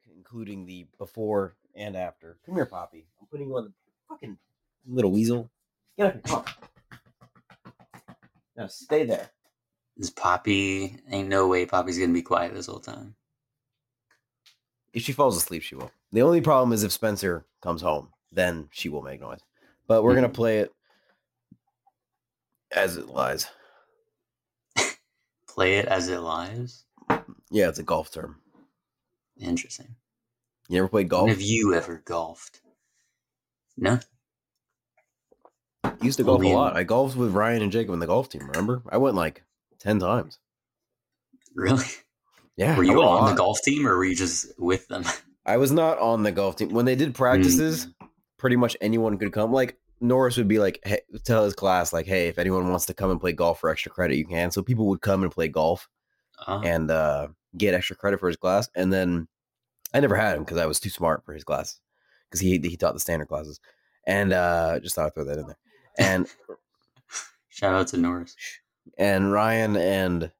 graphic, including the before and after. Come here, Poppy. I'm putting you on the fucking little weasel. Get up and come. Now stay there. Is Poppy? Ain't no way Poppy's gonna be quiet this whole time. If she falls asleep, she will. The only problem is if Spencer comes home, then she will make noise. But we're gonna mm-hmm. play it as it lies. Play it as it lies. Yeah, it's a golf term. Interesting. You ever played golf? have you ever golfed? No. I used to golf Only a in- lot. I golfed with Ryan and Jacob in the golf team. Remember? I went like ten times. Really? Yeah, Were you on the golf team or were you just with them? I was not on the golf team when they did practices. Pretty much anyone could come. Like Norris would be like, hey, tell his class like, hey, if anyone wants to come and play golf for extra credit, you can. So people would come and play golf Uh, and uh, get extra credit for his class. And then I never had him because I was too smart for his class because he he taught the standard classes. And uh, just thought I'd throw that in there. And shout out to Norris. and Ryan and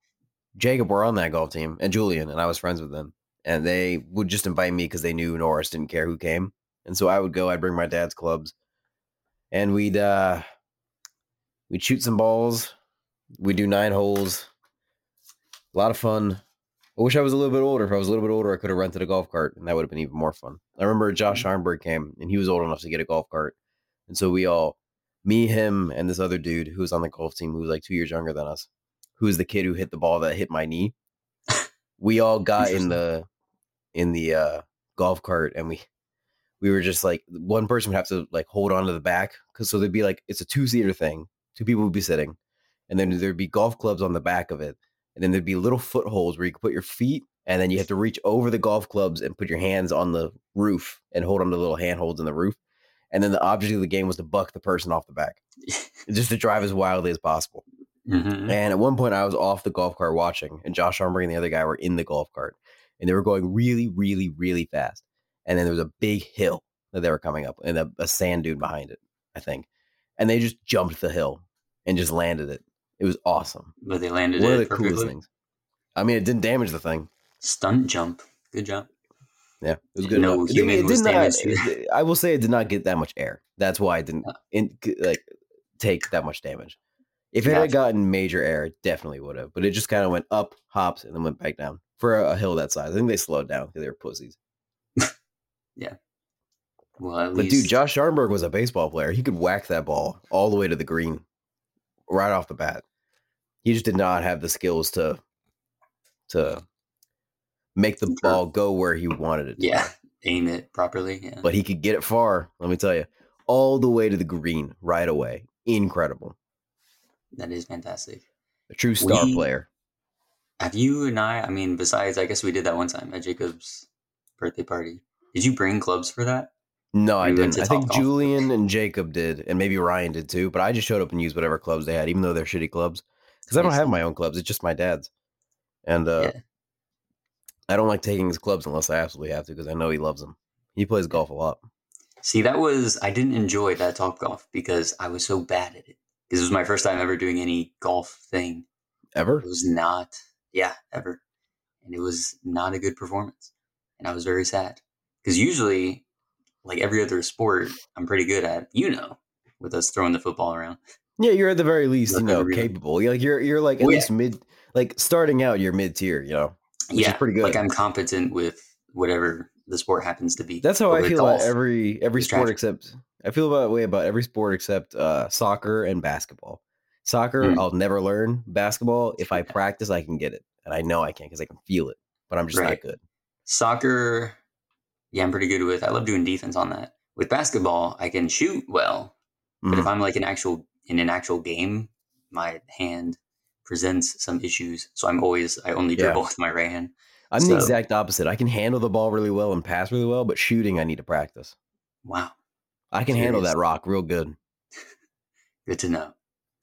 Jacob were on that golf team, and Julian, and I was friends with them. And they would just invite me because they knew Norris didn't care who came. And so I would go, I'd bring my dad's clubs, and we'd uh we'd shoot some balls. We'd do nine holes. A lot of fun. I wish I was a little bit older. If I was a little bit older, I could have rented a golf cart, and that would have been even more fun. I remember Josh Arnberg came, and he was old enough to get a golf cart, and so we all, me, him, and this other dude who was on the golf team, who was like two years younger than us, who was the kid who hit the ball that hit my knee. We all got in the in the uh, golf cart, and we we were just like one person would have to like hold on to the back because so there'd be like it's a two seater thing, two people would be sitting, and then there'd be golf clubs on the back of it, and then there'd be little footholds where you could put your feet, and then you have to reach over the golf clubs and put your hands on the roof and hold on to little handholds in the roof. And then the object of the game was to buck the person off the back, just to drive as wildly as possible. Mhm. And at one point, I was off the golf cart watching, and Josh Armberg and the other guy were in the golf cart, and they were going really, really, really fast. And then there was a big hill that they were coming up, and a, a sand dune behind it, I think. And they just jumped the hill and just landed it. It was awesome. But they landed One it of the perfectly. coolest things. I mean, it didn't damage the thing. Stunt jump. Good job. Yeah, it was good. No. It didn't- it did not- it. I will say it did not get that much air. That's why it didn't Uh. in, like take that much damage. If it had gotten major air, it definitely would have. But it just kind of went up, hopped, and then went back down for a, a hill that size. I think they slowed down because they were pussies. Yeah. Well, at But least dude, Josh Scharnberg was a baseball player. He could whack that ball all the way to the green right off the bat. He just did not have the skills to to make the ball go where he wanted it. to. yeah, aim it properly. Yeah. But he could get it far, let me tell you. All the way to the green right away. Incredible. that is fantastic. A true star We- player. Have you and I? I mean, besides, I guess we did that one time at Jacob's birthday party. Did you bring clubs for that? No, I didn't. I think. Julian and Jacob did, and maybe Ryan did too. But I just showed up and used whatever clubs they had, even though they're shitty clubs. Because I don't have my own clubs; it's just my dad's. And uh, Yeah. I don't like taking his clubs unless I absolutely have to, because I know he loves them. He plays golf a lot. See, that was I didn't enjoy that Top Golf because I was so bad at it. Because it was my first time ever doing any golf thing. Ever? It was not, yeah, ever, and it was not a good performance, and I was very sad. Because usually, like every other sport, I'm pretty good at. You know, with us throwing the football around. Yeah, you're at the very least, you know, capable. You're like you're you're like at yeah. least mid, like starting out, you're mid tier. You know, yeah, pretty good. Like. I'm competent with whatever the sport happens to be. That's how I feel about every every sport tragic. except I feel about way about every sport except uh, soccer and basketball. Soccer, Mm. I'll never learn. Basketball, if I practice, I can get it, and I know I can because I can feel it. But I'm just Right. not good. Soccer, yeah, I'm pretty good with. I love doing defense on that. With basketball, I can shoot well, but if Mhm. I'm like an actual in an actual game, my hand presents some issues. So I'm always I only Yeah. dribble with my right hand. I'm so- the exact opposite. I can handle the ball really well and pass really well, but shooting, I need to practice. Wow, I can handle that rock real good. good to know.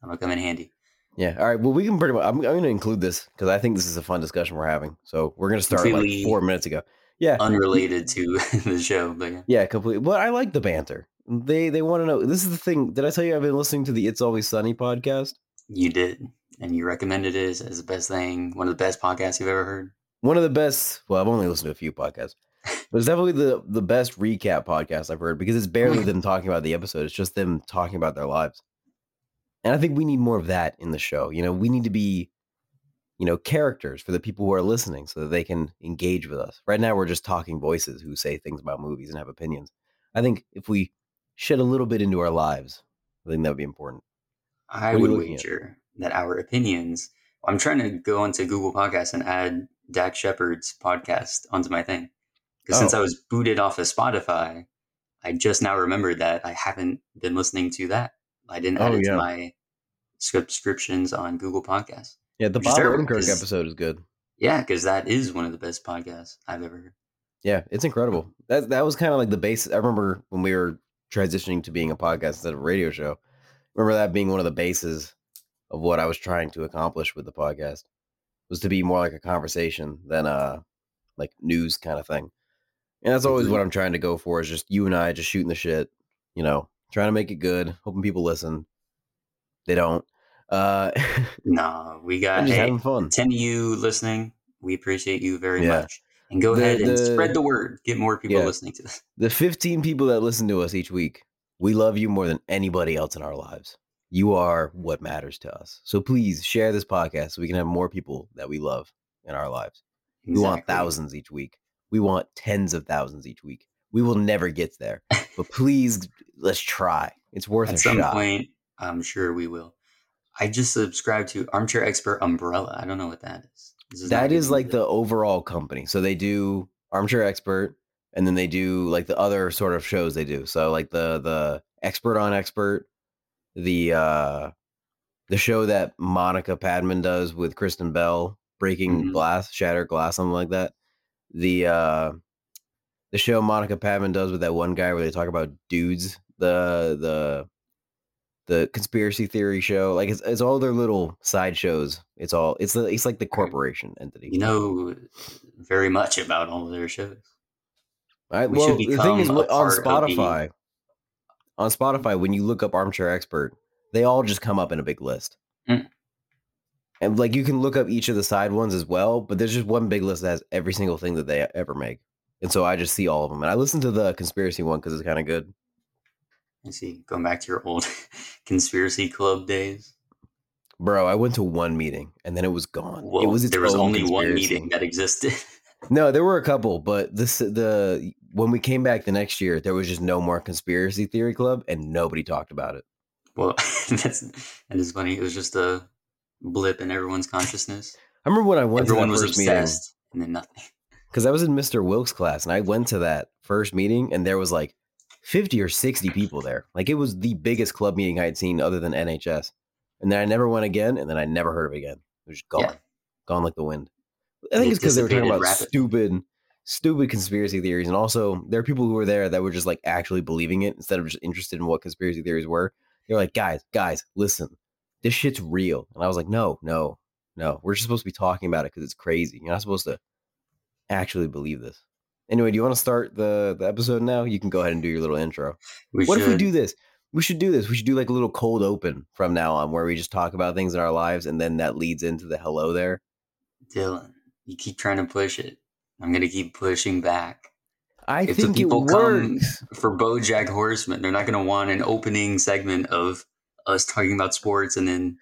I'm gonna come in handy. Yeah. All right. Well, we can pretty much. I'm, I'm going to include this because I think this is a fun discussion we're having. So we're going to start like four minutes ago. Yeah. Unrelated to the show, but yeah. Yeah, completely. But I like the banter. They they want to know. This is the thing. Did I tell you I've been listening to the It's Always Sunny podcast? you did, and you recommended it as, the best thing, one of the best podcasts you've ever heard. One of the best. Well, I've only listened to a few podcasts, But it's definitely the the best recap podcast I've heard because it's barely them talking about the episode. It's just them talking about their lives. And I think we need more of that in the show. You know, we need to be, you know, characters for the people who are listening so that they can engage with us. Right now we're just talking voices who say things about movies and have opinions. I think if we shed a little bit into our lives, I think that would be important. I What are you would looking at? wager that our opinions. I'm trying to go onto Google Podcasts and add Dax Shepard's podcast onto my thing. Because since Oh. I was booted off of Spotify, I just now remembered that I haven't been listening to that. I didn't add Oh, it yeah. to my subscriptions on Google Podcasts. Yeah, the Bob Odenkirk episode is good. Yeah, because that is one of the best podcasts I've ever heard. Yeah, it's incredible. That that was kind of like the base. I remember when we were transitioning to being a podcast instead of a radio show. Remember that being one of the bases of what I was trying to accomplish with the podcast was to be more like a conversation than a like news kind of thing. And that's always what I'm trying to go for is just you and I just shooting the shit, you know, trying to make it good, hoping people listen. They don't. Uh No, we got hey, having fun. 10 of you listening. We appreciate you very Yeah. much. And go The- ahead and the- spread the word. Get more people Yeah. listening to this. the 15 people that listen to us each week, we love you more than anybody else in our lives. You are what matters to us. So please share this podcast so we can have more people that we love in our lives. We want thousands each week. We want tens of thousands each week. We will never get there, but please let's try. It's worth it. At a some shot. point, I'm sure we will. I just subscribed to Armchair Expert Umbrella. I don't know what that is. Is That is like the overall company. So they do Armchair Expert, and then they do like the other sort of shows they do. So like the the Expert on Expert, the uh the show that Monica Padman does with Kristen Bell, Breaking Mhm. Glass, Shatter Glass, something like that. The uh the show Monica Padman does with that one guy where they talk about dudes, the the the conspiracy theory show, like it's, it's all their little side shows. It's all it's the it's like the corporation entity. You know very much about all of their shows. I, We well, the thing is, on Spotify, on Spotify, when you look up Armchair Expert, they all just come up in a big list. Mm. And like you can look up each of the side ones as well, but there's just one big list that has every single thing that they ever make. And so I just see all of them. And I listen to the conspiracy one because it's kind of good. I see. Going back to your old conspiracy club days. Bro, I went to one meeting and then it was gone. Well, it was its there was only one meeting that existed. No, there were a couple, but this the when we came back the next year, there was just no more conspiracy theory club and nobody talked about it. well, that's that is funny. It was just a blip in everyone's consciousness. I remember when I went Everyone to was that first meeting. obsessed, and then nothing. because I was in Mr. Wilkes' class and I went to that first meeting and there was like 50 or 60 people there. Like it was the biggest club meeting I had seen other than NHS. And then I never went again and then I never heard of it again. It was just gone, Yeah. gone like the wind. I think It it's because they were talking about rapidly. stupid, stupid conspiracy theories. And also, there are people who were there that were just like actually believing it instead of just interested in what conspiracy theories were. They're like, guys, guys, listen, this shit's real. And I was like, no, no, no. We're just supposed to be talking about it because it's crazy. You're not supposed to actually believe this. Anyway, do you want to start the, the episode now? You can go ahead and do your little intro. We what if we do this? We should do this. We should do like a little cold open from now on where we just talk about things in our lives and then that leads into the hello there. Dylan, you keep trying to push it. I'm gonna keep pushing back. I If the think it people come- For BoJack Horseman, they're not gonna want an opening segment of us talking about sports and then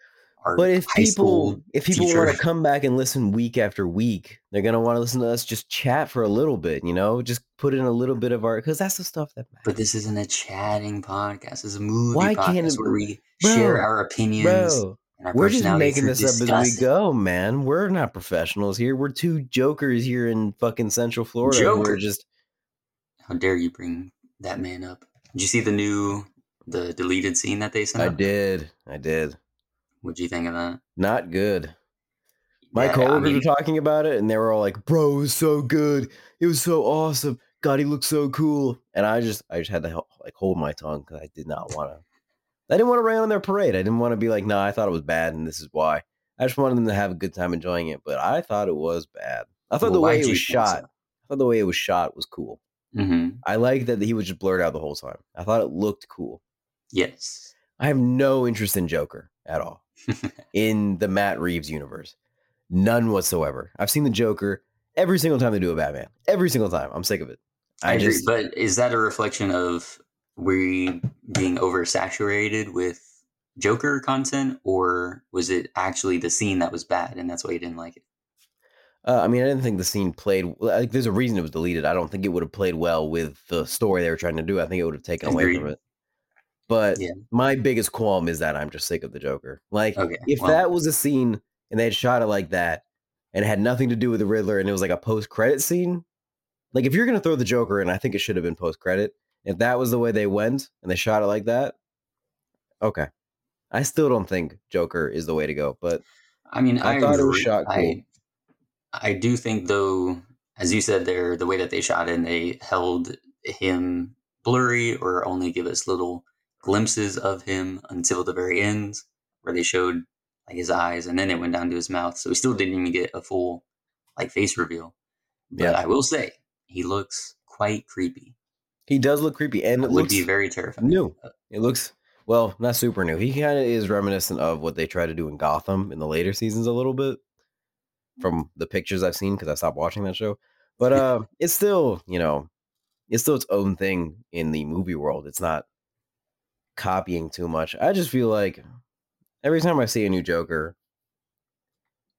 our But if people if people want to come back and listen week after week, they're gonna want to listen to us just chat for a little bit, you know, just put in a little bit of our because that's the stuff that matters. But this isn't a chatting podcast. This is a movie Why podcast can't it- where we Bro, share our opinions Bro, and our we're just making this up as we go, man. We're not professionals here. We're two jokers here in fucking Central Florida. We're just How dare you bring that man up? Did you see the new, the deleted scene that they sent? I up? did, I did. What'd you think of that? Not good. My Yeah, I coworkers mean, were talking about it, and they were all like, "Bro, it was so good. It was so awesome. God, he looked so cool." And I just, I just had to like hold my tongue because I did not want to. I didn't want to rain on their parade. I didn't want to be like, "No, I thought it was bad, and this is why." I just wanted them to have a good time enjoying it, but I thought it was bad. I thought Well, the way it was shot, so? I thought the way it was shot was cool. Mhm. I like that he was just blurred out the whole time. I thought it looked cool. Yes. I have no interest in Joker at all in the Matt Reeves universe. None whatsoever. I've seen the Joker every single time they do a Batman. Every single time. I'm sick of it. I, I, agree, but is that a reflection of we being oversaturated with Joker content, or was it actually the scene that was bad and that's why you didn't like it? Uh, I mean, I didn't think the scene played. Like, there's a reason it was deleted. I don't think it would have played well with the story they were trying to do. I think it would have taken away from it. But Yeah. my biggest qualm is that I'm just sick of the Joker. Like, Okay, if well- that was a scene and they had shot it like that and it had nothing to do with the Riddler and it was like a post credit scene, like if you're gonna throw the Joker in, I think it should have been post credit. If that was the way they went and they shot it like that, okay. I still don't think Joker is the way to go, but I mean, I I, thought it was shot cool. I, I do think, though, as you said there, the way that they shot it and they held him blurry or only give us little glimpses of him until the very end, where they showed like his eyes and then it went down to his mouth. So we still didn't even get a full like face reveal. But Yeah. I will say, he looks quite creepy. he does look creepy and It it would looks be very terrifying. new. It looks well, not super new. He kind of is reminiscent of what they try to do in Gotham in the later seasons a little bit from the pictures I've seen because I stopped watching that show. But uh, it's still, you know, it's still its own thing in the movie world. It's not copying too much. I just feel like every time I see a new Joker,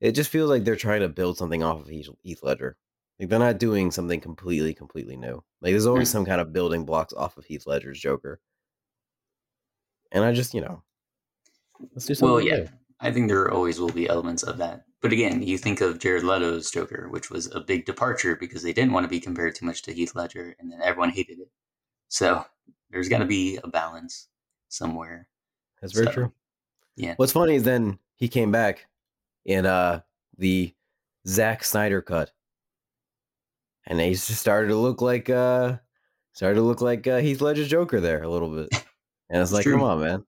it just feels like they're trying to build something off of Heath Ledger. Like they're not doing something completely, completely new. Like there's always Hmm. some kind of building blocks off of Heath Ledger's Joker. And I just, you know, let's do something. Well, yeah, new. I think there always will be elements of that. But again, you think of Jared Leto's Joker, which was a big departure because they didn't want to be compared too much to Heath Ledger, and then everyone hated it. So there's got to be a balance somewhere. that's very So, true. yeah. What's funny is then he came back in uh the Zack Snyder cut, and he just started to look like uh started to look like uh, Heath Ledger's Joker there a little bit, and it's like, true. come on, man.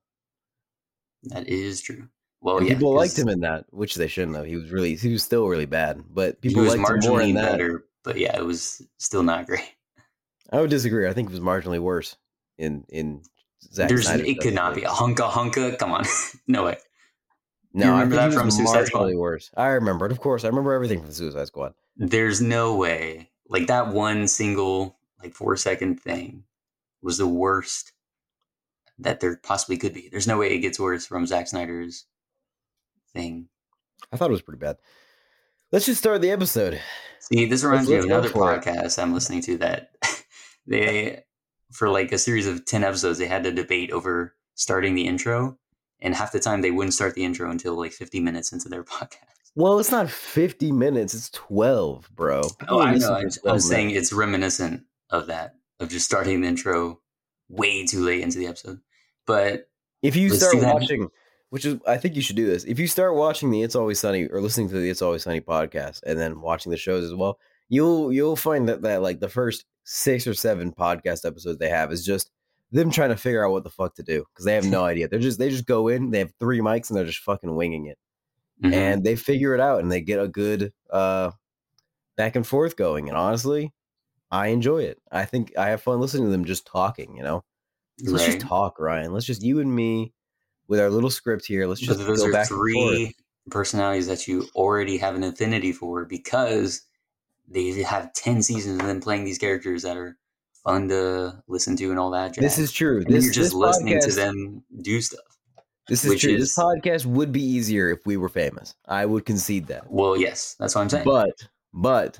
That is true. Well, and yeah, people liked him in that, which they shouldn't have. He was really, he was still really bad, but people liked him more in marginally that. better, but yeah, it was still not great. I would disagree. I think it was marginally worse in in Zack There's, Snyder's it could not be a hunka hunka. Come on, no way. No, you I remember think that from Suicide Squad? worse. I remember it, of course. I remember everything from Suicide Squad. There's no way. Like that one single, like four second thing was the worst that there possibly could be. There's no way it gets worse from Zack Snyder's thing. I thought it was pretty bad. Let's just start the episode. See, this reminds me of another for it. podcast I'm listening to that they, for like a series of 10 episodes, they had to debate over starting the intro. And half the time they wouldn't start the intro until like 50 minutes into their podcast. Well, it's not 50 minutes, it's 12, bro. Oh, I know. I'm, I'm saying it's reminiscent of that, of just starting the intro way too late into the episode. But if you start that. watching, which is, I think you should do this. If you start watching the It's Always Sunny or listening to the It's Always Sunny podcast and then watching the shows as well, you'll you'll find that that like the first six or seven podcast episodes they have is just them trying to figure out what the fuck to do because they have no idea. They're just they just go in, they have three mics and they're just fucking winging it. mhm. and they figure it out and they get a good uh back and forth going and honestly i enjoy it i think i have fun listening to them just talking you know let's just talk ryan let's just you and me with our little script here let's But just those go are back three personalities that you already have an affinity for because they have 10 seasons of them playing these characters that are fun to listen to and all that jazz. this is true and this, you're just this listening to them do stuff. this is which true is- this podcast would be easier if we were famous i would concede that Well, yes, that's what I'm saying. but but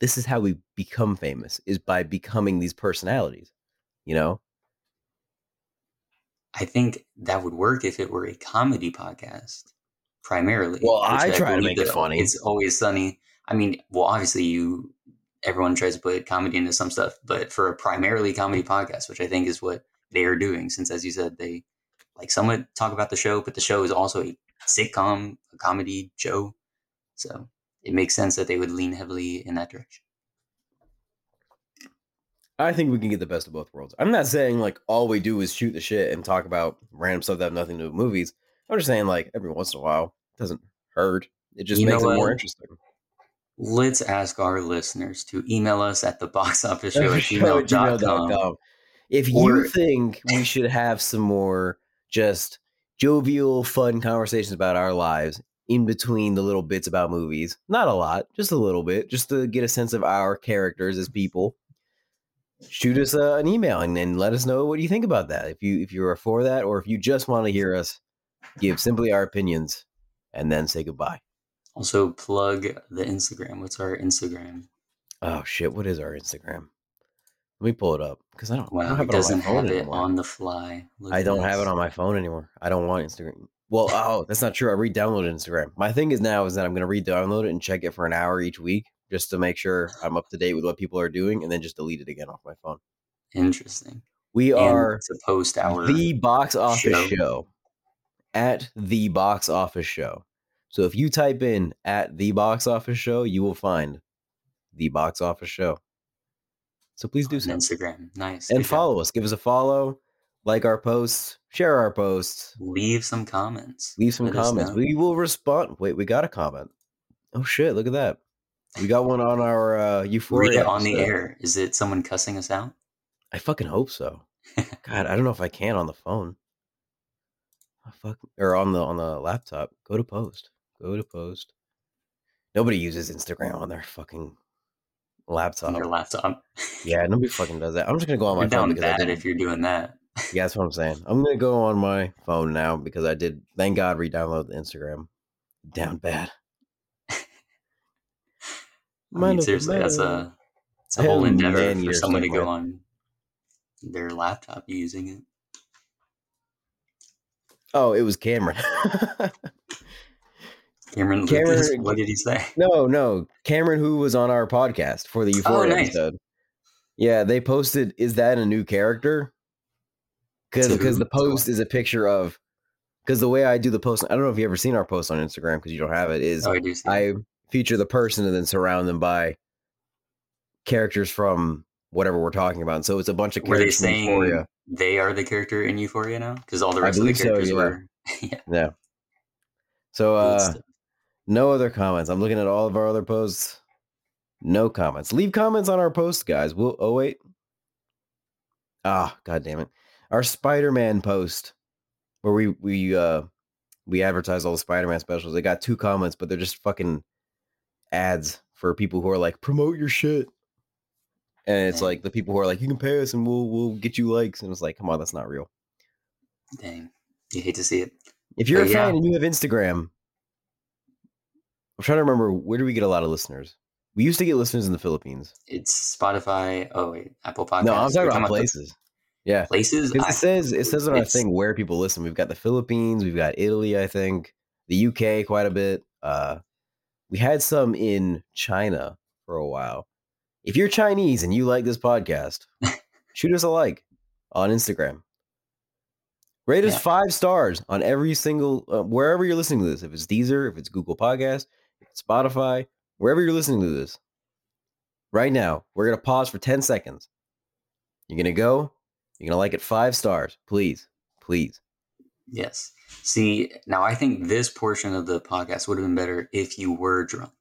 this is how we become famous is by becoming these personalities you know I think that would work if it were a comedy podcast, primarily. Well, which I try to make it funny. It's always sunny. I mean, well, obviously, you everyone tries to put comedy into some stuff, but for a primarily comedy podcast, which I think is what they are doing, since as you said, they like somewhat talk about the show, but the show is also a sitcom, a comedy show, so it makes sense that they would lean heavily in that direction. I think we can get the best of both worlds. I'm not saying like all we do is shoot the shit and talk about random stuff that have nothing to do with movies. I'm just saying like every once in a while it doesn't hurt. It just You makes it more interesting. Let's ask our listeners to email us at the box office show at gmail.com. If you Or- think we should have some more just jovial, fun conversations about our lives in between the little bits about movies, not a lot, just a little bit, just to get a sense of our characters as people, shoot us uh, an email and, and let us know what you think about that. If you if you're for that, or if you just want to hear us give simply our opinions and then say goodbye. Also, plug the Instagram. What's our Instagram? Oh shit! What is our Instagram? Let me pull it up because I don't. I Wow, don't have it doesn't have it anymore. on the fly. Look I don't have it on my phone anymore. I don't want Instagram. Well, oh, that's not true. I re-downloaded Instagram. My thing is now is that I'm going to re-download it and check it for an hour each week just to make sure I'm up to date with what people are doing, and then just delete it again off my phone. Interesting. We And are to post our the box office show. show. at the box office show. So if you type in at the box office show, you will find the box office show. So please do on so Instagram. Nice. and Good job. follow us. Give us a follow, like our posts, share our posts, Leave some comments. leave some Let comments. We will respond. Wait, we got a comment. Oh shit! Look at that. We got one on our uh, Euphoria. Read it on the air. Is it someone cussing us out? I fucking hope so. God, I don't know if I can on the phone. Oh, fuck, or on the on the laptop. Go to post. Go to post. Nobody uses Instagram on their fucking laptop. on your laptop. Yeah, nobody fucking does that. I'm just gonna go on my You're phone down I bad did. if you're doing that. Yeah, that's what I'm saying. I'm gonna go on my phone now because I did. Thank God, re-download the Instagram. Down bad. I mean, seriously, that's a it's a whole endeavor for someone to go on their laptop using it. Oh, it was Cameron. Cameron, Cameron- Lucas, what did he say? No, no. Cameron, who was on our podcast for the Euphoria Oh, nice. episode. Yeah, they posted, is that a new character? Because because the post is a picture of, because the way I do the post, I don't know if you ever seen our post on Instagram because you don't have it, is Oh, I. I feature the person and then surround them by characters from whatever we're talking about. And so it's a bunch of Were they characters saying Euphoria. they are the character in Euphoria now? Because all the rest of the believe so, characters yeah. were. yeah, Yeah. So uh. No other comments. I'm looking at all of our other posts. No comments. Leave comments on our post, guys. We'll oh wait. Ah, god damn it. Our Spider-Man post where we we uh we advertise all the Spider-Man specials. They got two comments, but they're just fucking ads for people who are like, promote your shit. And it's Dang. like the people who are like, you can pay us and we'll we'll get you likes. And it's like, come on, that's not real. Dang, you hate to see it. If you're But a fan and you have Instagram, I'm trying to remember where do we get a lot of listeners? We used to get listeners in the Philippines. It's Spotify. Oh wait, Apple Podcasts. no, I'm talking about places. Yeah, places. I- it says it says on our thing where people listen. We've got the Philippines, we've got Italy, I think, the UK quite a bit. Uh, we had some in China for a while. If you're Chinese and you like this podcast, shoot us a like on Instagram. Rate us Yeah. five stars on every single uh, wherever you're listening to this. If it's Deezer, if it's Google Podcast, Spotify, wherever you're listening to this. Right now, we're gonna pause for ten seconds. You're gonna go. You're gonna like it five stars, please, please. Yes. See, now I think this portion of the podcast would have been better if you were drunk.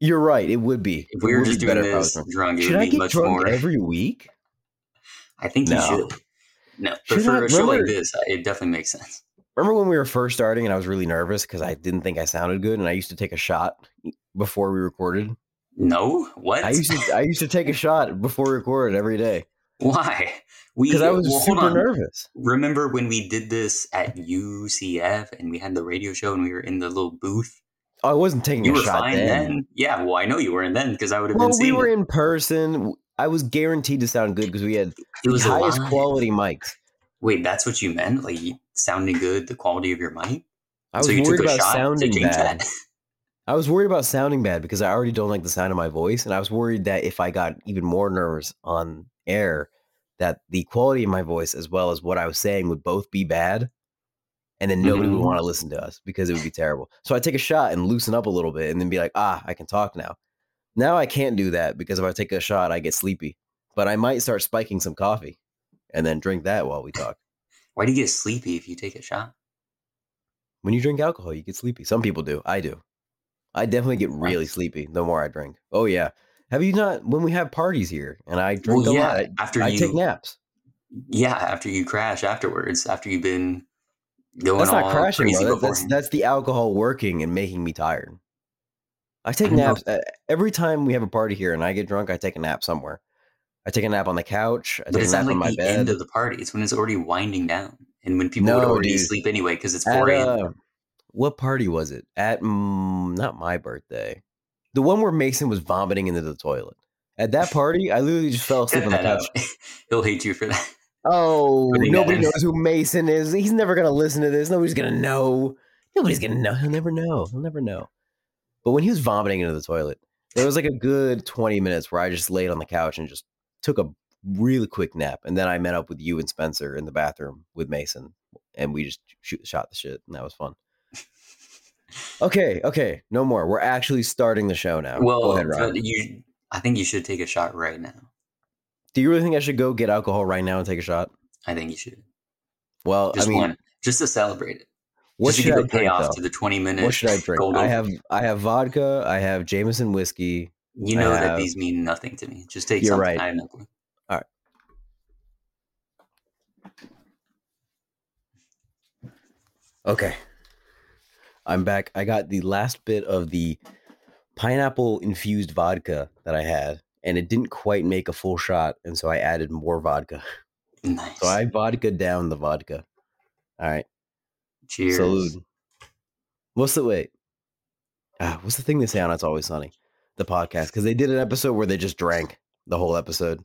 You're right. It would be. If we were would be just doing better if I was this drunk. Should would I be get much drunk more. every week? I think you No. should. No, but Should for I- a show like this, it definitely makes sense. Remember when we were first starting and I was really nervous because I didn't think I sounded good, and I used to take a shot before we recorded. No, what? I used to I used to take a shot before we recorded every day Why? Because I was well, super nervous. Remember when we did this at UCF and we had the radio show and we were in the little booth? Oh, I wasn't taking You a shot then. then. Yeah, well, I know you weren't then because I would have Well, been Well, we were it. in person. I was guaranteed to sound good because we had It the highest live. quality mics. Wait, that's what you meant? Like sounding good, the quality of your mic? I was so you worried about sounding bad. that? I was worried about sounding bad because I already don't like the sound of my voice, and I was worried that if I got even more nervous on air, that the quality of my voice as well as what I was saying would both be bad, and then nobody would Mhm. want to listen to us because it would be terrible. So I take a shot and loosen up a little bit, and then be like, ah, I can talk now. Now I can't do that because if I take a shot, I get sleepy. But I might start spiking some coffee, and then drink that while we talk. Why do you get sleepy if you take a shot? When you drink alcohol, you get sleepy. Some people do. I do. I definitely get really sleepy the more I drink. Oh yeah. Have you not when we have parties here and I drink Well, a yeah, lot? I, after I you take naps. Yeah, after you crash afterwards, after you've been going That's not crashing, crazy bro. That- that's that's the alcohol working and making me tired. I take I naps uh, every time we have a party here and I get drunk. I take a nap somewhere. I take a nap on the couch. I But take a it's nap not on like my the bed. end of the party. It's when it's already winding down, and when people would No, already dude. sleep anyway because it's 4 a.m. uh, what party was it? At mm, not my birthday. The one where Mason was vomiting into the toilet. At that party, I literally just fell asleep on the couch. He'll hate you for that. Oh, nobody knows who Mason is. He's never gonna listen to this. Nobody's gonna know. Nobody's gonna know. He'll never know. He'll never know. But when he was vomiting into the toilet, there was like a good 20 minutes where I just laid on the couch and just took a really quick nap. And then I met up with you and Spencer in the bathroom with Mason. And we just shoot, shot the shit. And that was fun. Okay, okay. No more. We're actually starting the show now. Well, Go ahead, you, I think you should take a shot right now. Do you really think I should go get alcohol right now and take a shot? I think you should. Well, Just I mean, one, just to celebrate it. what just to should give I a drink, payoff though? to the 20 minute. What should I drink? cold I have I have vodka. I have Jameson whiskey. You know that these mean nothing to me. Just take You're something right. I have no clue. Okay, I'm back. I got the last bit of the pineapple infused vodka that I had, and it didn't quite make a full shot, and so I added more vodka. Nice. So I vodka down the vodka. All right, Cheers. salute. What's the wait? Ah, what's the thing they say on It's Always Sunny, the podcast? Because they did an episode where they just drank the whole episode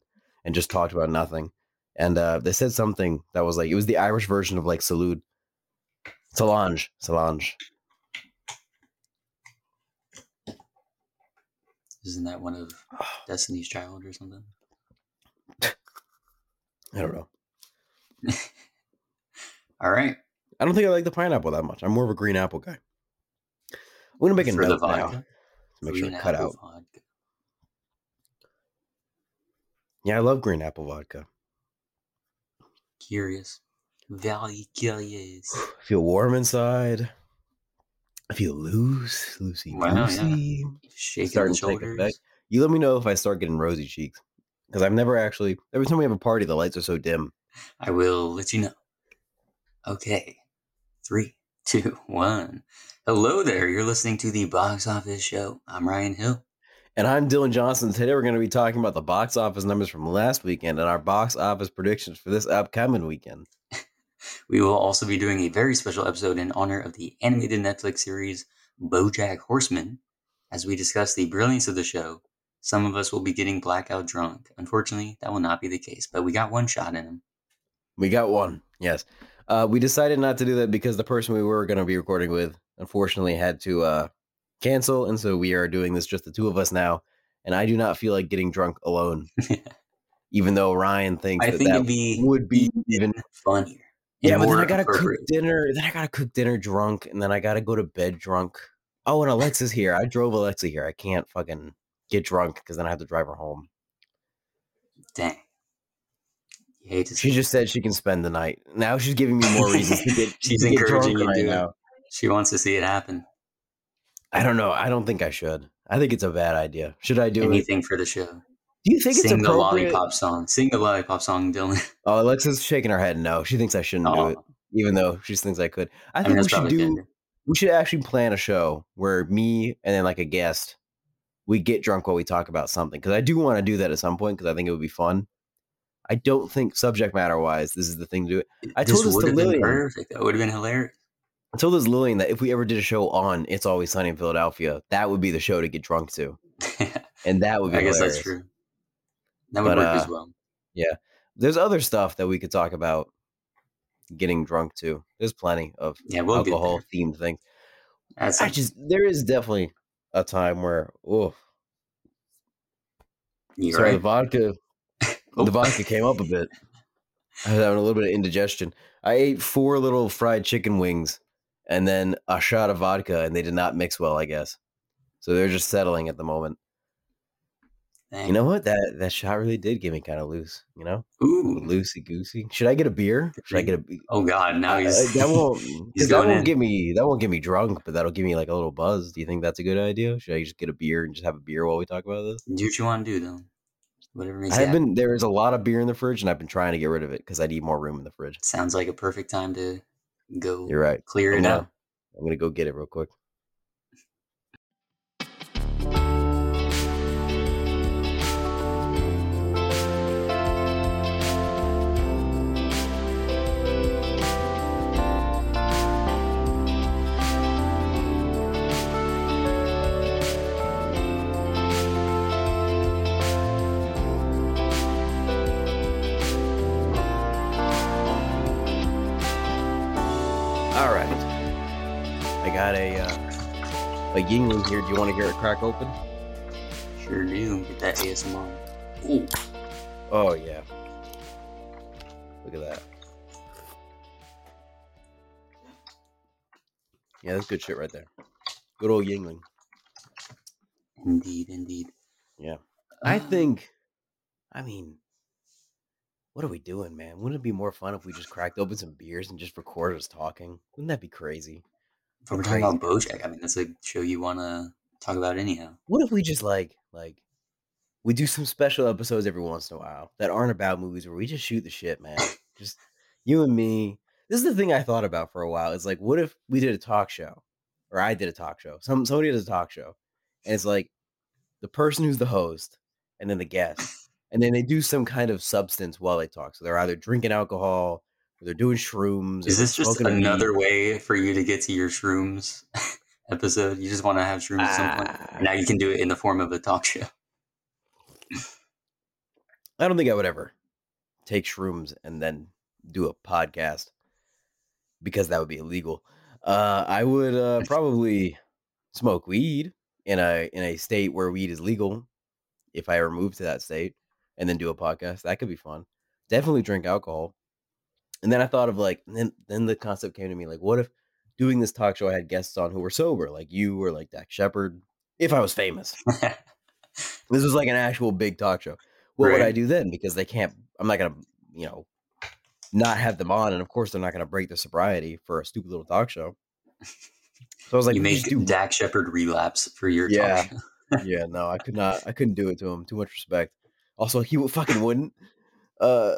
and just talked about nothing. And uh, they said something that was like it was the Irish version of like salute. Solange, Solange. Isn't that one of Destiny's Child or something? I don't know. All right. I don't think I like the pineapple that much. I'm more of a green apple guy. I'm gonna make a For note now make sure Green to cut out. vodka. Yeah, I love green apple vodka. Curious. Very curious. I feel warm inside. I feel loose, loosey Wow, yeah. goosey. Shaking Starting the to take shoulders. You let me know if I start getting rosy cheeks. Because I've never actually every time we have a party, the lights are so dim. I will let you know. Okay. Three, two, one. Hello there. You're listening to the Box Office Show. I'm Ryan Hill. And I'm Dylan Johnson. Today we're going to be talking about the box office numbers from last weekend and our box office predictions for this upcoming weekend. We will also be doing a very special episode in honor of the animated Netflix series Bojack Horseman. As we discuss the brilliance of the show, some of us will be getting blackout drunk. Unfortunately, that will not be the case, but we got one shot in him. We got one. Yes. Uh, we decided not to do that because the person we were going to be recording with unfortunately had to uh, cancel. And so we are doing this just the two of us now. And I do not feel like getting drunk alone, even though Ryan thinks I that think that it'd be would be even. funnier. Yeah, but then I gotta cook dinner. Then I gotta cook dinner drunk, and then I gotta go to bed drunk. Oh, and Alexa's here. I drove Alexa here. I can't fucking get drunk because then I have to drive her home. Dang. You hate to see She just said she can spend the night. Now she's giving me more reasons to get. She's to get encouraging drunk you to right it. She wants to see it happen. I don't know. I don't think I should. I think it's a bad idea. Should I do it? Anything for the show. Do you think Sing it's the lollipop song. Sing the lollipop song, Dylan. Oh, Alexa's shaking her head. No, she thinks I shouldn't do Oh, it, even though she thinks I could. I I think mean, we should do. We should actually plan a show where me and then like a guest, we get drunk while we talk about something. Because I do want to do that at some point because I think it would be fun. I don't think subject matter wise, this is the thing to do it. I this told this to Lillian. perfect. That would have been hilarious. I told this Lillian that if we ever did a show on It's Always Sunny in Philadelphia, that would be the show to get drunk to, and that would be. I guess hilarious. that's true. That would But, work uh, as well. Yeah. There's other stuff that we could talk about getting drunk to. There's plenty of Yeah, we'll alcohol themed things. That's I just there is definitely a time where oh you're sorry the vodka Oh. the vodka came up a bit. I was having a little bit of indigestion. I ate four little fried chicken wings and then a shot of vodka, and they did not mix well. I guess so. They're just settling at the moment. Dang. You know what? That that shot really did get me kind of loose. You know, Ooh. loosey goosey. Should I get a beer? Should I get a? Oh God, now Uh, he's that won't. he's that won't in. get me. That won't get me drunk, but that'll give me like a little buzz. Do you think that's a good idea? Should I just get a beer and just have a beer while we talk about this? do what you want to do though. Whatever makes I've been. There is a lot of beer in the fridge, and I've been trying to get rid of it because I need more room in the fridge. Sounds like a perfect time to go You're right. clear I'm it out. I'm gonna go get it real quick. A Yuengling here. Do you want to hear it crack open? Sure do. Get that ASMR. Ooh. Oh yeah. Look at that. Yeah, that's good shit right there. Good old Yuengling. Indeed, indeed. Yeah. I Uh, think, I mean, what are we doing, man? Wouldn't it be more fun if we just cracked open some beers and just recorded us talking? Wouldn't that be crazy? But we're talking about BoJack. I mean, that's a show you want to talk about anyhow. What if we just like, like, we do some special episodes every once in a while that aren't about movies where we just shoot the shit, man. just you and me. This is the thing I thought about for a while. It's like, what if we did a talk show, or I did a talk show? Some somebody does a talk show, and it's like the person who's the host, and then the guest, and then they do some kind of substance while they talk. So they're either drinking alcohol, they're doing shrooms. Is this just another way for you to get to your shrooms episode? You just want to have shrooms at some point? Ah. Now you can do it in the form of a talk show. I don't think I would ever take shrooms and then do a podcast because that would be illegal. Uh, I would uh, probably smoke weed in a in a state where weed is legal if I ever move to that state and then do a podcast. That could be fun. Definitely drink alcohol. And then I thought of like then then the concept came to me like what if doing this talk show I had guests on who were sober like you or like Dax Shepard if I was famous. This was like an actual big talk show. What would I do then? Because they can't. I'm not gonna, you know, not have them on, and of course they're not gonna break their sobriety for a stupid little talk show. So I was like, you make do. Dax Shepard relapse for your Yeah. talk show. yeah, no, I could not. I couldn't do it to him. Too much respect. Also, he would fucking wouldn't. Uh,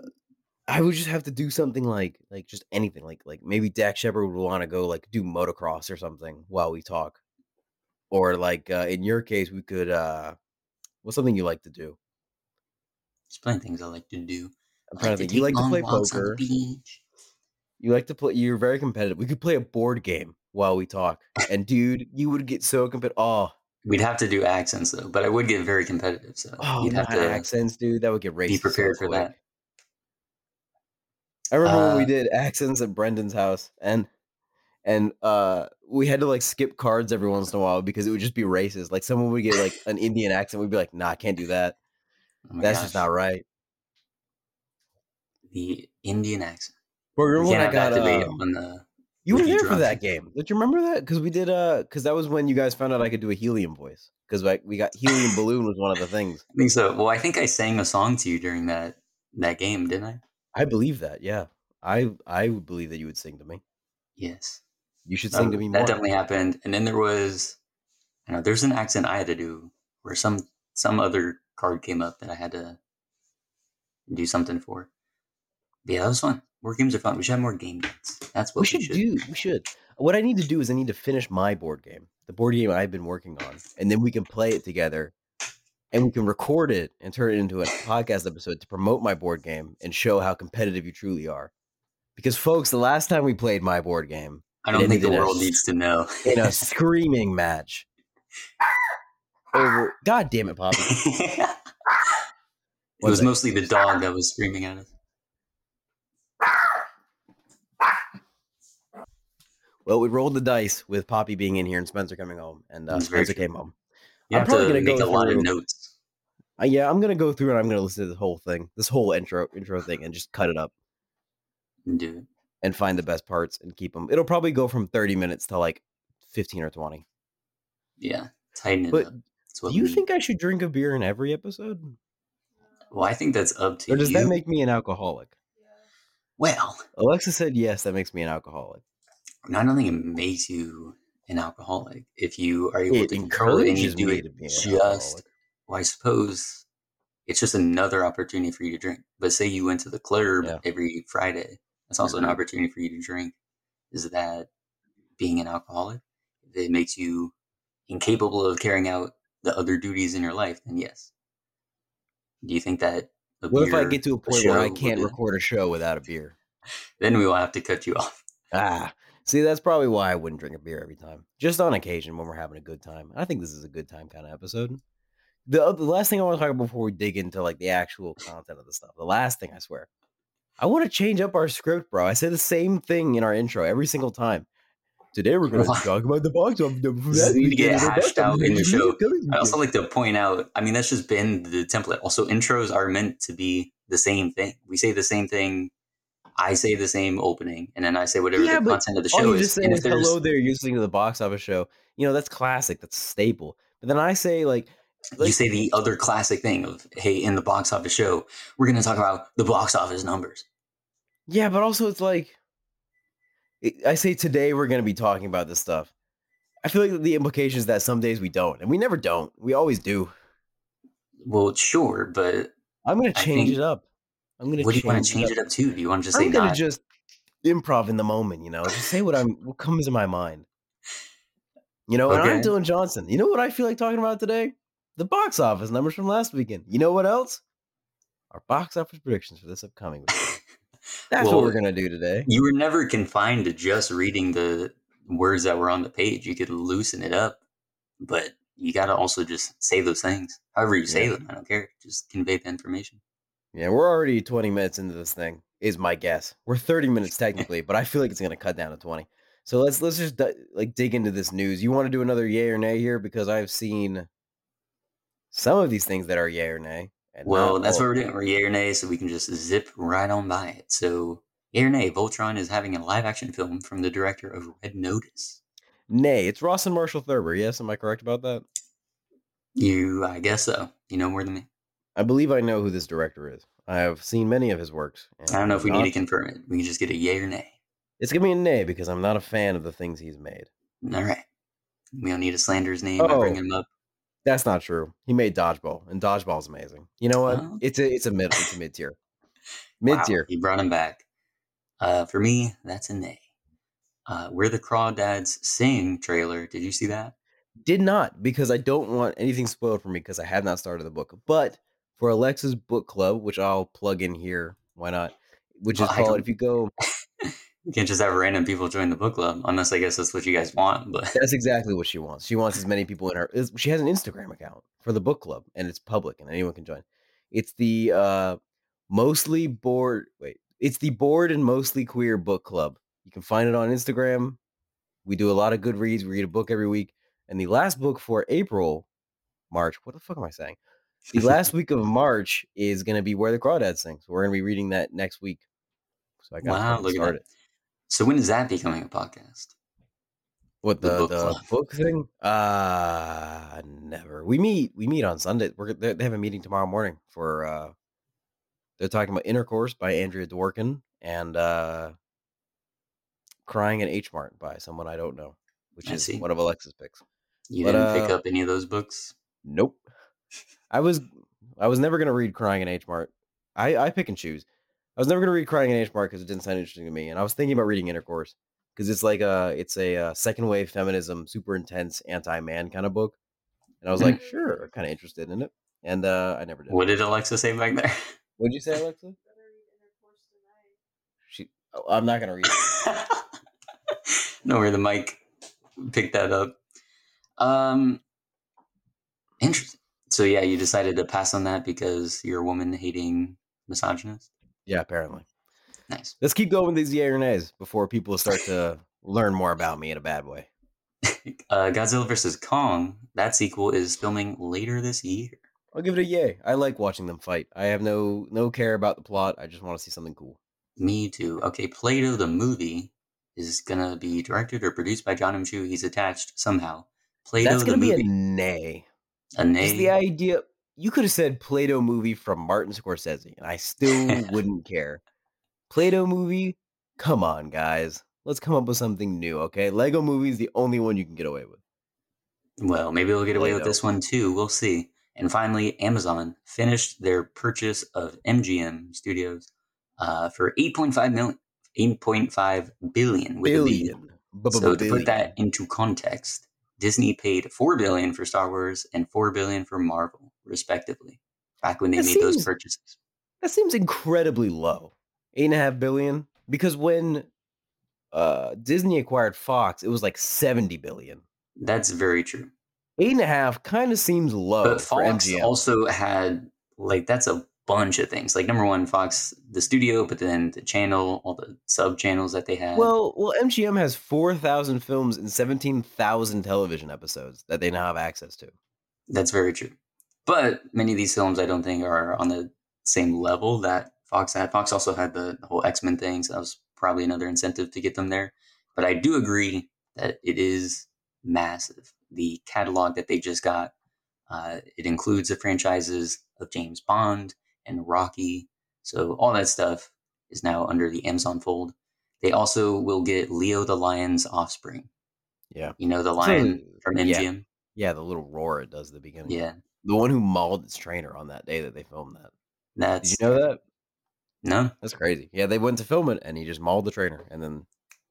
I would just have to do something like, like just anything, like, like maybe Dax Shepard would want to go like do motocross or something while we talk, or like uh, in your case, we could. uh What's something you like to do? There's plenty of things I like to do. I'm trying to think. You like to play walks on the poker. You like to play. You're very competitive. We could play a board game while we talk, and dude, you would get so competitive. Oh, We'd have to do accents though, but I would get very competitive. So oh, you'd have to accents, dude. That would get racist. be so prepared for quick. that. I remember when we Uh, did accents at Brendan's house, and and uh we had to like skip cards every once in a while because it would just be racist. Like someone would get like an Indian accent, we'd be like, "Nah, I can't do that. Oh That's just not right." the Indian accent. But remember can't when I got um, on the. you were there for that game? Did you remember that? Because we did uh, because that was when you guys found out I could do a helium voice. Because like we got helium balloon was one of the things. I think so. Well, I think I sang a song to you during that that game, didn't I? I believe that. Yeah, I I would believe that you would sing to me. Yes. You should sing to um, me that more. definitely happened. And then there was, you know, there's an accent I had to do where some some other card came up that I had to do something for. But yeah, that was fun. More games are fun. We should have more game nights. That's what we should, do. We should. What I need to do is I need to finish my board game, the board game I've been working on, and then we can play it together, and we can record it and turn it into a podcast episode to promote my board game and show how competitive you truly are. Because, folks, the last time we played my board game I don't think the in a world needs to know. in a screaming match over. God damn it, Poppy! it was second. mostly the dog that was screaming at us. Well, we rolled the dice with Poppy being in here and Spencer coming home, and uh, Spencer came home. You I'm probably to gonna make go a lot of through- notes. Uh, yeah, I'm gonna go through and I'm gonna listen to this whole thing, this whole intro intro thing, and just cut it up and do it. and find the best parts and keep them. It'll probably go from 30 minutes to like 15 or 20. Yeah, tighten it But up. Do you think I should drink a beer in every episode, Well, I think that's up to or does you. that make me an alcoholic? well, Alexa said yes. That makes me an alcoholic. I don't think it makes you an alcoholic if you are able It to control it and you do it to be an just. alcoholic. Well, I suppose it's just another opportunity for you to drink. But say you went to the club Yeah. every Friday, that's also Mhm. an opportunity for you to drink. Is that being an alcoholic? It makes you incapable of carrying out the other duties in your life, then yes. Do you think that? What if I get to a point where I can't record a show without a beer? Then we will have to cut you off. Ah, see, that's probably why I wouldn't drink a beer every time. Just on occasion when we're having a good time. I think this is a good time kind of episode. The, the last thing I want to talk about before we dig into like the actual content of the stuff. The last thing I swear, I want to change up our script, bro. I say the same thing in our intro every single time. Today we're going to talk about the box office. from This need to get weekend and our hashed out in the show. I also like to point out. I mean, that's just been the template. Also, intros are meant to be the same thing. We say the same thing. I say the same opening, and then I say whatever Yeah, the content of the show is. And if hello there. You're listening to the box office show. You know that's classic. That's staple. But then I say like, you say the other classic thing of, "Hey, in the box office show, we're going to talk about the box office numbers." yeah, but also it's like, I say today we're going to be talking about this stuff. I feel like the implication is that some days we don't, and we never don't. We always do. Well, sure, but I'm going to change it up. I'm to what do you want to change it up to? Do you want to just say I'm going not? to just improv in the moment. You know, just say what I'm what comes to my mind. You know, and I'm Okay. Dylan Johnson. You know what I feel like talking about today? The box office numbers from last weekend. You know what else? Our box office predictions for this upcoming week. That's Well, what we're gonna do today. you were never confined to just reading the words that were on the page. You could loosen it up, but you got to also just say those things. However you say Yeah. them, I don't care. Just convey the information. Yeah, we're already 20 minutes into this thing. Is my guess. We're 30 minutes technically, but I feel like it's gonna cut down to 20. So let's let's just like dig into this news. You want to do another yay or nay here because I've seen some of these things that are yay or nay. Well, that's what we're doing. We're yay or nay, so we can just zip right on by it. So, yay or nay, Voltron is having a live action film from the director of Red Notice. Nay, it's Rawson Marshall Thurber. Yes, am I correct about that? You, I guess so. You know more than me. I believe I know who this director is. I have seen many of his works. I don't know if we and need to confirm it. We can just get a yay or nay. It's gonna be a nay because I'm not a fan of the things he's made. All right. We don't need to slander his name by Oh. bringing him up. That's not true. He made Dodgeball, and Dodgeball's amazing. You know what? Oh. It's a it's a mid it's a mid tier, mid tier. he brought him back. Uh, for me, that's a nay. Uh, Where the Crawdads Sing trailer. Did you see that? Did not because I don't want anything spoiled for me because I have not started the book. But for Alexa's book club, which I'll plug in here, why not? Which is Well, called if you go. You can't just have random people join the book club, unless I guess that's what you guys want. But That's exactly what she wants. She wants as many people in her. She has an Instagram account for the book club, and it's public, and anyone can join. It's the uh, mostly bored. Wait, it's the bored and mostly queer book club. You can find it on Instagram. We do a lot of good reads. We read a book every week, and the last book for April, March. What the fuck am I saying? The last week of March is going to be Where the Crawdads Sing. So we're going to be reading that next week. So I got Wow, look at that. so when is that becoming a podcast? What The the book the book thing? Uh never. We meet we meet on Sunday. We're they they have a meeting tomorrow morning for uh they're talking about Intercourse by Andrea Dworkin and uh Crying in H Mart by someone I don't know, which I is see. one of Alexa's picks. You But, didn't pick uh, up any of those books? Nope. I was I was never gonna read Crying in H Mart. I I pick and choose. I was never gonna read Crying in H Mart because it didn't sound interesting to me, and I was thinking about reading Intercourse because it's like a it's a, uh second wave feminism, super intense anti man kind of book, and I was like, sure, kind of interested in it, and uh I never did. What did Alexa say back there? What'd you say, Alexa? She. Oh, I'm not gonna read it. know where the mic picked that up. Um, interesting. So yeah, you decided to pass on that because you're a woman hating misogynist. Yeah, apparently. Nice. Let's keep going with these yay or nays before people start to learn more about me in a bad way. Uh, Godzilla vs Kong. That sequel is filming later this year. I'll give it a yay. I like watching them fight. I have no no care about the plot. I just want to see something cool. Me too. Okay, Play-Doh the movie is gonna be directed or produced by John M. Chu. He's attached somehow. Play-Doh That's the gonna be movie. a nay. A, Just the idea. You could have said Play-Doh movie from Martin Scorsese, and I still wouldn't care. Play-Doh movie. Come on, guys. Let's come up with something new, okay? Lego movie is the only one you can get away with. Well, maybe they'll get away with Play-Doh. this one too. We'll see. And finally, Amazon finished their purchase of MGM Studios uh, for 8.5 million, 8.5 billion with. Billion. So to put that into context, Disney paid 4 billion for Star Wars and 4 billion for Marvel, respectively, back when they That made those purchases. That seems incredibly low. Eight and a half billion. Because when uh Disney acquired Fox, it was like 70 billion. That's very true. Eight and a half kind of seems low But for Fox also had like that's a bunch of things. Like number one, Fox, the studio, but then the channel, all the sub channels that they have. Well, well, MGM has four thousand films and seventeen thousand television episodes that they now have access to. That's very true. But many of these films, I don't think, are on the same level that Fox had. Fox also had the, the whole X Men thing, so that was probably another incentive to get them there. But I do agree that it is massive. The catalog that they just got, uh, it includes the franchises of James Bond and Rocky. So all that stuff is now under the Amazon fold. They also will get Leo the Lion's offspring. Yeah, You know the lion from yeah. Yeah, the little roar it does at the beginning. Yeah, the one who mauled its trainer on that day that they filmed that. that's Did you know that? no. That's crazy. Yeah, they went to film it and he just mauled the trainer, and then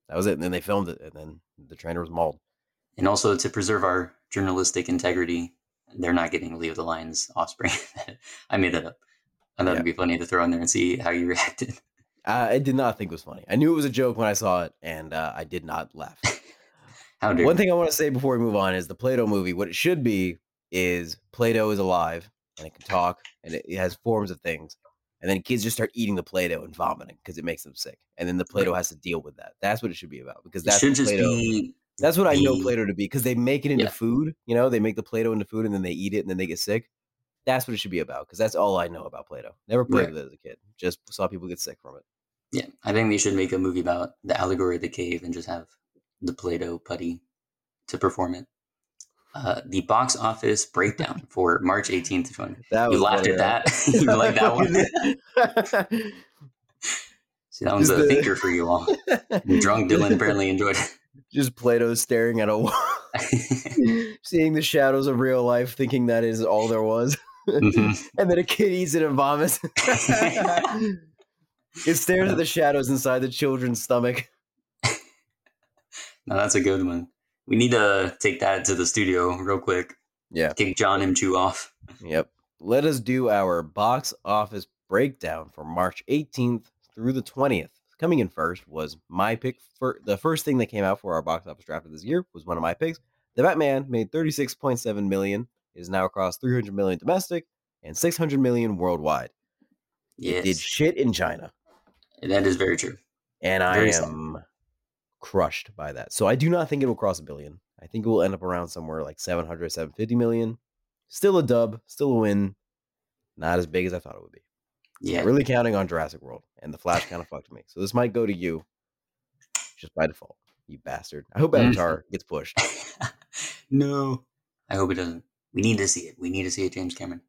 that was it. And then they filmed it, and then the trainer was mauled. And also to preserve our journalistic integrity, they're not getting Leo the Lion's offspring. I made that up. I thought Yeah. it'd be funny to throw in there and see how you reacted. Uh, I did not think it was funny. I knew it was a joke when I saw it, and uh, I did not laugh. How dare One thing I want to say before we move on is the Play-Doh movie. What it should be is Play-Doh is alive and it can talk and it, it has forms of things, and then kids just start eating the Play-Doh and vomiting because it makes them sick, and then the Play-Doh has to deal with that. That's what it should be about because that's what just Play-Doh- be That's what I know Play-Doh to be because they make it into Yeah. food. You know, they make the Play-Doh into food and then they eat it and then they get sick. That's what it should be about because that's all I know about Play-Doh. Never played Right. with it as a kid. Just saw people get sick from it. Yeah, I think they should make a movie about the allegory of the cave and just have the Play-Doh putty to perform it. Uh, the box office breakdown for March 18th to 20. That You laughed at that? You like that one? See, that one's a thinker for you all. Drunk Dylan apparently enjoyed it. Just Play-Doh staring at a wall, seeing the shadows of real life, thinking that is all there was, Mhm. and then a kid eats it and vomits. it stares at the shadows inside the children's stomach. No, that's a good one. We need to take that to the studio real quick. Yeah. Kick John M. Chu off. Yep. Let us do our box office breakdown for March 18th through the 20th. Coming in first was my pick for the first thing that came out for our box office draft of this year was one of my picks. The Batman made 36.7 million. Is now across 300 million domestic and 600 million worldwide. It did shit in China, that is very true. and I Very sad. am crushed by that. So I do not think it will cross a billion. I think it will end up around somewhere like 700, 750 million. Still a dub, still a win. Not as big as I thought it would be. Yeah, Really counting on Jurassic World, and the Flash kind of fucked me. So this might go to you, just by default. You bastard. I hope. Avatar gets pushed. no, I hope it doesn't. We need to see it. We need to see it, James Cameron.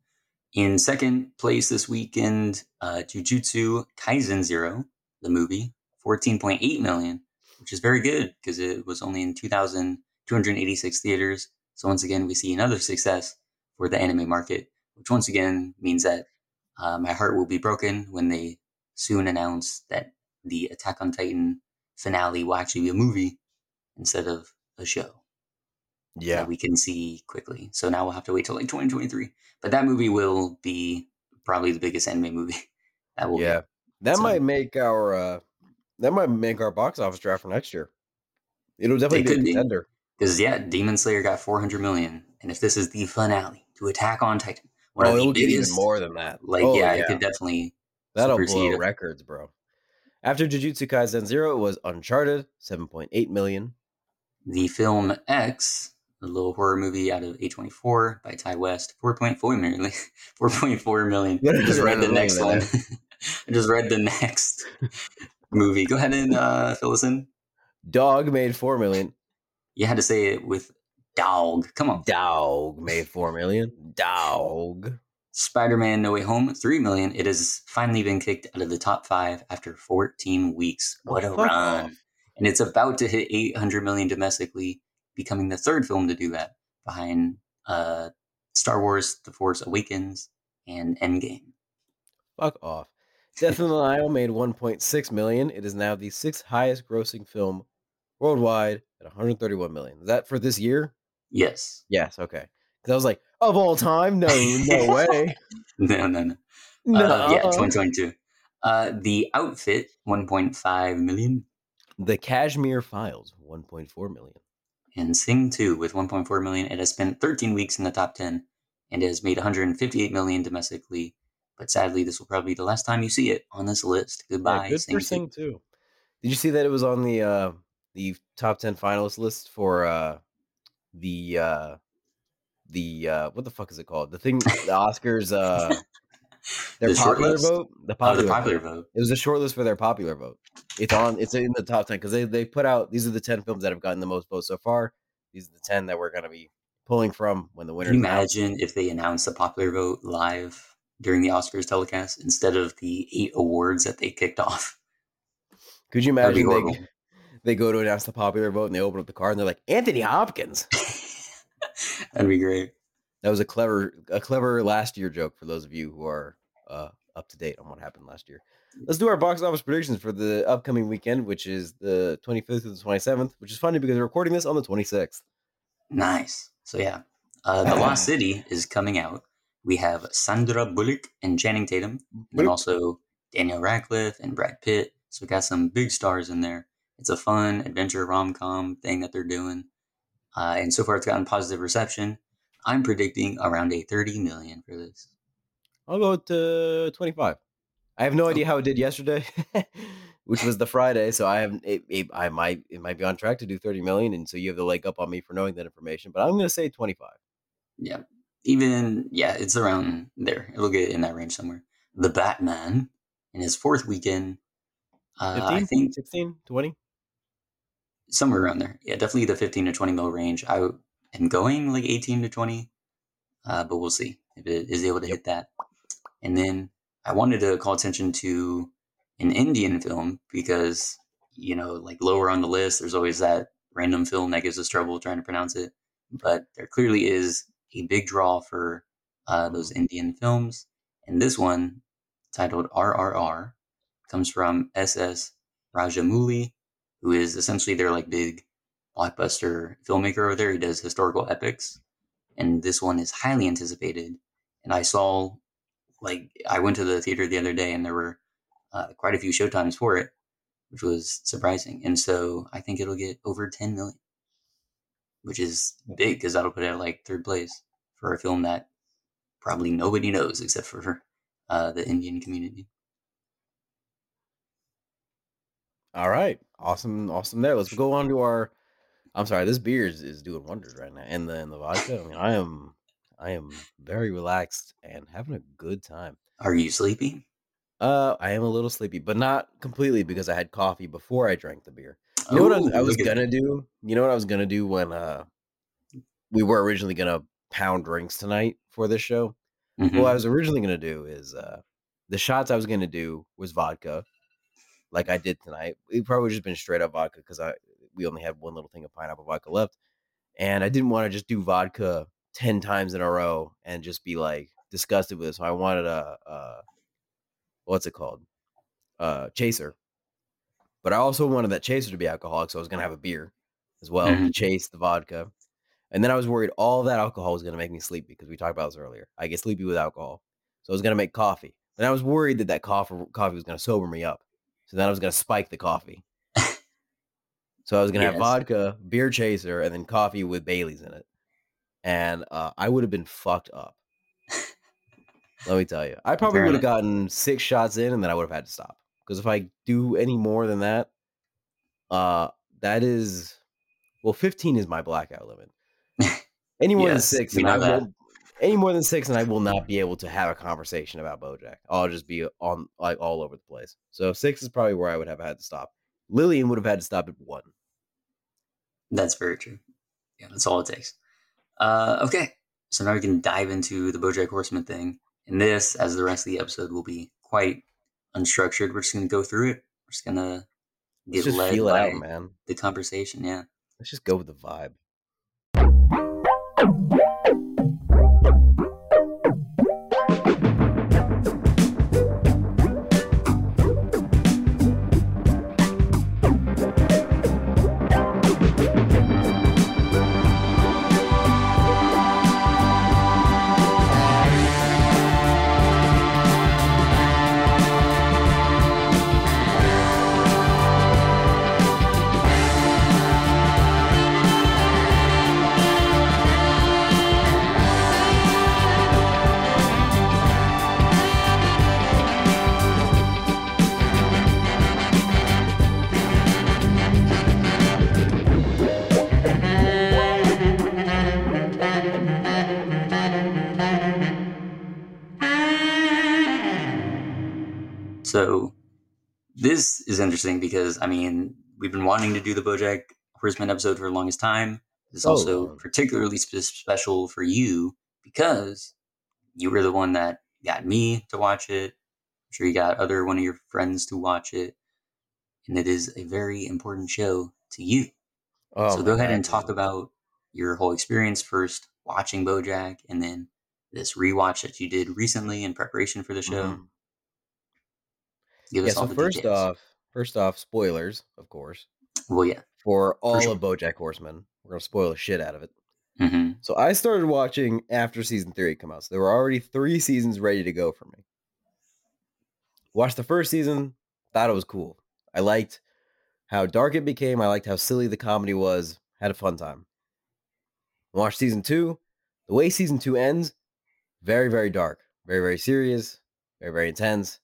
In second place this weekend, uh, Jujutsu Kaisen Zero, the movie, 14.8 million, which is very good because it was only in 2,286 theaters. So once again, we see another success for the anime market, which once again means that uh, my heart will be broken when they soon announce that the Attack on Titan finale will actually be a movie instead of a show Yeah, we can see quickly. So now we'll have to wait till like 2023. But that movie will be probably the biggest anime movie that will yeah. be. That So- might make our uh that might make our box office draft for next year. It'll definitely It be a contender. Because yeah, Demon Slayer got 400 million, and if this is the finale to Attack on Titan, one Oh, of the it'll get even biggest, more than that. like Oh, yeah, it could definitely. That'll blow supersede- records, bro. After Jujutsu Kaisen Zero, it was Uncharted, 7.8 million. The film X, a little horror movie out of A24 by Ti West, 4.4 million. 4.4 million. I just read the next one. I just read the next movie. Go ahead and uh, fill us in. Dog made 4 million. You had to say it with dog. Come on. Dog made 4 million. Dog. Spider-Man No Way Home, 3 million. It has finally been kicked out of the top five after 14 weeks. What a Oh, run. off. And it's about to hit 800 million domestically, becoming the third film to do that behind uh, Star Wars The Force Awakens and Endgame. Fuck off. Death in the Nile made 1.6 million. It is now the sixth highest grossing film worldwide at 131 million. Is that for this year? Yes. Yes, okay. Because I was like, of all time? No, no way. No, no, no. No. Uh, yeah, 2022. Uh, the outfit, 1.5 million. the Kashmir Files, 1.4 million. And Sing 2 with 1.4 million. It has spent 13 weeks in the top 10 and it has made 158 million domestically, but sadly, this will probably be the last time you see it on this list. Goodbye. Yeah, good Sing for Two. Sing too. Did you see that it was on the uh the top ten finalist list for uh the uh the uh what the fuck is it called? The thing the Oscars uh their The popular vote? The Oh, popular, vote. popular vote. It was a short list for their popular vote. It's on it's in the top ten because they, they put out these are the ten films that have gotten the most votes so far. These are the ten that we're gonna be pulling from when the winner imagine if they announced the popular vote live during the Oscars telecast instead of the eight awards that they kicked off? Could you imagine they they go to announce the popular vote and they open up the card and they're like Anthony Hopkins. That'd be great. That was a clever, a clever last year joke for those of you who are uh, up to date on what happened last year. Let's do our box office predictions for the upcoming weekend, which is the 25th to the 27th. Which is funny because we're recording this on the 26th. Nice. So yeah, uh, the Lost City is coming out. We have Sandra Bullock and Channing Tatum, and then also Daniel Radcliffe and Brad Pitt. So we got some big stars in there. It's a fun adventure rom com thing that they're doing, uh, and so far it's gotten positive reception. I'm predicting around a 30 million for this. I'll go to 25. I have no idea how it did yesterday, which was the Friday. So I have, it, it, I might, it might be on track to do 30 million, and so you have the leg up on me for knowing that information. But I'm going to say 25. Yeah, even yeah, it's around there. It'll get in that range somewhere. The Batman in his fourth weekend, uh, 15, I think 16, 20. somewhere around there. Yeah, definitely the 15 to 20 mil range. I am going like 18 to 20, uh, but we'll see if it is able to hit that. And then I wanted to call attention to an Indian film because, you know, like lower on the list, there's always that random film that gives us trouble trying to pronounce it. But there clearly is a big draw for uh, those Indian films. And this one, titled RRR, comes from SS Rajamouli, who is essentially their like big blockbuster filmmaker over there. He does historical epics, and this one is highly anticipated. And I saw, like, I went to the theater the other day, and there were uh, quite a few showtimes for it, which was surprising. And so I think it'll get over 10 million, which is big because that'll put it at like third place for a film that probably nobody knows except for uh, the Indian community. All right. Awesome. Awesome there. Let's go on to our I'm sorry, this beer is, is doing wonders right now. And then the vodka. I mean, I am I am very relaxed and having a good time. Are you sleepy? Uh I am a little sleepy, but not completely because I had coffee before I drank the beer. You know what I was, I was gonna do? You know what I was gonna do when uh we were originally gonna pound drinks tonight for this show? Mhm. What I was originally gonna do is uh the shots I was gonna do was vodka, like I did tonight. It probably just been straight up vodka because I we only had one little thing of pineapple vodka left, and I didn't want to just do vodka ten times in a row and just be like disgusted with it. So I wanted a, uh what's it called, uh chaser. But I also wanted that chaser to be alcoholic, so I was gonna have a beer as well to Mhm. chase the vodka. And then I was worried all that alcohol was gonna make me sleepy because we talked about this earlier. I get sleepy with alcohol, so I was gonna make coffee. And I was worried that that coffee coffee was gonna sober me up. So then I was gonna spike the coffee. So I was gonna have vodka, beer chaser, and then coffee with Bailey's in it. And uh, I would have been fucked up. Let me tell you, I probably would have gotten six shots in, and then I would have had to stop. Because if I do any more than that, uh, that is well, fifteen is my blackout limit. Any more than six, and I that. will. Any more than six, and I will not be able to have a conversation about BoJack. I'll just be on like all over the place. So six is probably where I would have had to stop. Lillian would have had to stop at one. That's very true. Yeah, that's all it takes. Uh, okay, so now we can dive into the BoJack Horseman thing. And this, as the rest of the episode, will be quite unstructured. We're just going to go through it. We're just going to Let's get just led feel it by out, man. the conversation. Yeah. Let's just go with the vibe. So this is interesting because I mean we've been wanting to do the BoJack Horseman episode for the longest time. It's So also particularly spe- special for you because you were the one that got me to watch it. I'm sure you got other one of your friends to watch it, and it is a very important show to you. Oh so go ahead God, and talk about your whole experience first, watching BoJack, and then this rewatch that you did recently in preparation for the show. Mhm. Give Yeah. us all So the first details. off, first off, spoilers, of course, well, yeah. for all sure. of BoJack Horseman. We're gonna spoil the shit out of it. hmm So I started watching after season three had come out. So there were already three seasons ready to go for me. Watched the first season, thought it was cool. I liked how dark it became. I liked how silly the comedy was. Had a fun time. Watched season two. The way season two ends, very, very dark, very, very serious, very, very intense.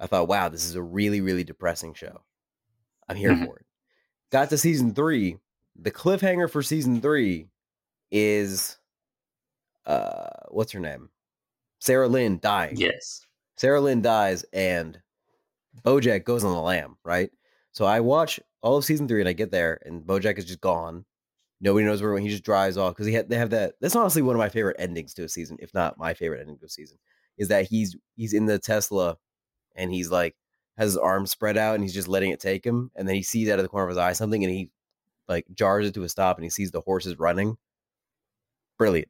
I thought, wow, this is a really, really depressing show. I'm here Mhm. for it. Got to season three. The cliffhanger for season three is uh what's her name? Sarah Lynn dying. Yes. Sarah Lynn dies and Bojack goes on the lam, right? So I watch all of season three and I get there and Bojack is just gone. Nobody knows where he just drives off because he had they have that. That's honestly one of my favorite endings to a season, if not my favorite ending to a season, is that he's he's in the Tesla and he's like has his arms spread out and he's just letting it take him, and then he sees out of the corner of his eye something and he like jars it to a stop and he sees the horses running. Brilliant,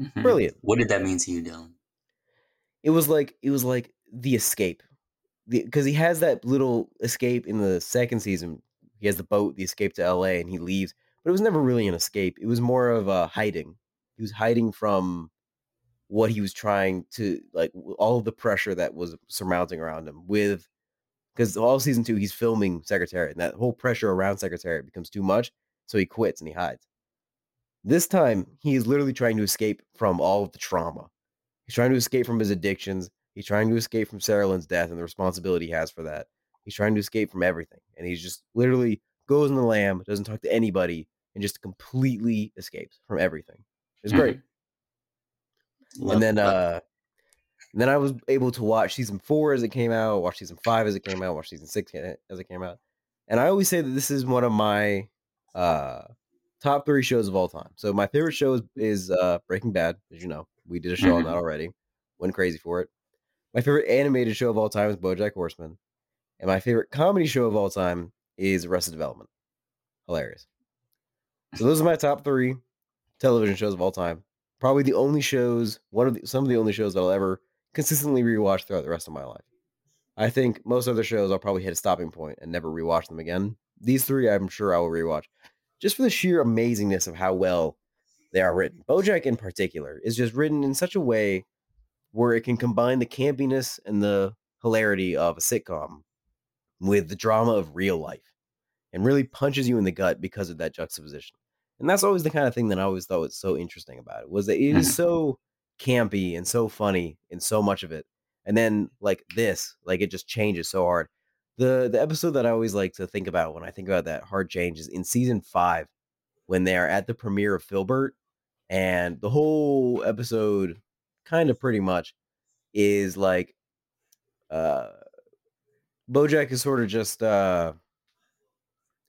Mhm. brilliant. What did that mean to you, Dylan? it was like it was like the escape because he has that little escape in the second season he has the boat the escape to la and he leaves but it was never really an escape it was more of a hiding he was hiding from what he was trying to like all of the pressure that was surmounting around him with because all season two he's filming Secretary, and that whole pressure around Secretary becomes too much so he quits and he hides this time he is literally trying to escape from all of the trauma He's trying to escape from his addictions. He's trying to escape from Sarah Lynn's death and the responsibility he has for that. He's trying to escape from everything. And he's just literally goes in the lam, doesn't talk to anybody, and just completely escapes from everything. It's great. Mm-hmm. Love- and then love- uh then I was able to watch season four as it came out, watch season five as it came out, watch season six as it came out. And I always say that this is one of my uh top three shows of all time. So my favorite show is, is uh Breaking Bad, as you know. We did a show on that already. Went crazy for it. My favorite animated show of all time is BoJack Horseman. And my favorite comedy show of all time is Arrested Development. Hilarious. So those are my top three television shows of all time. Probably the only shows, one of the, some of the only shows that I'll ever consistently rewatch throughout the rest of my life. I think most other shows I'll probably hit a stopping point and never rewatch them again. These three, I'm sure I will rewatch, just for the sheer amazingness of how well they are written. BoJack, in particular, is just written in such a way where it can combine the campiness and the hilarity of a sitcom with the drama of real life, and really punches you in the gut because of that juxtaposition. And that's always the kind of thing that I always thought was so interesting about it was that it is so campy and so funny and so much of it. And then like this, like it just changes so hard. The the episode that I always like to think about when I think about that hard change is in season five, when they're at the premiere of Philbert, and the whole episode kind of pretty much is like uh Bojack is sort of just uh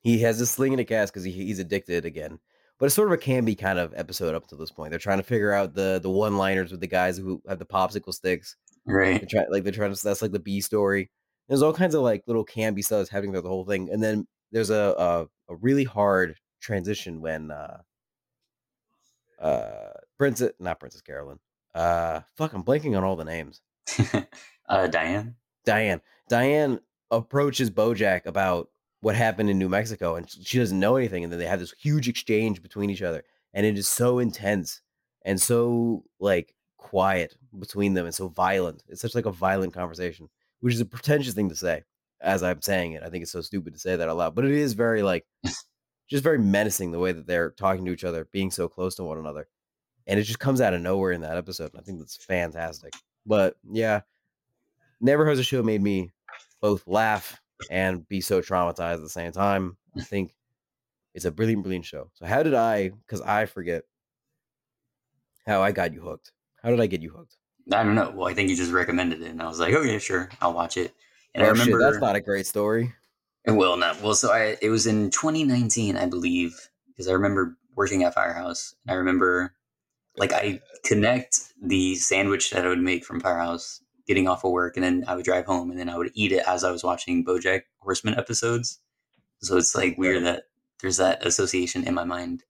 he has a sling in a cast because he, he's addicted again. But it's sort of a can be kind of episode up to this point. They're trying to figure out the the one liners with the guys who have the popsicle sticks. They're right. like they're trying to that's like the B story. There's all kinds of like little Canby stuff that's happening throughout the whole thing. And then there's a a, a really hard transition when uh uh Princess not Princess Carolyn. Uh fuck, I'm blanking on all the names. uh, Diane. Diane. Diane approaches Bojack about what happened in New Mexico, and she doesn't know anything. And then they have this huge exchange between each other, and it is so intense and so like quiet between them, and so violent. It's such like a violent conversation, which is a pretentious thing to say. As I'm saying it, I think it's so stupid to say that out loud, but it is very like just very menacing the way that they're talking to each other, being so close to one another, and it just comes out of nowhere in that episode. And I think that's fantastic. But yeah, never has a show made me both laugh and be so traumatized at the same time. I think it's a brilliant, brilliant show. So how did I? Because I forget how I got you hooked. How did I get you hooked? I don't know. Well, I think you just recommended it, and I was like, okay, sure, I'll watch it. And oh I remember shit, that's not a great story. And well, not well. So I it was in 2019, I believe, because I remember working at Firehouse. And I remember, like, I connect the sandwich that I would make from Firehouse, getting off of work, and then I would drive home, and then I would eat it as I was watching BoJack Horseman episodes. So it's like weird that there's that association in my mind.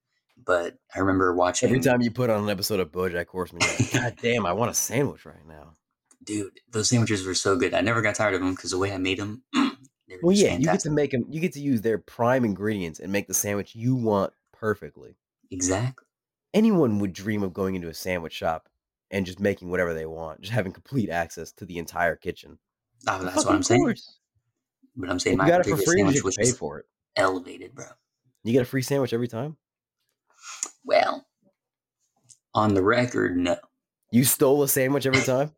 But I remember watching Every time you put on an episode of BoJack Horseman, like, God damn, I want a sandwich right now. dude, those sandwiches were so good. I never got tired of them because the way I made them, Well, just yeah, you get to make them. You get to use their prime ingredients and make the sandwich you want perfectly. exactly. Anyone would dream of going into a sandwich shop and just making whatever they want, just having complete access to the entire kitchen. Oh, that's what I'm saying. course. But I'm saying you my got it for free, you sandwich to pay for it. elevated, bro. You get a free sandwich every time. Well, on the record, no. You stole a sandwich every time.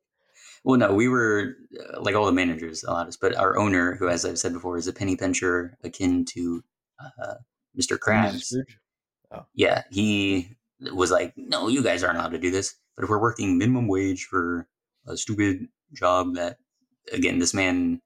Well, no, we were uh, like all the managers allowed us, but our owner, who, as I've said before, is a penny pincher akin to uh, Mr. Krabs. Scrooge? Yeah, he was like, "No, you guys aren't allowed to do this." But if we're working minimum wage for a stupid job, that again, this man,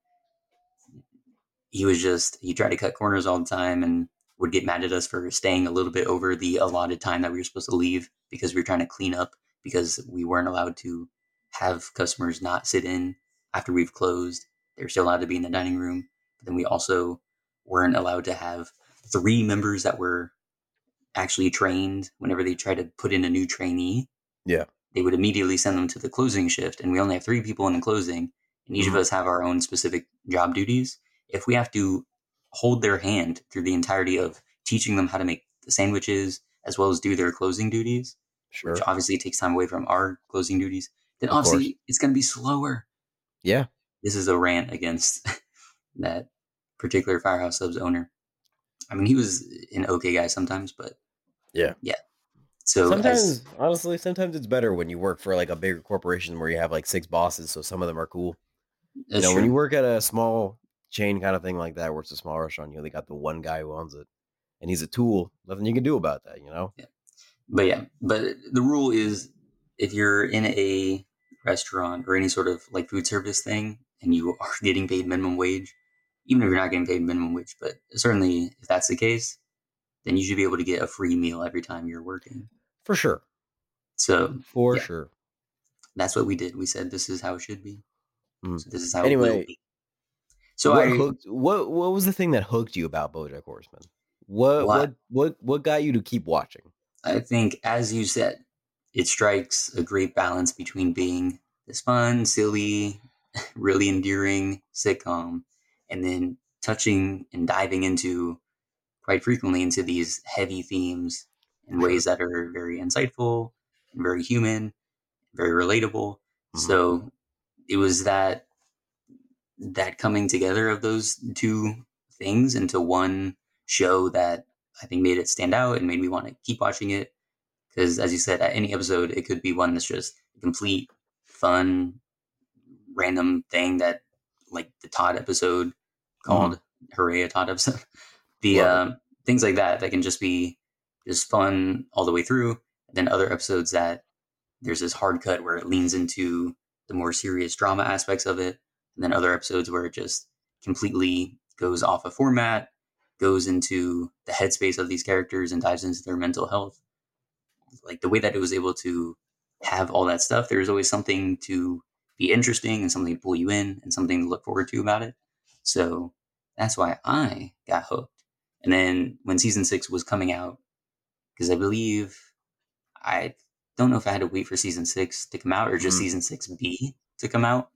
he was just he tried to cut corners all the time and would get mad at us for staying a little bit over the allotted time that we were supposed to leave because we were trying to clean up because we weren't allowed to have customers not sit in after we've closed. They were still allowed to be in the dining room. But then we also weren't allowed to have three members that were actually trained whenever they tried to put in a new trainee. Yeah. They would immediately send them to the closing shift. And we only have three people in the closing, and each Mhm. of us have our own specific job duties. If we have to hold their hand through the entirety of teaching them how to make the sandwiches as well as do their closing duties, Sure. which obviously takes time away from our closing duties, then Of course. obviously it's going to be slower. Yeah. This is a rant against that particular Firehouse Subs owner. I mean, he was an okay guy sometimes, but Yeah. yeah. So sometimes, as, honestly, sometimes it's better when you work for like a bigger corporation where you have like six bosses, so some of them are cool. You know, true. when you work at a small chain kind of thing like that, where it's a small restaurant, you only got the one guy who owns it, and he's a tool. Nothing you can do about that. You know. but yeah, but the rule is if you're in a restaurant or any sort of like food service thing and you are getting paid minimum wage, even if you're not getting paid minimum wage, but certainly if that's the case, then you should be able to get a free meal every time you're working. For sure. So For Yeah. sure. that's what we did. We said this is how it should be. Mm. So this is how it will Anyway, be. So what I hooked, what what was the thing that hooked you about BoJack Horseman? What? what what what got you to keep watching? I think, as you said, it strikes a great balance between being this fun, silly, really endearing sitcom, and then touching and diving into quite frequently into these heavy themes in ways that are very insightful and very human, very relatable. Mhm. So it was that that coming together of those two things into one show that I think made it stand out and made me want to keep watching it. Because as you said, at any episode, it could be one that's just complete fun, random thing that, like the Todd episode called "Hooray!" a Todd episode. The um, things like that that can just be just fun all the way through. Then other episodes that there's this hard cut where it leans into the more serious drama aspects of it, and then other episodes where it just completely goes off a format, goes into the headspace of these characters and dives into their mental health. Like the way that it was able to have all that stuff, there's always something to be interesting and something to pull you in and something to look forward to about it. So that's why I got hooked. And then when season six was coming out, because I believe I don't know if I had to wait for season six to come out or just Mhm. season six B to come out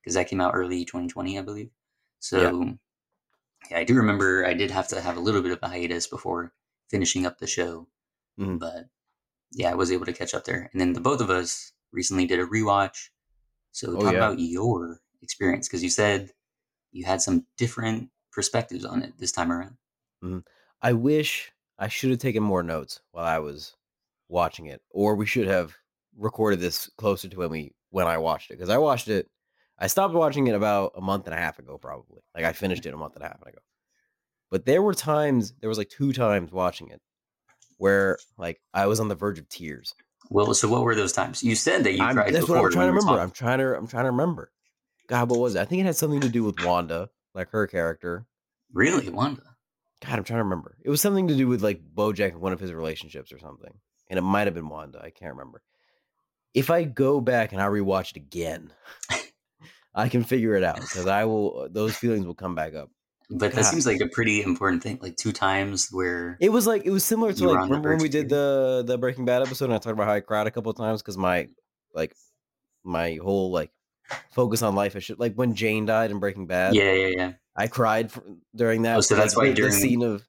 because that came out early 2020, I believe. So yeah. I do remember I did have to have a little bit of a hiatus before finishing up the show, Mhm. but yeah, I was able to catch up there. And then the both of us recently did a rewatch. So Oh, talk yeah. about your experience because you said you had some different perspectives on it this time around. I wish I should have taken more notes while I was watching it, or we should have recorded this closer to when we when I watched it because I watched it. I stopped watching it about a month and a half ago, probably. Like I finished mm-hmm. it a month and a half ago. But there were times, there was like two times watching it where like I was on the verge of tears. Well, so what were those times? You said that you I'm, cried that's before. what I'm trying to when we were remember. I'm trying to I'm trying to remember. God, what was it? I think it had something to do with Wanda, like her character. Really, Wanda? God, I'm trying to remember. It was something to do with like Bojack and one of his relationships or something. And it might have been Wanda. I can't remember. If I go back and I rewatch it again, I can figure it out because I will. Those feelings will come back up. But that seems like a pretty important thing. Like two times where It was like it was similar to like remember when we did the the Breaking Bad episode and I talked about how I cried a couple of times because my like my whole like focus on life is shit. Like when Jane died in Breaking Bad, yeah, yeah, yeah. I cried for, during that. Oh, so that's like, why the, the scene of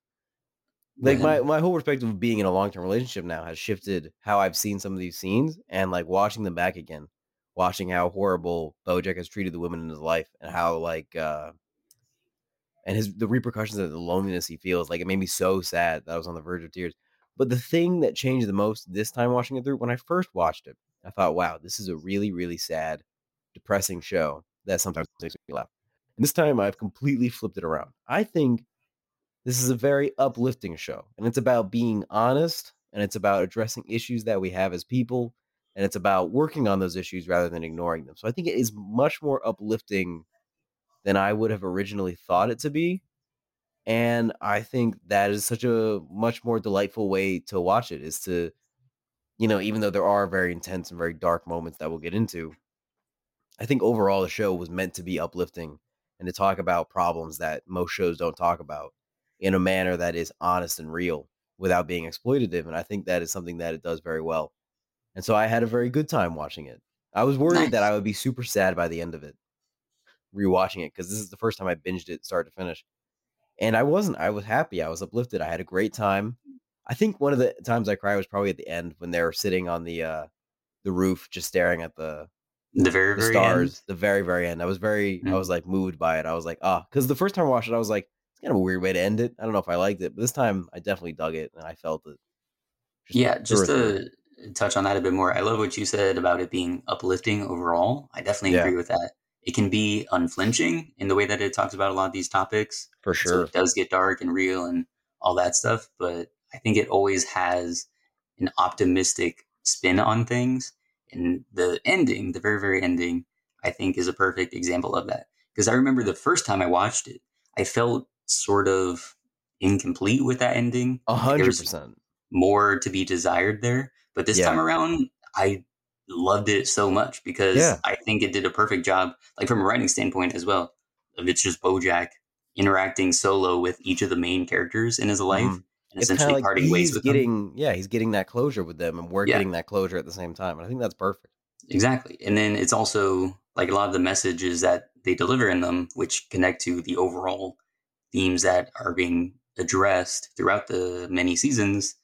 like my, my whole perspective of being in a long term relationship now has shifted how I've seen some of these scenes and like watching them back again, watching how horrible Bojack has treated the women in his life and how like uh and his the repercussions of the loneliness he feels. Like it made me so sad that I was on the verge of tears. But the thing that changed the most this time watching it through, when I first watched it, I thought, wow, this is a really, really sad, depressing show that sometimes makes me laugh. And this time I've completely flipped it around. I think this is a very uplifting show, and it's about being honest, and it's about addressing issues that we have as people, and it's about working on those issues rather than ignoring them. So I think it is much more uplifting than I would have originally thought it to be. And I think that is such a much more delightful way to watch it is to, you know, even though there are very intense and very dark moments that we'll get into, I think overall the show was meant to be uplifting and to talk about problems that most shows don't talk about in a manner that is honest and real without being exploitative. And I think that is something that it does very well. And so I had a very good time watching it. I was worried that I would be super sad by the end of it, rewatching it, because this is the first time I binged it start to finish. And I wasn't. I was happy. I was uplifted. I had a great time. I think one of the times I cried was probably at the end when they were sitting on the uh the roof just staring at the the very the very stars, end. the very, very end. I was very, I Mm. was like moved by it. I was like, ah, because the first time I watched it, I was like, it's kind of a weird way to end it. I don't know if I liked it, but this time I definitely dug it and I felt it. Yeah, just to touch on that a bit more, I love what you said about it being uplifting overall. I definitely Yeah. agree with that. It can be unflinching in the way that it talks about a lot of these topics. for So sure. it does get dark and real and all that stuff, but I think it always has an optimistic spin on things. And the ending, the very, very ending, I think is a perfect example of that. Because I remember the first time I watched it, I felt sort of incomplete with that ending. A hundred percent. more to be desired there. But this time around, I loved it so much because Yeah. I think it did a perfect job, like from a writing standpoint as well. Of it's just Bojack interacting solo with each of the main characters in his life Mhm. And essentially like parting ways he's with them. getting, yeah, he's getting that closure with them, and we're Yeah. getting that closure at the same time. And I think that's perfect. Exactly. And then it's also like a lot of the messages that they deliver in them, which connect to the overall themes that are being addressed throughout the many seasons,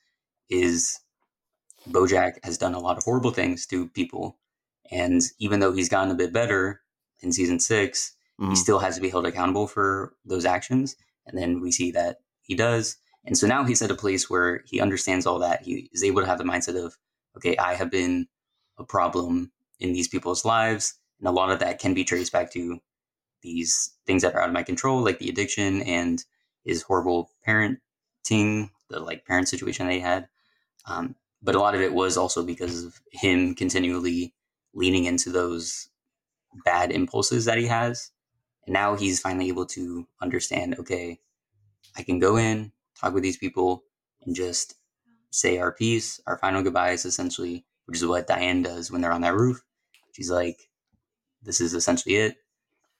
is Bojack has done a lot of horrible things to people. And even though he's gotten a bit better in season six, he Mhm. still has to be held accountable for those actions. And then we see that he does. And so now he's at a place where he understands all that. He is able to have the mindset of, okay, I have been a problem in these people's lives. And a lot of that can be traced back to these things that are out of my control, like the addiction and his horrible parenting, the like parent situation they had. Um, but a lot of it was also because of him continually leaning into those bad impulses that he has. And now he's finally able to understand okay, I can go in, talk with these people, and just say our piece, our final goodbyes, essentially, which is what Diane does when they're on that roof. She's like, this is essentially it.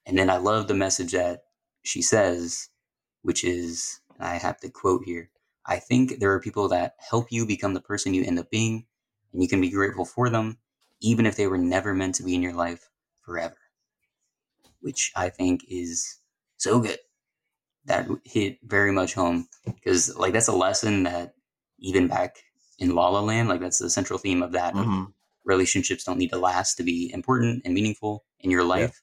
And then I love the message that she says, which is, I have to quote here I think there are people that help you become the person you end up being, and you can be grateful for them, even if they were never meant to be in your life forever. Which I think is so good. That hit very much home because, like, that's a lesson that even back in La La Land, like, that's the central theme of that. Mhm. relationships don't need to last to be important and meaningful in your life.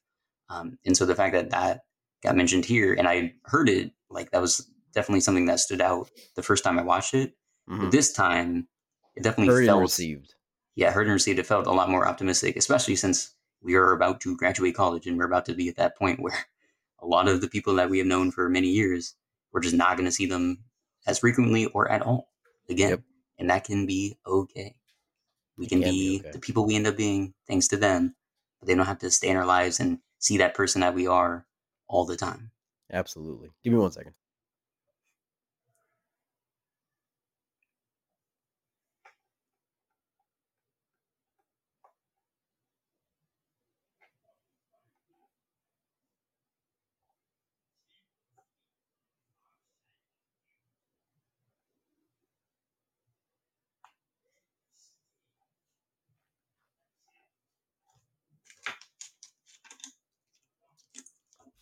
Um, and so the fact that that got mentioned here, and I heard it, like, that was definitely something that stood out the first time I watched it. But Mhm. this time, it definitely Heard felt received. yeah, heard and received. It felt a lot more optimistic, especially since we are about to graduate college and we're about to be at that point where a lot of the people that we have known for many years, we're just not going to see them as frequently or at all again. Yep. And that can be okay. We can can be, be, okay. the people we end up being thanks to them, but they don't have to stay in our lives and see that person that we are all the time. Absolutely. Give me one second.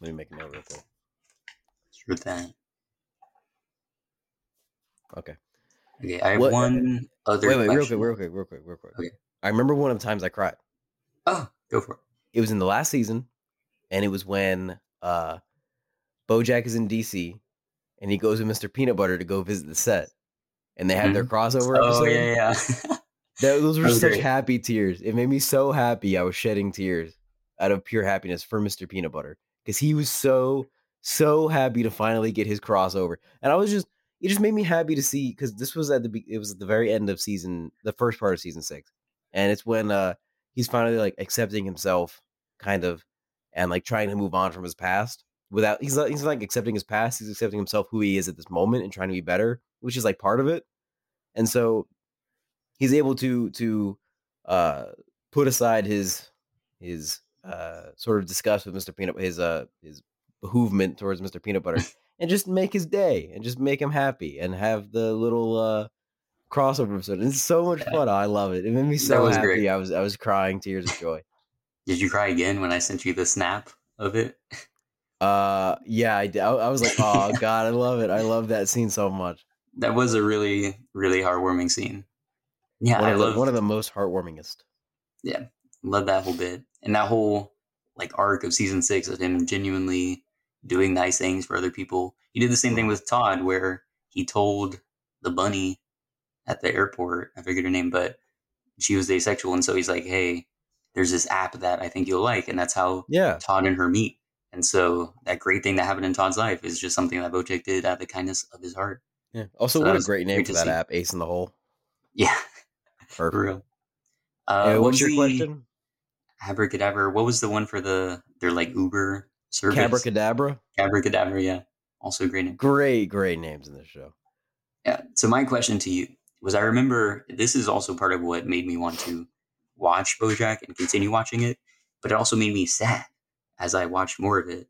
Let me make a note real quick. Sure thing. Okay. Okay, I have What- one other Wait, wait, real quick, real quick, real quick, real quick. Okay. I remember one of the times I cried. Oh, go for it. It was in the last season, and it was when uh Bojack is in DC and he goes with Mr. Peanut Butter to go visit the set. And they have their crossover Oh, episode. yeah, yeah. That- those were such great. happy tears. It made me so happy. I was shedding tears out of pure happiness for Mr. Peanut Butter because he was so so happy to finally get his crossover, and I was just it just made me happy to see because this was at the it was at the very end of season the first part of season six, and it's when uh he's finally like accepting himself kind of and like trying to move on from his past without he's not he's like accepting his past he's accepting himself who he is at this moment and trying to be better which is like part of it and so he's able to to uh put aside his his uh sort of discuss with Mr. Peanut his uh his behoovement towards Mr. Peanut Butter and just make his day and just make him happy and have the little uh crossover episode. And it's so much fun. I love it. It made me so happy. great. I was I was crying tears of joy. Did you cry again when I sent you the snap of it? Uh yeah, I, I was like, oh god, I love it. I love that scene so much. That was a really, really heartwarming scene. Yeah, one I love one of the most heartwarmingest. Yeah, love that whole bit and that whole like arc of season six of him genuinely doing nice things for other people. He did the same thing with Todd, where he told the bunny at the airport, I forget her name, but she was asexual, and so he's like, "Hey, there's this app that I think you'll like," and that's how Yeah. Todd and her meet. And so that great thing that happened in Todd's life is just something that Bojack did out of the kindness of his heart. Yeah. Also, So what a great name great for to that see. app, Ace in the Hole. Yeah, for real. Uh, what what's your the- question? Abracadabra. What was the one for the their like Uber service? Cabracadabra. Abracadabra, yeah. Also great name. Great, great names in this show. Yeah. So my question to you was I remember this is also part of what made me want to watch Bojack and continue watching it, but it also made me sad as I watched more of it.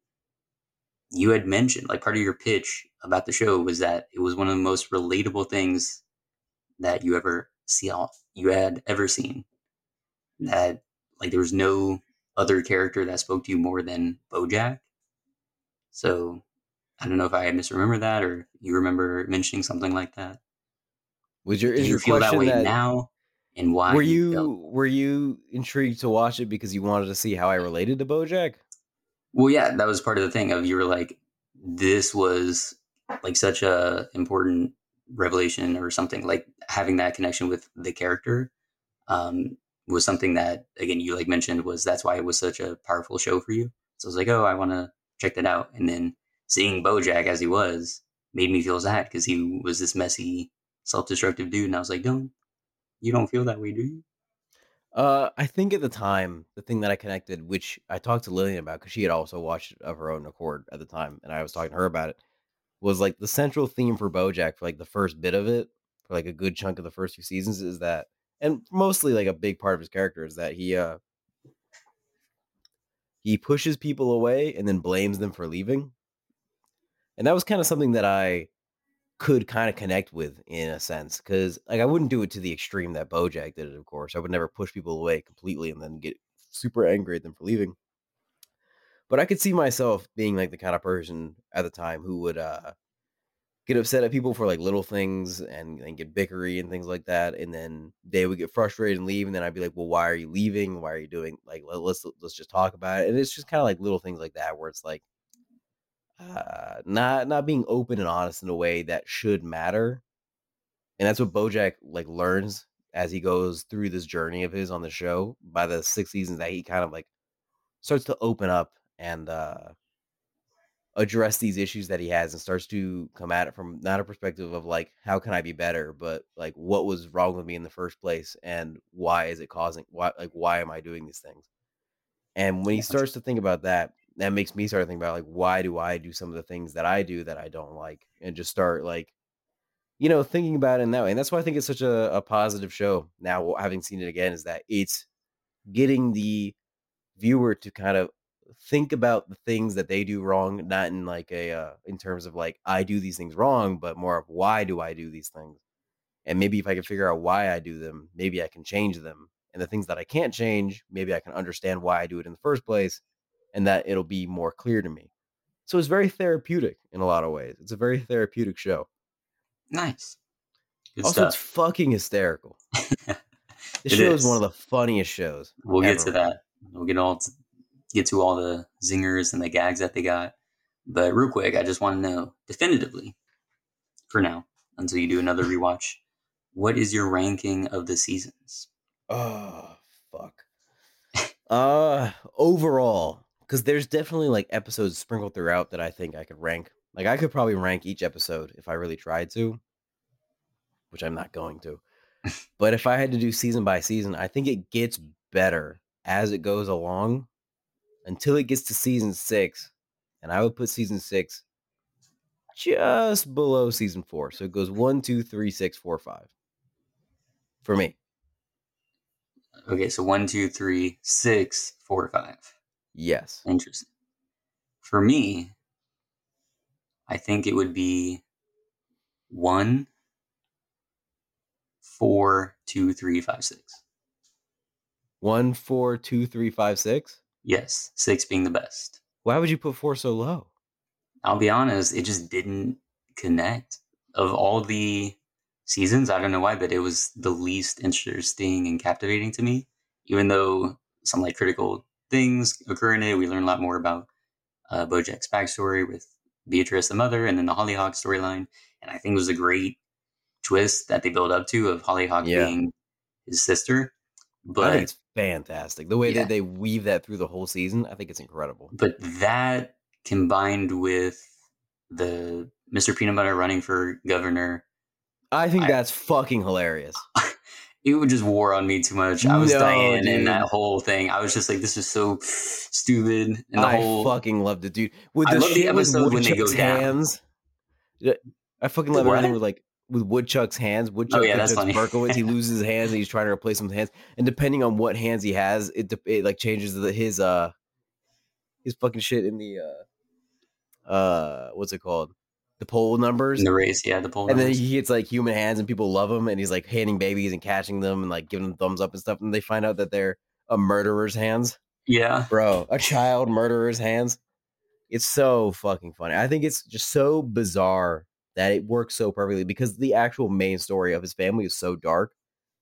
You had mentioned like part of your pitch about the show was that it was one of the most relatable things that you ever see all you had ever seen. That like there was no other character that spoke to you more than Bojack. So I don't know if I misremember that or you remember mentioning something like that. Was your Do is you your feel that way that, now? And why? were felt- you were you intrigued to watch it because you wanted to see how I related to BoJack? Well, yeah, that was part of the thing of you were like, this was like such a important revelation or something. Like having that connection with the character um, was something that again you like mentioned was that's why it was such a powerful show for you. So I was like, oh, I want to check that out. And then seeing BoJack as he was made me feel sad because he was this messy, self-destructive dude, and I was like, don't you don't feel that way, do you? Uh, I think at the time, the thing that I connected, which I talked to Lillian about, because she had also watched of her own accord at the time, and I was talking to her about it, was like the central theme for BoJack for like the first bit of it, for like a good chunk of the first few seasons, is that, and mostly like a big part of his character is that he uh he pushes people away and then blames them for leaving, and that was kind of something that I could kind of connect with in a sense because like I wouldn't do it to the extreme that Bojack did it. Of course, I would never push people away completely and then get super angry at them for leaving. But I could see myself being like the kind of person at the time who would uh get upset at people for like little things and, and get bickery and things like that, and then they would get frustrated and leave, and then I'd be like, "Well, why are you leaving? Why are you doing like let, let's let's just talk about it?" And it's just kind of like little things like that where it's like uh, not not being open and honest in a way that should matter, and that's what BoJack like learns as he goes through this journey of his on the show. By the six seasons, that he kind of like starts to open up and uh address these issues that he has and starts to come at it from not a perspective of like how can I be better, but like what was wrong with me in the first place and why is it causing why like why am I doing these things? And when he starts to think about that, that makes me start thinking about like why do I do some of the things that I do that I don't like and just start like you know thinking about it in that way. And that's why I think it's such a, a positive show. Now having seen it again is that it's getting the viewer to kind of think about the things that they do wrong, not in like a uh, in terms of like I do these things wrong, but more of why do I do these things? And maybe if I can figure out why I do them, maybe I can change them. And the things that I can't change, maybe I can understand why I do it in the first place and that it'll be more clear to me. So it's very therapeutic in a lot of ways. It's a very therapeutic show. Nice. Good also, stuff. it's fucking hysterical. this show is. is one of the funniest shows. We'll ever. get to that. We'll get all to, get to all the zingers and the gags that they got. But real quick, I just want to know definitively, for now, until you do another rewatch, what is your ranking of the seasons? Oh fuck. uh overall, because there's definitely like episodes sprinkled throughout that I think I could rank. Like I could probably rank each episode if I really tried to, which I'm not going to. but if I had to do season by season, I think it gets better as it goes along until it gets to season six. And I would put season six just below season four. So it goes one, two, three, six, four, five. For me. Okay, so one, two, three, six, four, five. Yes. Interesting. For me, I think it would be one, four, two, three, five, six. One, four, two, three, five, six? Yes, six being the best. Why would you put four so low? I'll be honest, it just didn't connect. Of all the seasons, I don't know why, but it was the least interesting and captivating to me. Even though some like critical things occur in it, we learn a lot more about uh, Bojack's backstory with Beatrice, the mother, and then the Hollyhock storyline. And I think it was a great twist that they build up to of Hollyhock yeah. being his sister. But I think it's fantastic. The way yeah. that they weave that through the whole season, I think it's incredible. But that combined with the Mr. Peanut Butter running for governor. I think I, that's fucking hilarious. it would just wore on me too much. I was no, Diane in that whole thing. I was just like, this is so stupid. And the I whole fucking loved it, dude. With the, I love the episode when they go hands. Down. I fucking love everything with like with Woodchuck's hands. Woodchuck oh, yeah, that's funny. Berkowitz, he loses his hands and he's trying to replace them with hands. And depending on what hands he has, it it like changes the, his uh his fucking shit in the uh uh what's it called? The poll numbers. In the race, yeah, the poll and numbers. then he gets like human hands and people love him and he's like handing babies and catching them and like giving them thumbs up and stuff. And they find out that they're a murderer's hands. Yeah. Bro, a child murderer's hands. It's so fucking funny. I think it's just so bizarre that it works so perfectly because the actual main story of his family is so dark,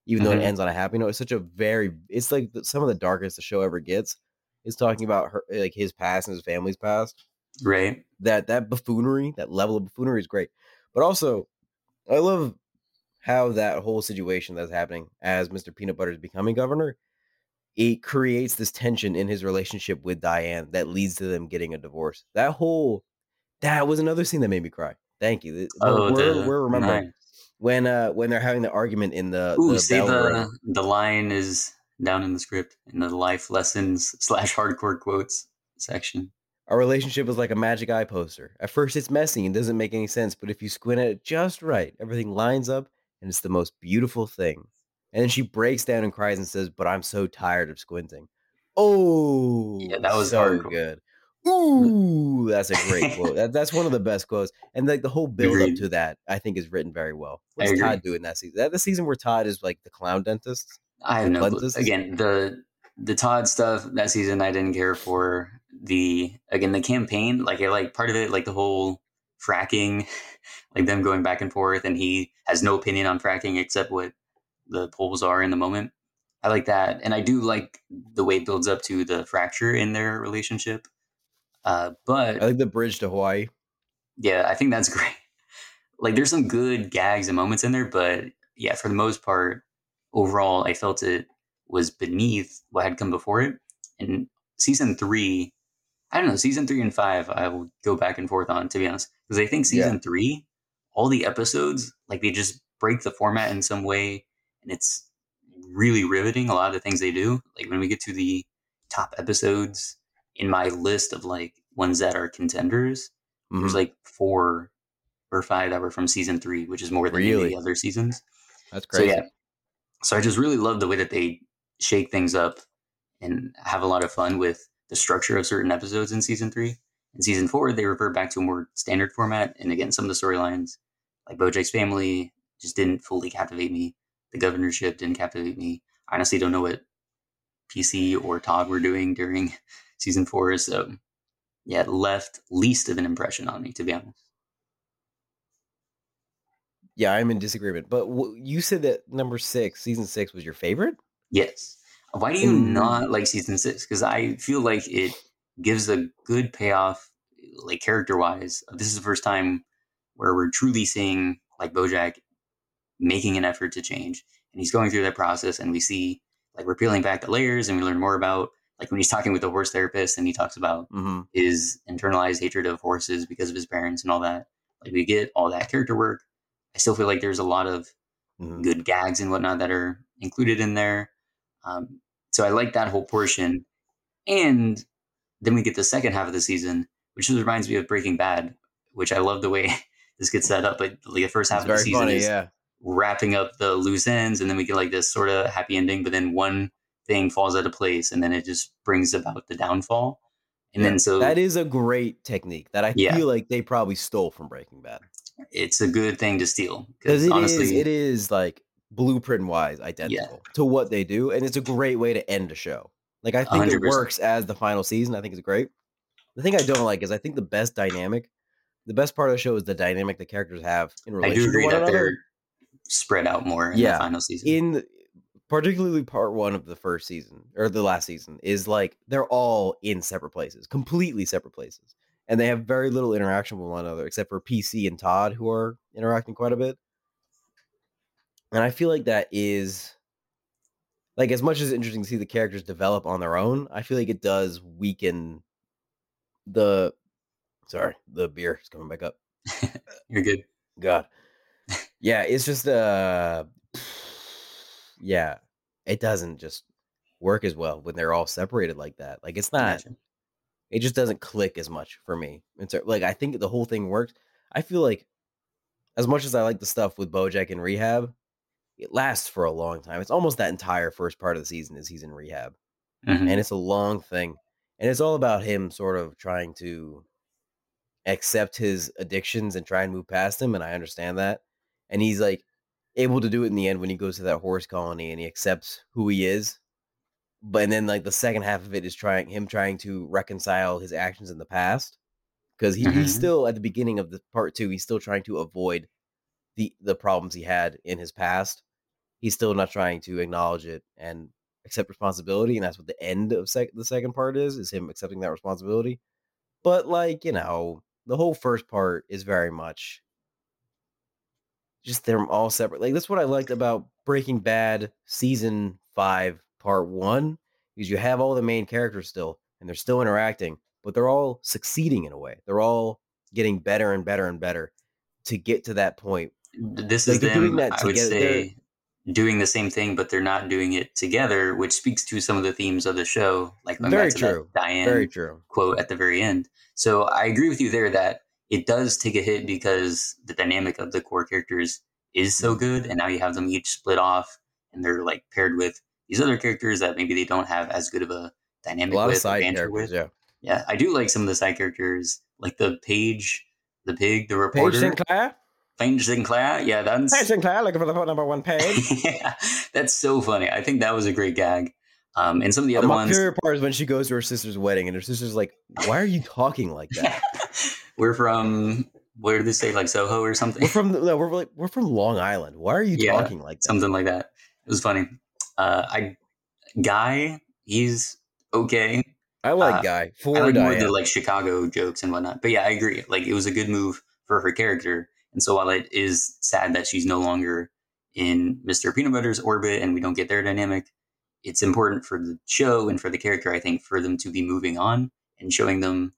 even mm-hmm. though it mm-hmm. ends on a happy note. It's such a very, it's like some of the darkest the show ever gets. Is talking about her, like his past and his family's past. Right. That that buffoonery, that level of buffoonery is great. But also, I love how that whole situation that's happening as Mr. Peanut Butter is becoming governor. It creates this tension in his relationship with Diane that leads to them getting a divorce. That whole that was another scene that made me cry. Thank you. Oh, we're, the, we're remembering nice. when uh when they're having the argument in the Ooh, the see the the line is down in the script in the life lessons slash hardcore quotes section. Our relationship is like a magic eye poster. At first, it's messy and doesn't make any sense, but if you squint at it just right, everything lines up and it's the most beautiful thing. And then she breaks down and cries and says, "But I'm so tired of squinting." Oh, yeah, that was so hardcore. good. Ooh, that's a great quote. That, that's one of the best quotes. And like the whole build Agreed. up to that, I think is written very well. What's Todd doing that season? That the season where Todd is like the clown dentist. I have no clue. Again, the the Todd stuff that season I didn't care for. The again the campaign, like I like part of it, like the whole fracking, like them going back and forth, and he has no opinion on fracking except what the polls are in the moment. I like that, and I do like the way it builds up to the fracture in their relationship uh, but I like the bridge to Hawaii. Yeah, I think that's great. Like, there's some good gags and moments in there, but yeah, for the most part, overall, I felt it was beneath what had come before it. And season three, I don't know. Season three and five, I will go back and forth on to be honest, because I think season Yeah. three, all the episodes, like they just break the format in some way, and it's really riveting. A lot of the things they do, like when we get to the top episodes in my list of like ones that are contenders, there's Mhm. like four or five that were from season three, which is more than any of Really? the other seasons. That's So crazy. yeah, so I just really love the way that they shake things up and have a lot of fun with the structure of certain episodes in season three. In season four, they revert back to a more standard format, and again, some of the storylines, like BoJack's family, just didn't fully captivate me. The governorship didn't captivate me. I honestly don't know what PC or Todd were doing during season four, is. so yeah, it left least of an impression on me, to be honest. Yeah, I'm in disagreement. But w- you said that number six, season six, was your favorite. Yes. Why do you Ooh. not like season six? Because I feel like it gives a good payoff, like character wise. This is the first time where we're truly seeing like Bojack making an effort to change, and he's going through that process, and we see like we're peeling back the layers, and we learn more about like when he's talking with the horse therapist, and he talks about Mm-hmm. his internalized hatred of horses because of his parents and all that. Like we get all that character work. I still feel like there's a lot of hmm good gags and whatnot that are included in there. Um, so I like that whole portion. And then we get the second half of the season, which just reminds me of Breaking Bad, which I love the way this gets set up. But like the first half It's of the season funny. is Yeah. wrapping up the loose ends, and then we get like this sort of happy ending. But then one thing falls out of place, and then it just brings about the downfall. And Yeah. then so that is a great technique that I Yeah. feel like they probably stole from Breaking Bad it's a good thing to steal because it is honestly, it is like blueprint wise identical to what they do, and it's a great way to end a show. Like I think it 100%. works as the final season. I think it's great. The thing I don't like is I think the best dynamic, the best part of the show is the dynamic the characters have in I relation do to agree that another. they're spread out more in Yeah. the final season. in particularly part one of the first season or the last season is like they're all in separate places completely separate places and they have very little interaction with one another except for pc and todd who are interacting quite a bit and i feel like that is like as much as it's interesting to see the characters develop on their own i feel like it does weaken the sorry the beer is coming back up You're good. God. Yeah, it's just uh yeah, it doesn't just work as well when they're all separated like that. Like it's not Gotcha. it just doesn't click as much for me. It's like I think the whole thing works. I feel like as much as I like the stuff with Bojack in rehab, it lasts for a long time. It's almost that entire first part of the season is he's in rehab. Mhm. And it's a long thing. And it's all about him sort of trying to accept his addictions and try and move past them. And I understand that. And he's like able to do it in the end when he goes to that horse colony and he accepts who he is. But and then like the second half of it is trying him trying to reconcile his actions in the past. Because he, Mhm. he's still at the beginning of the part two, he's still trying to avoid the the problems he had in his past. He's still not trying to acknowledge it and accept responsibility, and that's what the end of sec- the second part is: is him accepting that responsibility. But like you know, the whole first part is very much just they're all separate. Like that's what I liked about Breaking Bad season five, part one, is you have all the main characters still, and they're still interacting, but they're all succeeding in a way. They're all getting better and better and better to get to that point. This Like, is they're doing them, that I would say, doing the same thing, but they're not doing it together, which speaks to some of the themes of the show. Like Very back to that true. Diane Very true. quote at the very end. So I agree with you there that it does take a hit because the dynamic of the core characters is so Mhm. good, and now you have them each split off, and they're like paired with these other characters that maybe they don't have as good of a A dynamic lot with, of side characters, with. yeah. Yeah, I do like some of the side characters, like the Paige, the pig, the reporter, Sinclair. Paige Sinclair. Yeah, that's Paige Sinclair, looking for the number one page. yeah, that's so funny. I think that was a great gag. Um, and some of the other My ones, favorite part is when she goes to her sister's wedding and her sister's like, "Why are you talking like that?" we're from where did they say like Soho or something? we're from the, no, we're like we're from Long Island. Why are you Yeah, talking like that? something like that. It was funny. Uh, I guy, he's okay. I like uh, Guy I for like more the like Chicago jokes and whatnot. But yeah, I agree. Like it was a good move for her character. And so while it is sad that she's no longer in Mr. Peanut Butter's orbit and we don't get their dynamic, it's important for the show and for the character, I think, for them to be moving on and showing them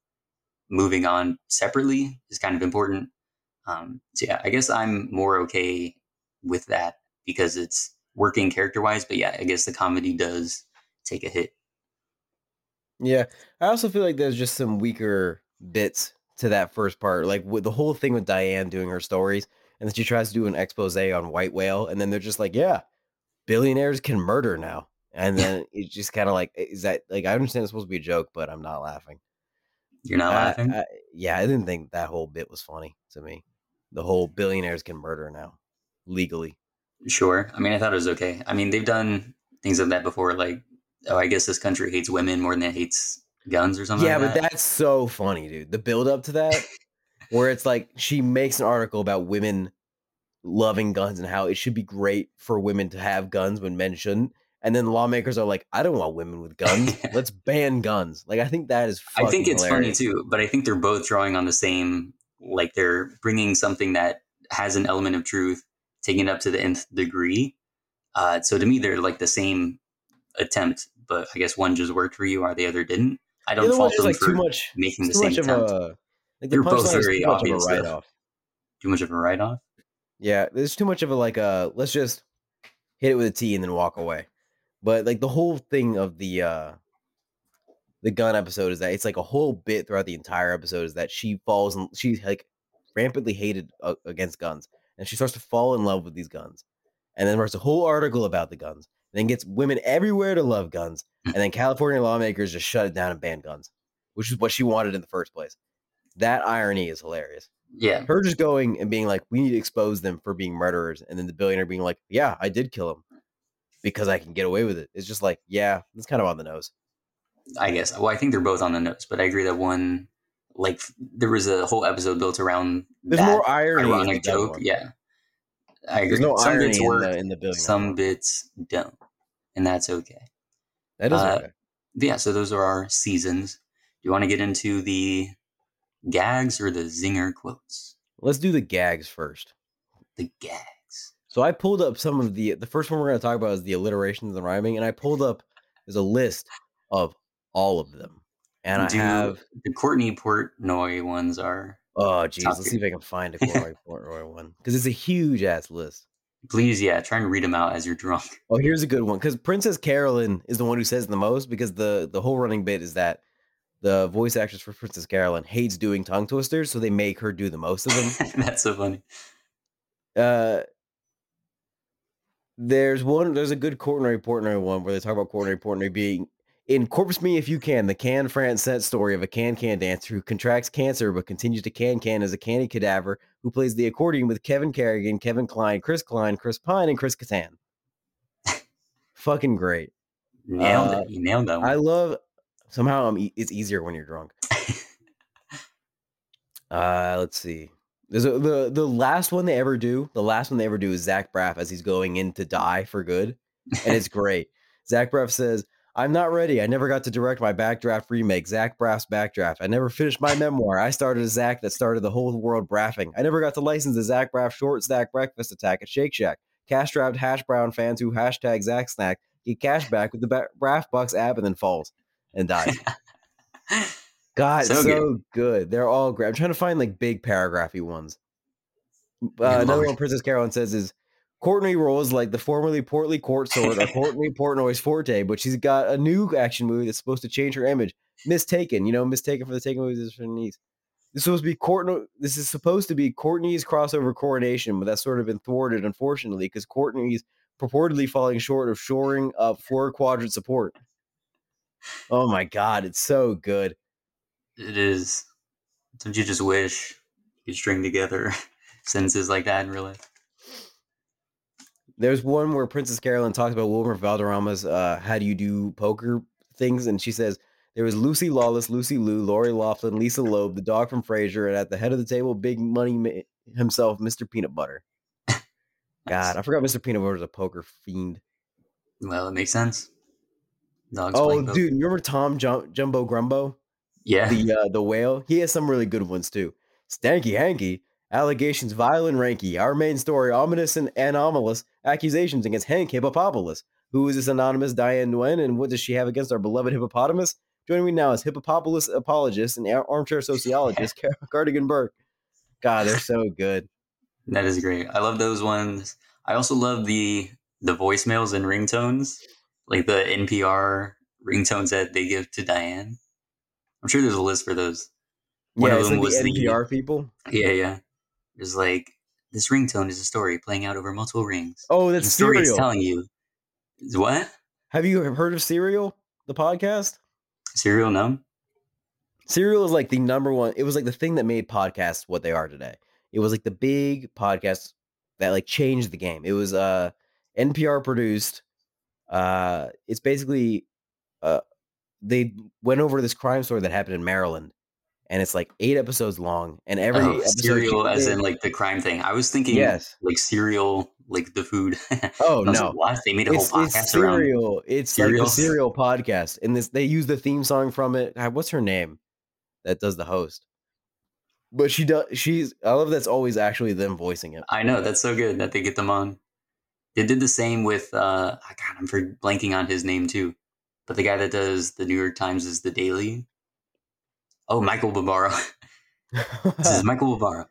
moving on separately is kind of important. Um, so yeah, I guess I'm more okay with that because it's working character wise. But yeah, I guess the comedy does take a hit. Yeah, I also feel like there's just some weaker bits to that first part, like with the whole thing with Diane doing her stories, and then she tries to do an expose on White Whale, and then they're just like, "Yeah, billionaires can murder now," and then it's just kind of like, "Is that like?" I understand it's supposed to be a joke, but I'm not laughing. You're not I- laughing. I- yeah, I didn't think that whole bit was funny to me. The whole billionaires can murder now legally. Sure. I mean, I thought it was okay. I mean, they've done things like that before. Like, oh, I guess this country hates women more than it hates guns or something. Yeah, like but that. that's so funny, dude. The build up to that, where it's like she makes an article about women loving guns and how it should be great for women to have guns when men shouldn't. And then lawmakers are like, I don't want women with guns. Let's ban guns. Like, I think that is. I think it's hilarious. funny too, but I think they're both drawing on the same. Like, they're bringing something that has an element of truth, taking it up to the nth degree. Uh, so to me, they're like the same attempt, but I guess one just worked for you, or the other didn't. I don't one fault them like for too much. making the same attempt. a. Like the They're both very too much of a obvious, though. off. Too much of a write off. Yeah, there's too much of a like a let's just hit it with a T and then walk away. But like the whole thing of the uh the gun episode is that it's like a whole bit throughout the entire episode is that she falls and she's like rampantly hated uh, against guns and she starts to fall in love with these guns. And then writes a whole article about the guns. And then gets women everywhere to love guns. And then California lawmakers just shut it down and ban guns, which is what she wanted in the first place. That irony is hilarious Yeah, her just going and being like, we need to expose them for being murderers, and then the billionaire being like, yeah, I did kill him because I can get away with it. It's just like, yeah, it's kind of on the nose. I guess. Well, I think they're both on the nose, but I agree that one, like, there was a whole episode built around There's that more irony. ironic gun joke. one. Yeah, I agree. There's no some irony bits in the in the some bits don't, and that's okay. that is uh, okay. Yeah, so those are our seasons. Do you want to get into the gags or the zinger quotes? Let's do the gags first. The gags. So I pulled up some of the the first one we're going to talk about is the alliterations and the rhyming, and I pulled up there's a list of all of them, and I Do- have the Courtney Portnoy ones are. oh geez, let's see if I can find a Courtney Portnoy one because it's a huge ass list. Please, yeah, try and read them out as you're drunk. Oh, here's a good one because Princess Carolyn is the one who says the most because the the whole running bit is that the voice actress for Princess Carolyn hates doing tongue twisters, so they make her do the most of them. that's so funny. uh, there's one. There's a good Courtney Portnoy one where they talk about Courtney Portnoy being in Corpus Me If You Can, the Can France set story of a can can dancer who contracts cancer but continues to can can as a candy cadaver who plays the accordion with Kevin Kerrigan, Kevin Kline, Chris Klein, Chris Pine, and Chris Kattan. Fucking great. Nailed Uh, it. You nailed that one. I love somehow I'm e- it's easier when you're drunk. uh let's see. There's a, the the last one they ever do. The last one they ever do is Zach Braff as he's going in to die for good, and it's great. Zach Braff says, "I'm not ready. I never got to direct my backdraft remake, Zach Braff's backdraft. I never finished my memoir. I started a Zach that started the whole world braffing. I never got to license the Zach Braff short stack breakfast attack at Shake Shack. Cash strapped hash brown fans who hashtag Zach snack get cash back with the ba- Braff Bucks app and then falls and dies." God, So so, good. good. They're all great. I'm trying to find like big paragraphy ones. Uh, another one Princess Carolyn says is Courtney rolls like the formerly portly court sword or Courtney Portnoy's forte, but she's got a new action movie that's supposed to change her image. Mistaken, you know, mistaken for the taken movies is for the niece. This is supposed to be Courtney. This is supposed to be Courtney's crossover coronation, but that's sort of been thwarted, unfortunately, because Courtney's purportedly falling short of shoring up four quadrant support. Oh my god, it's so good. It is. Don't you just wish you could string together sentences like that in real life? There's one where Princess Carolyn talks about Wilmer Valderrama's uh, "How do you do poker?" things, and she says there was Lucy Lawless, Lucy Liu, Lori Loughlin, Lisa Loeb, the dog from Frasier, and at the head of the table, Big Money ma- himself, Mr. Peanut Butter. God, I forgot Mr. Peanut Butter was a poker fiend. Well, it makes sense. Dogs Oh, dude, you remember Tom Jum- Jumbo Grumbo, Yeah. the uh, the whale? He has some really good ones too. Stanky Hanky, allegations vile and ranky. Our main story, ominous and anomalous accusations against Hank Hippopopalous. Who is this anonymous Diane Nguyen, and what does she have against our beloved hippopotamus? Joining me now is hippopotamus apologist and ar- armchair sociologist Car- Cardigan Burke. God, they're so good. That is great. I love those ones. I also love the the voicemails and ringtones, like the NPR ringtones that they give to Diane. I'm sure there's a list for those. One yeah, of them like was the the- NPR people. Yeah, yeah. There's like this ringtone is a story playing out over multiple rings. Oh, And that's the story it's telling you what Have you heard of Serial, the podcast? serial no. Serial is like the number one. It was like the thing that made podcasts what they are today. It was like the big podcast that like changed the game. It was uh NPR produced. Uh, it's basically uh they went over this crime story that happened in Maryland, and it's like eight episodes long, and every oh, episode cereal as in like the crime thing. I was thinking yes. like cereal, like the food. Oh And I was no, like, what? They made a it's, whole it's podcast around. serial. It's like Serial? serial podcast, and this they use the theme song from it. God, what's her name? That does the host. But she does. She's. I love that's always actually them voicing it. I know that's so good that they get them on. They did the same with uh I God, I'm for blanking on his name too. But the guy that does the New York Times is the Daily. Oh, Michael Barbaro. this is Michael Barbaro.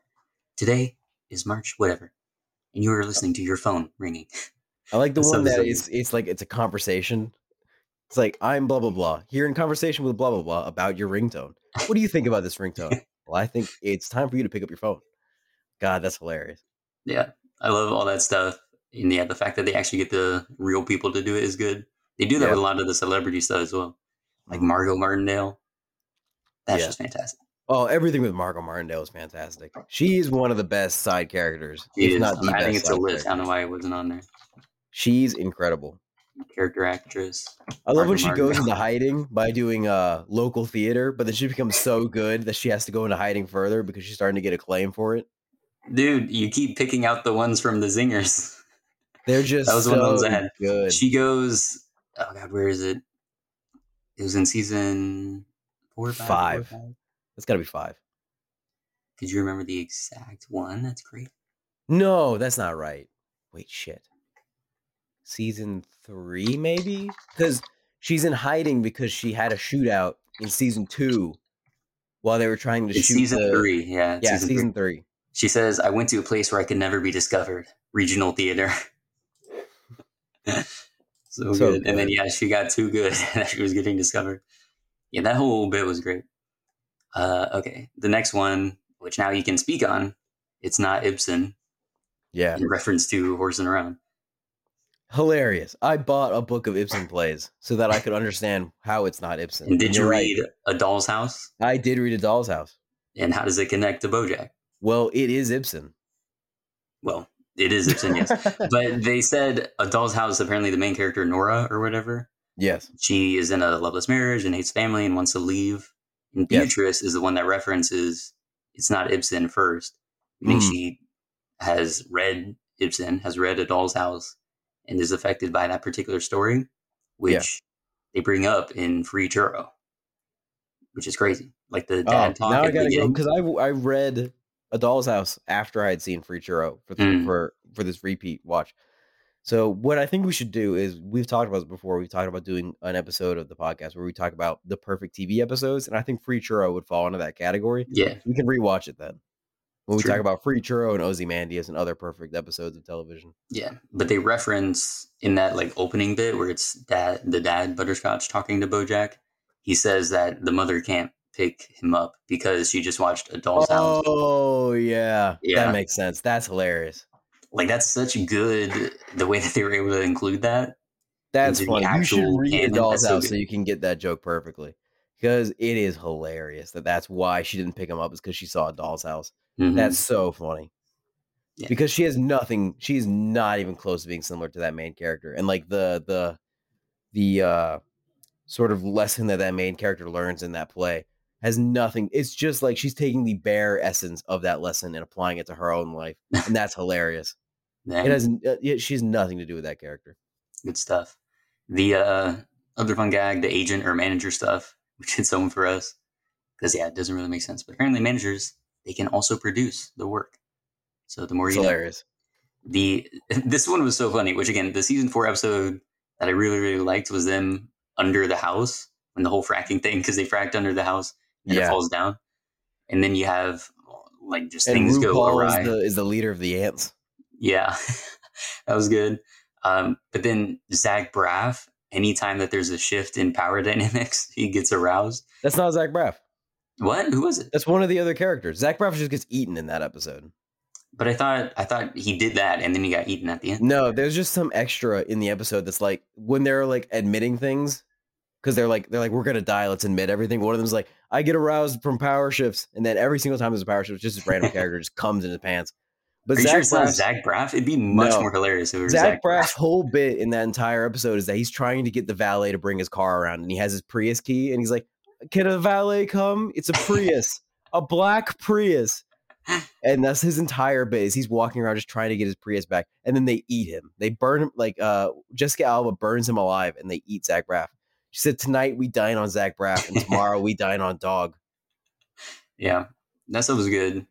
Today is March whatever. And you are listening to your phone ringing. I like the one that it's it's like it's a conversation. It's like I'm blah blah blah. Here in conversation with blah blah blah about your ringtone. What do you think about this ringtone? well, I think it's time for you to pick up your phone. God, that's hilarious. Yeah. I love all that stuff. And yeah, the fact that they actually get the real people to do it is good. They do that Yeah. with a lot of the celebrity stuff as well. Like Mhm. Margot Martindale. That's Yeah. just fantastic. Oh, everything with Margot Martindale is fantastic. She is one of the best side characters. If is. not the I think it's a list. I don't know why it wasn't on there. She's incredible. Character actress. I love when she goes into hiding by doing uh local theater, but then she becomes so good that she has to go into hiding further because she's starting to get acclaim for it. Dude, you keep picking out the ones from the zingers. They're just That was one of the ones I had. good. She goes, oh god, where is it? It was in season four, or five. four Five. five? That's got to be five. Did you remember the exact one? That's great. No, that's not right. Wait, shit. Season three, maybe? Because she's in hiding because she had a shootout in season two while they were trying to It's shoot season the- three. Yeah, Yeah, season, season, three. three. She says, I went to a place where I could never be discovered. Regional theater. so, So good. And then yeah, she got too good that she was getting discovered. Yeah, that whole bit was great. Uh, okay, the next one, which now you can speak on, it's not Ibsen Yeah. in reference to horsing around. Hilarious. I bought a book of Ibsen plays so that I could understand how it's not Ibsen. And did you you're right. read A Doll's House? I did read A Doll's House. And how does it connect to BoJack? Well, it is Ibsen. Well, it is Ibsen, yes. but they said A Doll's House, apparently the main character, Nora or whatever, yes. she is in a loveless marriage and hates family and wants to leave. And Yes. Beatrice is the one that references it's not Ibsen first. Meaning Mm. she has read Ibsen, has read A Doll's House, and is affected by that particular story, which they bring up in Free Churro, which is crazy. Like the Oh, dad talk. now I gotta go because I I read A Doll's House after I had seen Free Churro for the, Mm. for for this repeat watch. So what I think we should do is we've talked about this before. We've talked about doing an episode of the podcast where we talk about the perfect TV episodes, and I think Free Churro would fall into that category. Yeah, We can rewatch it then when we True. talk about Free Churro and Ozymandias and other perfect episodes of television. yeah. But they reference in that like opening bit where it's dad, the dad Butterscotch talking to BoJack. He says that the mother can't pick him up because she just watched A Doll's House. Oh yeah, Yeah. that makes sense. That's hilarious. Like that's such good the way that they were able to include that. That's funny. You should read. A Doll's That's so House so you can get that joke perfectly. Because it is hilarious that that's why she didn't pick him up is because she saw a Doll's House. Mhm. That's so funny. Yeah. Because she has nothing. She's not even close to being similar to that main character, and like the the the uh sort of lesson that that main character learns in that play has nothing. It's just like she's taking the bare essence of that lesson and applying it to her own life, and that's hilarious. Yeah, It has uh, yeah, she has nothing to do with that character. good stuff. The uh, other fun gag, the agent or manager stuff, which is home for us because yeah, it doesn't really make sense. But apparently, managers they can also produce the work. So the more It's you know, hilarious. the this one was so funny. Which again, the season four episode that I really really liked was them under the house when the whole fracking thing because they fracked under the house and it Yeah. falls down, and then you have like just And things go awry. is the, is the leader of the ants. Yeah, that was good. Um, but then Zach Braff, anytime that there's a shift in power dynamics, he gets aroused. That's not Zach Braff. What? Who was it? That's one of the other characters. Zach Braff just gets eaten in that episode. But I thought I thought he did that, and then he got eaten at the end. No, there's just some extra in the episode that's like when they're like admitting things because they're like they're like we're gonna die. Let's admit everything. One of them's like I get aroused from power shifts, and then every single time there's a power shift, just this random character just comes in his pants. But Are you Zach sure it's not Zach Braff? It'd be much No. more hilarious if it was Zach Zach, Braff's Braff. whole bit in that entire episode is that he's trying to get the valet to bring his car around, and he has his Prius key, and he's like, "Can a valet come? It's a Prius, a black Prius." And that's his entire bit. Is he's walking around just trying to get his Prius back, and then they eat him. They burn him like uh, Jessica Alba burns him alive, and they eat Zach Braff. She said, "Tonight we dine on Zach Braff, and tomorrow we dine on Dog." Yeah, that stuff was good.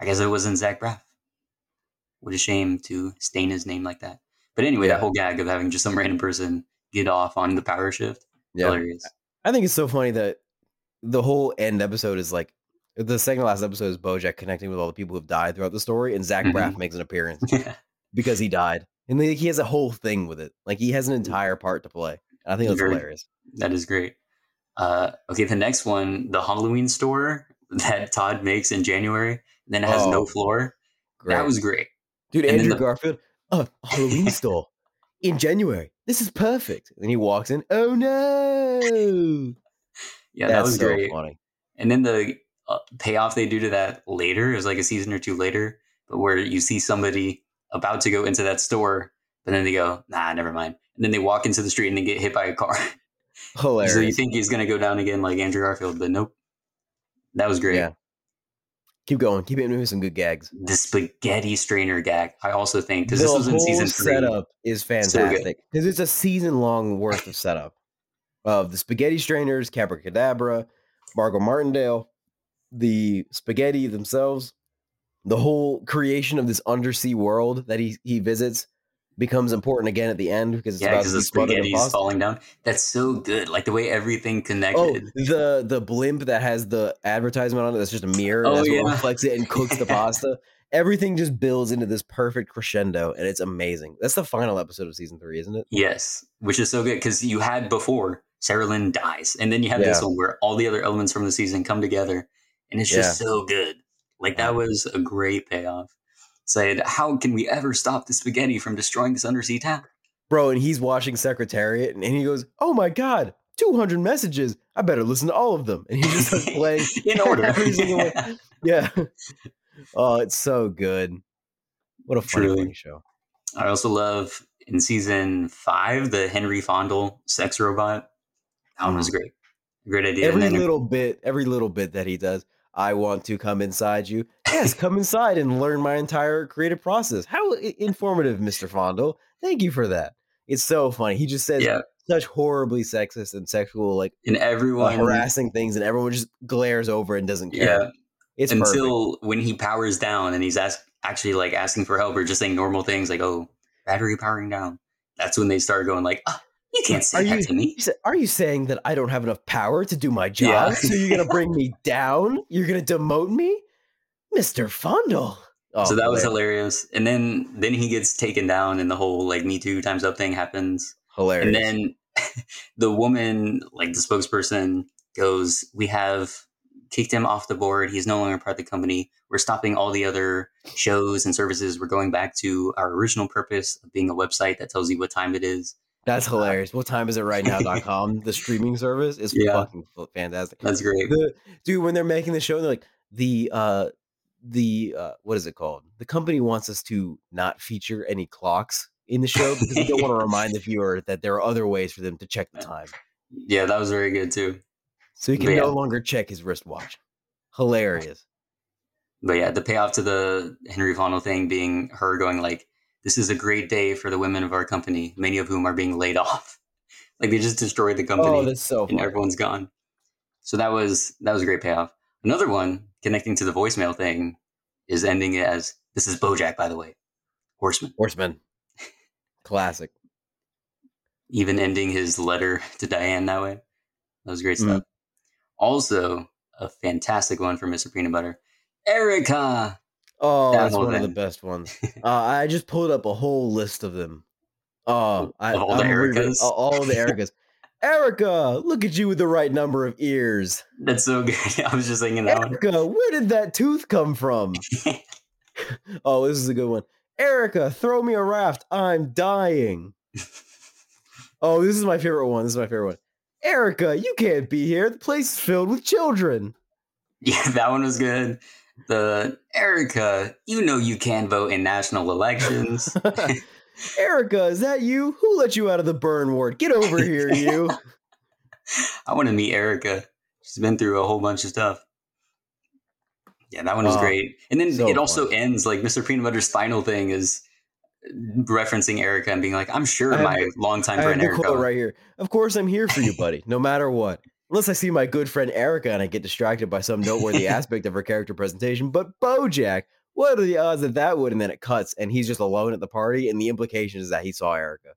I guess it wasn't Zach Braff. What a shame to stain his name like that. But anyway, Yeah. that whole gag of having just some random person get off on the power shift, Yeah, hilarious. I think it's so funny that the whole end episode is like the second to last episode is Bojack connecting with all the people who've died throughout the story, and Zach Mhm. Braff makes an appearance because he died, and he has a whole thing with it. Like he has an entire part to play. And I think that's Very- hilarious. that is great. Uh, okay, the next one, the Halloween store that Todd makes in January, then it has Oh, no floor. Great. That was great. dude. and Andrew the- Garfield, oh, Halloween store in January. This is perfect. And he walks in. Oh no! Yeah, that was so great. funny. And then the uh, payoff they do to that later is like a season or two later, but where you see somebody about to go into that store, but then they go, nah, never mind. And then they walk into the street and they get hit by a car. Hilarious. so you think he's going to go down again like Andrew Garfield, but nope. That was great. Yeah. Keep going. Keep hitting me with some good gags. The spaghetti strainer gag, I also think, because this was in season three. setup is fantastic because it's a season long worth of setup of the spaghetti strainers, Cadabra, Margot Martindale, the spaghetti themselves, the whole creation of this undersea world that he he visits becomes important again at the end because it's Yeah, about the be smothered in spaghetti's falling down. That's so good. Like the way everything connected. Oh, connected. the the blimp that has the advertisement on it that's just a mirror Oh, that's what yeah. reflects it and cooks the pasta. Everything just builds into this perfect crescendo and it's amazing. That's the final episode of season three, isn't it? Yes, which is so good because you had before Sarah Lynn dies, and then you have this one where all the other elements from the season come together, and it's just so good. Like that was a great payoff. Said, how can we ever stop the spaghetti from destroying this undersea town? Bro, and he's watching Secretariat and he goes, Oh my God, 200 messages. I better listen to all of them. And he just starts playing. in order. Every single one. Yeah. Oh, it's so good. What a funny, funny show. I also love in season five the Henry Fondle sex robot. That one was mm-hmm. great. Great idea. Every little bit, every little bit that he does. I want to come inside you. Yes, come inside and learn my entire creative process. How informative, Mr. Fondle. Thank you for that. It's so funny. He just says yeah, such horribly sexist and sexual, like and uh, everyone harassing things, and everyone just glares over and doesn't care. Yeah, It's perfect. until when he powers down and he's ask, actually like asking for help or just saying normal things like, "Oh, battery powering down." That's when they start going like, "Ah, "You can't say Are that you- to me." Are you saying that I don't have enough power to do my job? Yeah. So you're gonna bring me down? You're gonna demote me? Mr. Fondle. Oh, so that was hilarious. hilarious. And then then he gets taken down, and the whole like Me Too times up thing happens. hilarious. And then the woman, like the spokesperson, goes, "We have kicked him off the board. He's no longer part of the company. We're stopping all the other shows and services. We're going back to our original purpose of being a website that tells you what time it is." That's hilarious. What time is it right now.com? the streaming service is Yeah. fucking fantastic. That's great. The, dude, when they're making the show, they're like, the uh the uh what is it called? The company wants us to not feature any clocks in the show because they don't want to remind the viewer that there are other ways for them to check the time. Yeah, that was very good too. So he can yeah. no longer check his wristwatch. Hilarious. But yeah, the payoff to the Henry Fondle thing being her going like, "This is a great day for the women of our company, many of whom are being laid off." like they just destroyed the company. Oh, that's so and everyone's gone. So that was that was a great payoff. Another one connecting to the voicemail thing is ending it as this is Bojack, by the way, Horseman. Horseman. Classic. Even ending his letter to Diane that way. That was great Mhm. stuff. Also, a fantastic one for Mr. Peanut Butter. Erica. Oh, That that's one of the best ones. uh, I just pulled up a whole list of them. Oh, I, all the Ericas? all- the Ericas. Erica, look at you with the right number of ears. That's so good. I was just thinking that one. Erica, where did that tooth come from? oh, this is a good one. Erica, throw me a raft. I'm dying. oh, this is my favorite one. This is my favorite one. Erica, you can't be here. The place is filled with children. Yeah, that one was good. The Erica, you know you can vote in national elections. Erica, is that you? Who let you out of the burn ward? Get over here, you. I want to meet Erica. She's been through a whole bunch of stuff. Yeah, that one was Oh, great. And then so it also fun. ends like Mr. Peanut Butter's final thing is referencing Erica and being like, I'm sure I my the- longtime I have friend Erica. right here. Of course, I'm here for you, buddy, no matter what. Unless I see my good friend Erica and I get distracted by some noteworthy aspect of her character presentation. But Bojack, what are the odds that that would? And then it cuts, and he's just alone at the party, and the implication is that he saw Erica.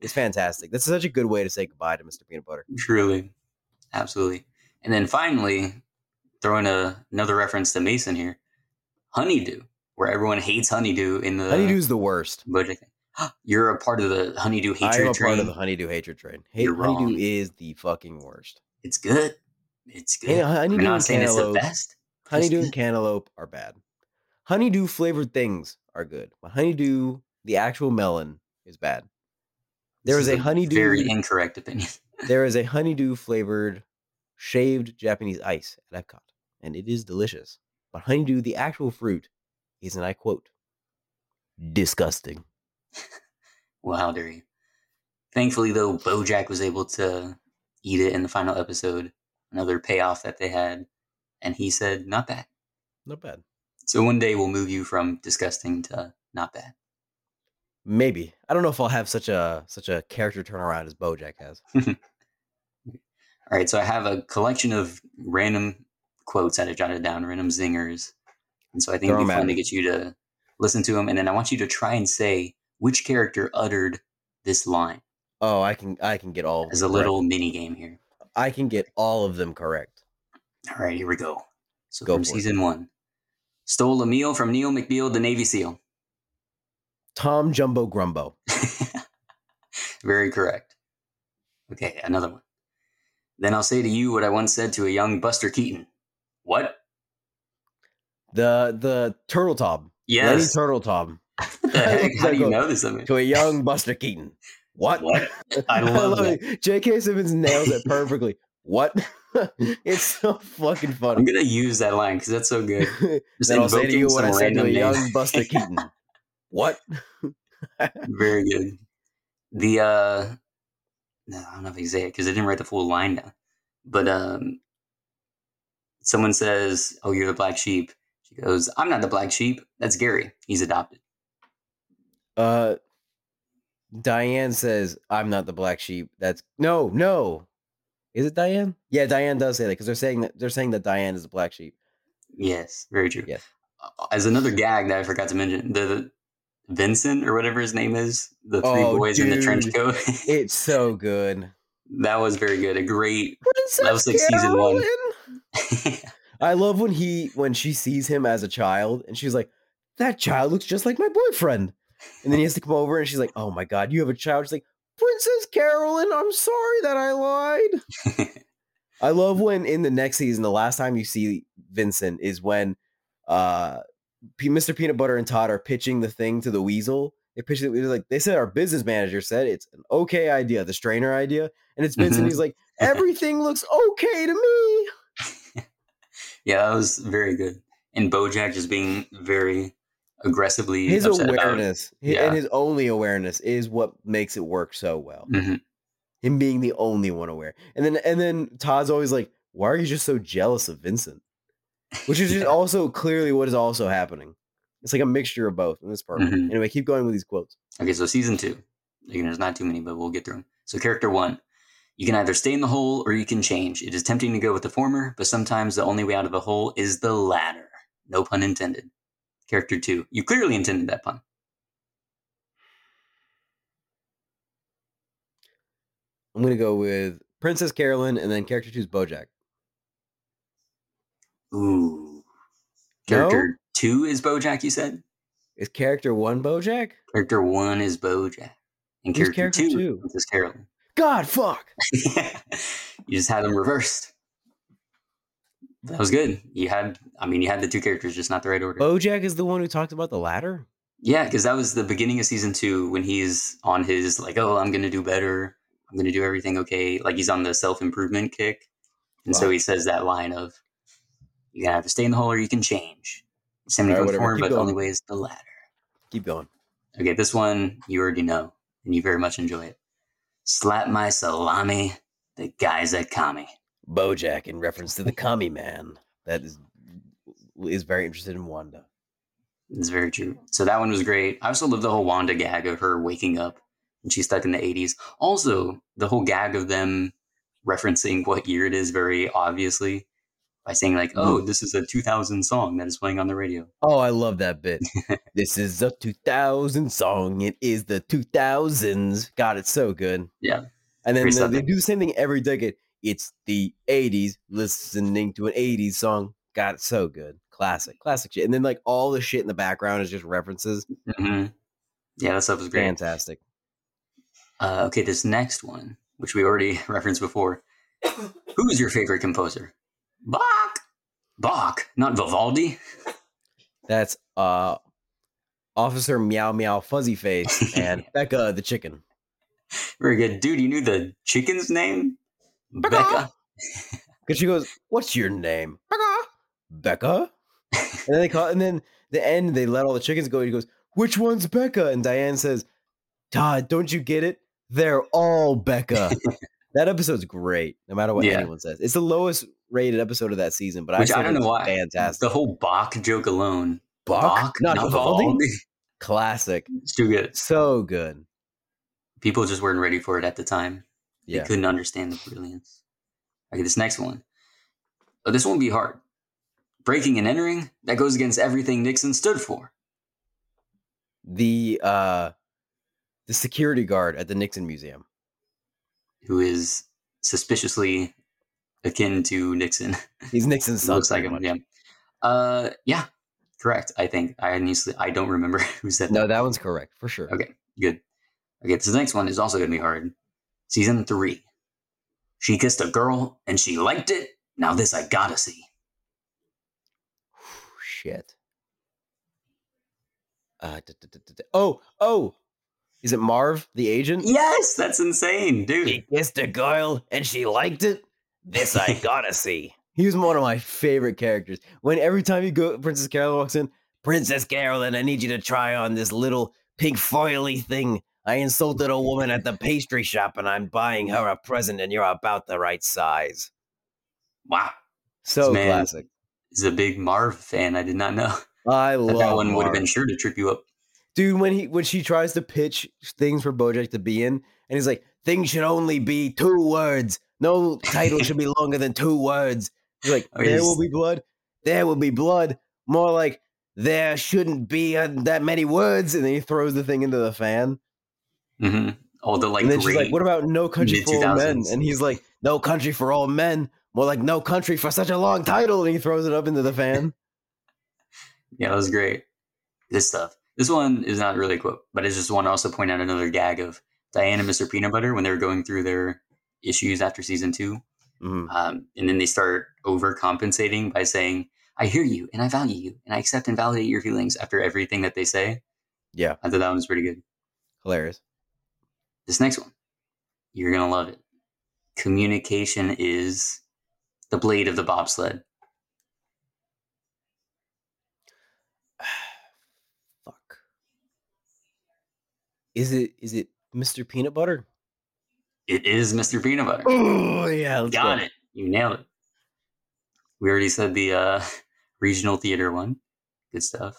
It's fantastic. This is such a good way to say goodbye to Mr. Peanut Butter. Truly. Absolutely. And then finally, throwing a, another reference to Mason here Honeydew, where everyone hates Honeydew in the Honeydew's the worst. Bojack thing. You're a part of the Honeydew hatred I hatred am a train. part of the Honeydew hatred train. Hey, You're Honeydew wrong. is the fucking worst. It's good. It's good. Hey, I'm Honeydew not and saying it's the Cantaloupe. best. Honeydew and cantaloupe are bad. Honeydew flavored things are good, but honeydew, the actual melon, is bad. There This is a honeydew. Very incorrect opinion. there is a honeydew flavored shaved Japanese ice at Epcot, and it is delicious. But honeydew, the actual fruit, is, and I quote, disgusting. Well, how dare you? Thankfully, though, Bojack was able to eat it in the final episode. Another payoff that they had, and he said, "Not bad." Not bad. So one day we'll move you from disgusting to not bad. Maybe I don't know if I'll have such a such a character turnaround as Bojack has. All right, so I have a collection of random quotes that I jotted down, random zingers, and so I think Throw it'd be fun to get you to listen to them, and then I want you to try and say which character uttered this line Oh, I can I can get all of as a them little mini game here. I can get all of them correct. All right, here we go. So Go from for it. season one, stole a meal from Neil McBeal, the Navy SEAL. Tom Jumbo Grumbo. Very correct. Okay, another one. Then I'll say to you what I once said to a young Buster Keaton. What? The the Turtle. Lenny Yes. Turtle. What the heck? How do you know this? To a young Buster Keaton. What? What? I love it. J.K. Simmons nails it perfectly. What? it's so fucking funny. I'm gonna use that line because that's so good. Just then I'll say to you what I said to a random name. young Buster Keaton. what? Very good. The uh no, I don't know if I can say it because I didn't write the full line down. But um someone says, Oh, you're the black sheep. She goes, I'm not the black sheep. That's Gary. He's adopted. Uh, Diane says, "I'm not the black sheep." That's no, no. Is it Diane? Yeah, Diane does say that because they're saying that they're saying that Diane is a black sheep. Yes, very true. Yes. As another gag that I forgot to mention, the, the Vincent or whatever his name is, the three Oh, boys in the trench coat. It's so good. that was very good. A great Princess was like season one. I love when he when she sees him as a child and she's like, "That child looks just like my boyfriend." And then he has to come over and she's like, "Oh my god, you have a child." She's like, "Princess Carolyn, I'm sorry that I lied." I love when in the next season, the last time you see Vincent is when uh P- Mr. Peanut Butter and Todd are pitching the thing to the weasel. They pitched it, it was like they said our business manager said it's an okay idea, the strainer idea. And it's Vincent, Mhm. he's like, everything looks okay to me. yeah, that was very good. And Bojack just being very aggressively His awareness yeah. and his only awareness is what makes it work so well. Mhm. Him being the only one aware. And then and then Todd's always like, why are you just so jealous of Vincent? Which is just also clearly what is also happening. It's like a mixture of both, and it's perfect. Mhm. Anyway, keep going with these quotes. Okay, so season two. Again, there's not too many, but we'll get through them. So, character one. You can either stay in the hole or you can change. It is tempting to go with the former, but sometimes the only way out of a hole is the latter. No pun intended. Character two. You clearly intended that pun. I'm gonna go with Princess Carolyn, and then character two is BoJack. Ooh. No? Character two is Bojack, you said? Is character one BoJack? Character one is Bojack. And Who's character, character two, two? is Carolyn. God, fuck. you just had them reversed. That was good. You had, I mean, you had the two characters, just not the right order. BoJack is the one who talked about the ladder. Yeah, because that was the beginning of season two when he's on his like, oh, I'm gonna do better. I'm gonna do everything okay. Like he's on the self improvement kick, and so he says that line of, "You gotta have to stay in the hole or you can change." Same right, form, but the only way is the ladder. Keep going. Okay, this one you already know, and you very much enjoy it. Slap my salami, the guys that kami. BoJack in reference to the commie man that is is very interested in Wanda. It's very true. So that one was great. I also love the whole Wanda gag of her waking up and she's stuck in the 80s. Also, the whole gag of them referencing what year it is very obviously by saying like, "Oh, mm-hmm. this is a 2000 song that is playing on the radio." Oh, I love that bit. this is a 2000 song. It is the 2000s. God, it's so good. Yeah. And then they do the same thing every decade. It's the 80s, listening to an 80s song. God, it's so good. Classic, classic shit. And then like all the shit in the background is just references. hmm Yeah, that stuff was great. Fantastic. Uh, okay, this next one, which we already referenced before. Who is your favorite composer? Bach. Bach, not Vivaldi. That's uh Officer Meow Meow Fuzzy Face and Becca the chicken. Very good, dude. You knew the chicken's name, Becca. Because she goes, What's your name? Becca. Becca? and then they call and then the end they let all the chickens go. He goes, Which one's Becca? And Diane says, Todd, don't you get it? They're all Becca. that episode's great, no matter what Yeah. anyone says. It's the lowest rated episode of that season, but Which I, I, don't know it's why. Fantastic. The whole Bach joke alone. Bach? Not Vivaldi? Classic. It's too good. So good. People just weren't ready for it at the time. They couldn't understand the brilliance. Okay, this next one. Oh, this won't be hard. Breaking and entering, that goes against everything Nixon stood for. The uh the security guard at the Nixon Museum. Who is suspiciously akin to Nixon. He's Nixon's son. Looks like him, much. yeah. Uh, yeah, correct. I think I honestly I don't remember who said No, that. that one's correct for sure. Okay, good. Okay, this next one is also gonna be hard. Season three. She kissed a girl and she liked it. Now this I gotta see. Shit. Uh, d- d- d- d- d- oh, oh, is it Marv, the agent? Yes, that's insane, dude. He kissed a girl and she liked it. This I gotta see. He was one of my favorite characters. When every time you go, Princess Carolyn walks in, Princess Carolyn, I need you to try on this little pink foily thing. I insulted a woman at the pastry shop and I'm buying her a present and you're about the right size. Wow, So Man, classic. he's a big Marv fan. I did not know I love that one would have been sure to trip you up. dude when he when she tries to pitch things for bojack to be in and he's like things should only be two words no title should be longer than two words he's like Oh, there will be blood there will be blood more like there shouldn't be uh, that many words and then he throws the thing into the fan hmm All the like, and then she's like what about no country for all men and he's like no country for all men more like no country for such a long title and he throws it up into the fan Yeah, that was great. This stuff. This one is not really a quote, but it's just one to also point out another gag of Diane and Mr. Peanut Butter when they were going through their issues after season two. Mhm. Um, and then they start overcompensating by saying, I hear you and I value you and I accept and validate your feelings after everything that they say. yeah I thought that one was pretty good. hilarious This next one, you're going to love it. Communication is the blade of the bobsled. Fuck. Is it is it Mr. Peanut Butter? It is Mr. Peanut Butter. Oh yeah, let's Got go. it. You nailed it. We already said the uh, regional theater one. Good stuff.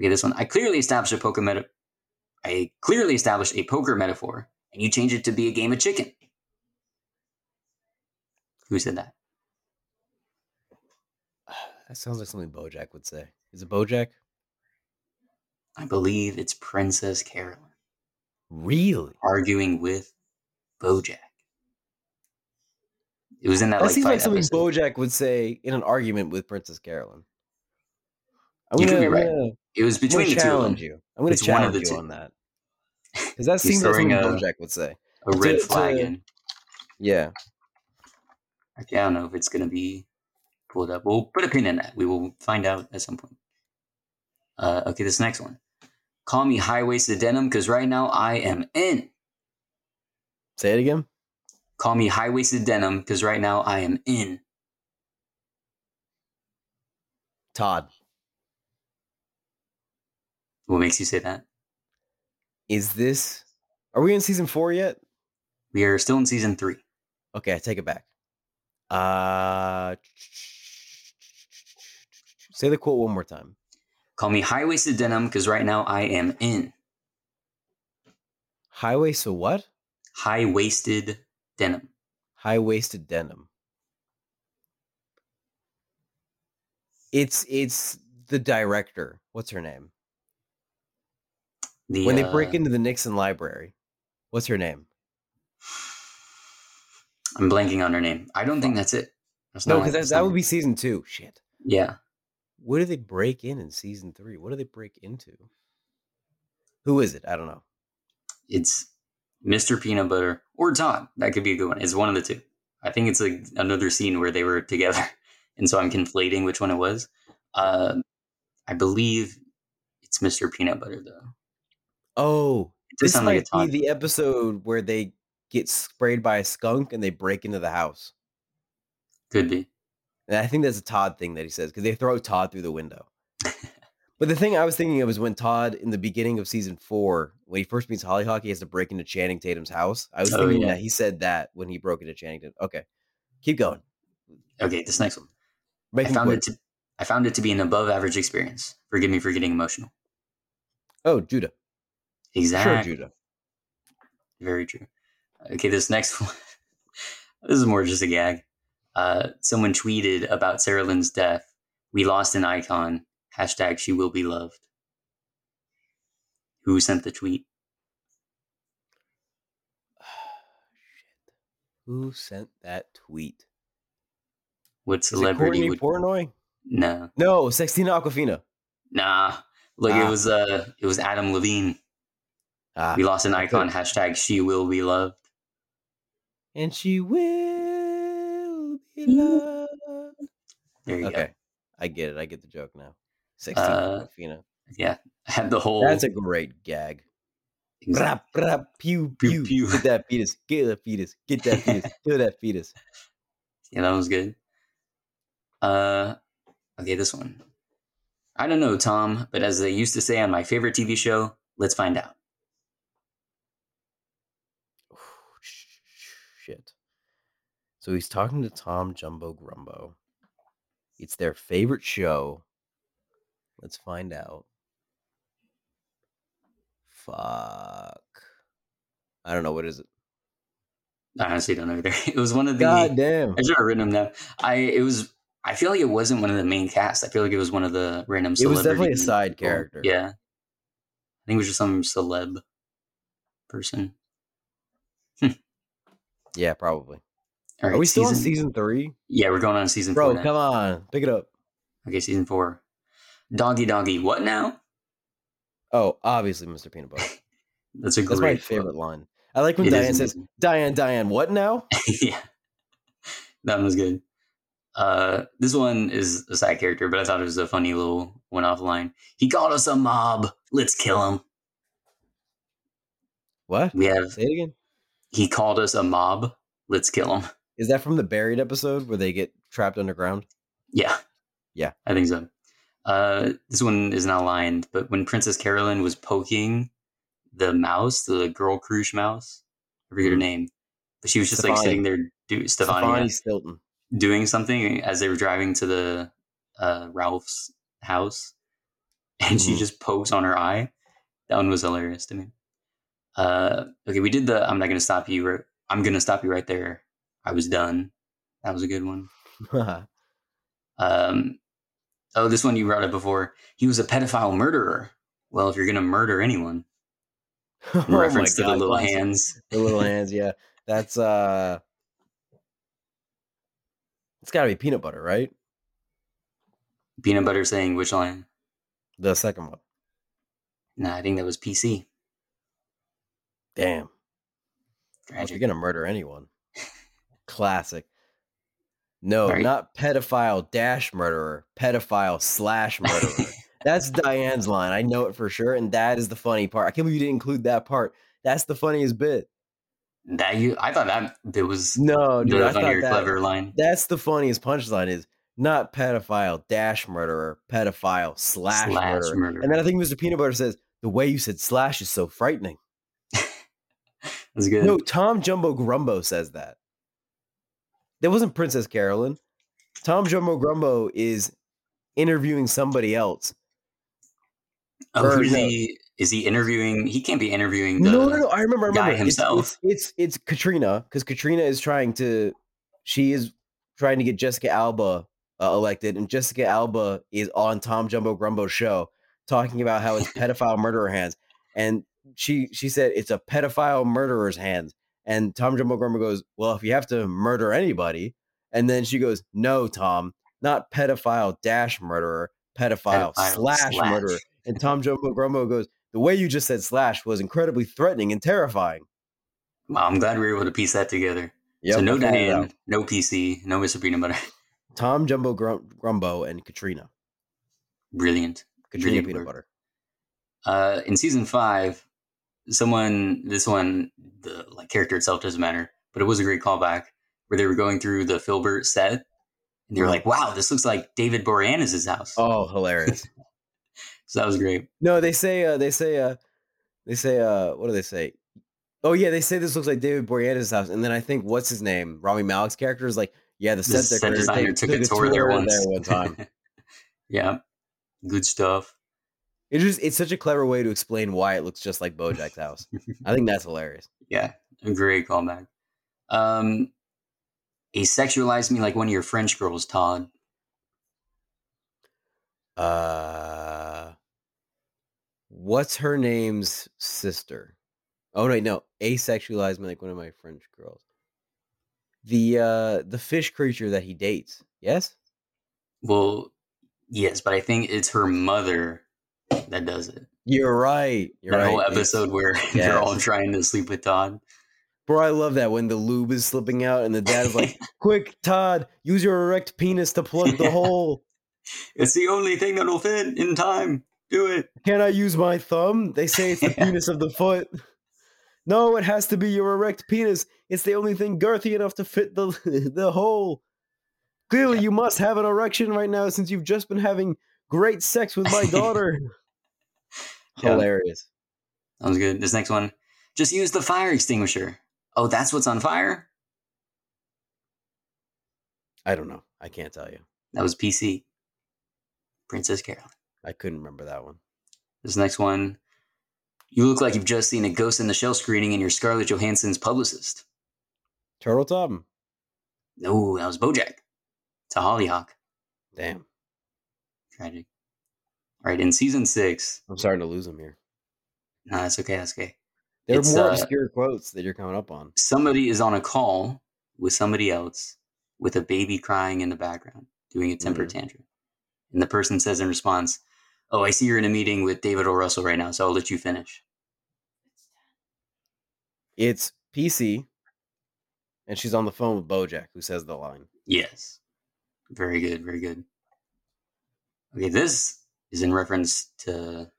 Okay, this one. I clearly established a poker meta. I clearly established a poker metaphor, and you change it to be a game of chicken. Who said that? That sounds like something Bojack would say. Is it Bojack? I believe it's Princess Carolyn Really? arguing with Bojack. It was in that, That like seems like something. Bojack would say in an argument with Princess Carolyn. I'm You could gonna, be right. gonna- It was between the two of them. challenge you. I'm gonna It's one of challenge the you two. on that because that He's seems like throwing something a- Bojack would say. A red To- flag to- in. Yeah. Okay, I don't know if it's gonna be pulled up. We'll put a pin in that. We will find out at some point. Uh, okay, this next one. Call me high waisted denim because right now I am in. Say it again. Call me high waisted denim because right now I am in. Todd, What makes you say that? Is this? Are we in season four yet? We are still in season three. Okay, I take it back. Uh, say the quote one more time. Call me high waisted denim because right now I am in. Highway. So what? High waisted denim. High waisted denim. It's it's the director. What's her name? The, when they uh, break into the Nixon library. What's her name? I'm blanking on her name. I don't think that's it. That's No, because that, that would be season two. Shit. Yeah. What do they break in in season three? What do they break into? Who is it? I don't know. It's Mr. Peanut Butter or Todd. That could be a good one. It's one of the two. I think it's like another scene where they were together, and so I'm conflating which one it was. Uh, I believe it's Mr. Peanut Butter though. Oh, this sound like might be the episode where they get sprayed by a skunk and they break into the house. Could be. And I think that's a Todd thing that he says because they throw Todd through the window. but the thing I was thinking of is when Todd, in the beginning of season four, when he first meets Hollyhock, he has to break into Channing Tatum's house. I was Oh, thinking yeah. that he said that when he broke into Channing Tatum. Okay, keep going. Okay, this next one. Make I found quick. it to I found it to be an above average experience. Forgive me for getting emotional. Oh, Judah. Exactly. Sure, Judah. Very true. Okay, this next one. this is more just a gag. Uh, someone tweeted about Sarah Lynn's death. We lost an icon. Hashtag she will be loved. Who sent the tweet? Shit. Who sent that tweet? What Is it celebrity Courtney would? No, No, Sextina Aquafina. nah. Look, Ah. it was uh, it was Adam Levine. Ah, We lost an okay. icon. Hashtag she will be loved. and she will be loved. There you go. I get it. I get the joke now. Sextina Uh, Aquafina. go. Yeah, I had the whole. That's a great gag. exact- Brap, brap, pew, Pew, pew, pew. Get that fetus. Get that fetus. Get that fetus. Kill that fetus. Yeah, that was good. Uh, okay, this one. I don't know, Tom, but as they used to say on my favorite TV show, let's find out. Shit. So he's talking to Tom Jumbo Grumbo. It's their favorite show. Let's find out. Fuck. I don't know. What is it? I honestly don't know either. It was one of the. God damn. I should have written them down. I it was. I feel like it wasn't one of the main cast. I feel like it was one of the random. It was definitely a side people. character. Yeah, I think it was just some celeb person. Yeah, probably. All right, Are we still on season three? Yeah, we're going on season Bro, four. Now. come on. Pick it up. Okay, season four. Doggy, doggy. What now? Oh, obviously, Mr. Peanut Butter. That's a That's great my favorite line. I like when It Diane says, amazing. Diane, Diane, what now? yeah, that one was good. Uh, this one is a side character, but I thought it was a funny little one-off line. He called us a mob. Let's kill him. What? We have. Say it again. He called us a mob. Let's kill him. Is that from the Buried episode where they get trapped underground? Yeah. Yeah. I think so. Uh, this one is not lined, but when Princess Carolyn was poking the mouse, the girl cruise mouse, I forget her Mhm. name, but she was just like sitting there, do, Stefania, Stefani Stilton. doing something as they were driving to the uh, Ralph's house, and she Mhm. just pokes on her eye. That one was hilarious to me. Uh, okay, we did the. I'm not gonna stop you. I'm gonna stop you right there. I was done. That was a good one. Um, oh, this one you brought up before. He was a pedophile murderer. Well, if you're gonna murder anyone, oh reference to the little classic. hands. The little hands, yeah. That's uh It's got to be peanut butter, right? Peanut butter saying which line? The second one. Nah, I think that was PC. Damn. Well, Tragic. you're gonna murder anyone. Classic. No, not pedophile dash murderer, pedophile slash murderer. That's Diane's line. I know it for sure, and that is the funny part. I can't believe you didn't include that part. That's the funniest bit. That you, I thought that it was No, dude, I thought funnier, that, clever line. that's the funniest punchline is not pedophile dash murderer, pedophile slash, Slash murderer. murderer. And then I think Mr. Peanut Butter says the way you said slash is so frightening. That's good. No, Tom Jumbo Grumbo says that. That wasn't Princess Carolyn. Tom Jumbo Grumbo is interviewing somebody else. oh, or who's no. he? Is he interviewing? He can't be interviewing the. no, no, no. I remember. I guy remember. It's- himself. It's it's, it's, Katrina because Katrina is trying to. She is trying to get Jessica Alba uh, elected, and Jessica Alba is on Tom Jumbo Grumbo's show talking about how it's pedophile murderer hands, and she she said it's a pedophile murderer's hands, and Tom Jumbo Grumbo goes, "Well, if you have to murder anybody," and then she goes, "No, Tom, not pedophile dash murderer, pedophile, Pedophile slash, slash. murderer." And Tom Jumbo Grumbo goes, "The way you just said slash was incredibly threatening and terrifying." Wow, I'm glad we were able to piece that together. Yep, so no I figured it out. Diane, no PC, no Mr. Peanut Butter. Tom Jumbo Grum- Grumbo and Katrina. Brilliant. Katrina Brilliant peanut butter. Uh, in season five, someone this one the like character itself doesn't matter, but it was a great callback where they were going through the Philbert set, and they were like, "Wow, this looks like David Boreanaz's house." Oh, hilarious. So that was great. no, they say uh they say uh they say uh what do they say? Oh yeah, they say this looks like David Boreanaz's house, and then I think what's his name? Rami Malek's character is like, yeah, the The set, set designer they took a tour there once. one time. yeah, good stuff. It just it's such a clever way to explain why it looks just like Bojack's house. I think that's hilarious. Yeah, a great callback. Um, he sexualized me like one of your French girls, Todd. Uh what's her name's sister? Oh wait, no, asexualized me like one of my French girls. The uh the fish creature that he dates. Yes? Well, yes, but I think it's her mother that does it. You're right. You're that right. whole episode where they're all trying to sleep with Todd. Bro, I love that when the lube is slipping out and the dad is like, "Quick, Todd, use your erect penis to plug the hole." It's the only thing that'll fit in time. Do it. Can I use my thumb? They say it's the penis of the foot. No, it has to be your erect penis. It's the only thing girthy enough to fit the the hole. Clearly, you must have an erection right now since you've just been having great sex with my daughter. Yeah. Hilarious. That was good. This next one. Just use the fire extinguisher. Oh, that's what's on fire? I don't know. I can't tell you. That was PC. Princess Carolyn. I couldn't remember that one. This next one. You look like you've just seen a Ghost in the Shell screening and you're Scarlett Johansson's publicist. Turtle Top. No, that was Bojack. It's a Hollyhock. Damn, Tragic. All right, in season six. I'm starting to lose them here. No, that's okay. That's okay. There are It's, more uh, obscure quotes that you're coming up on. Somebody is on a call with somebody else with a baby crying in the background, doing a temper Mhm. tantrum. And the person says in response, Oh, I see you're in a meeting with David O. Russell right now, so I'll let you finish. It's PC, and she's on the phone with Bojack, who says the line. Yes. Very good. Very good. Okay, this is in reference to,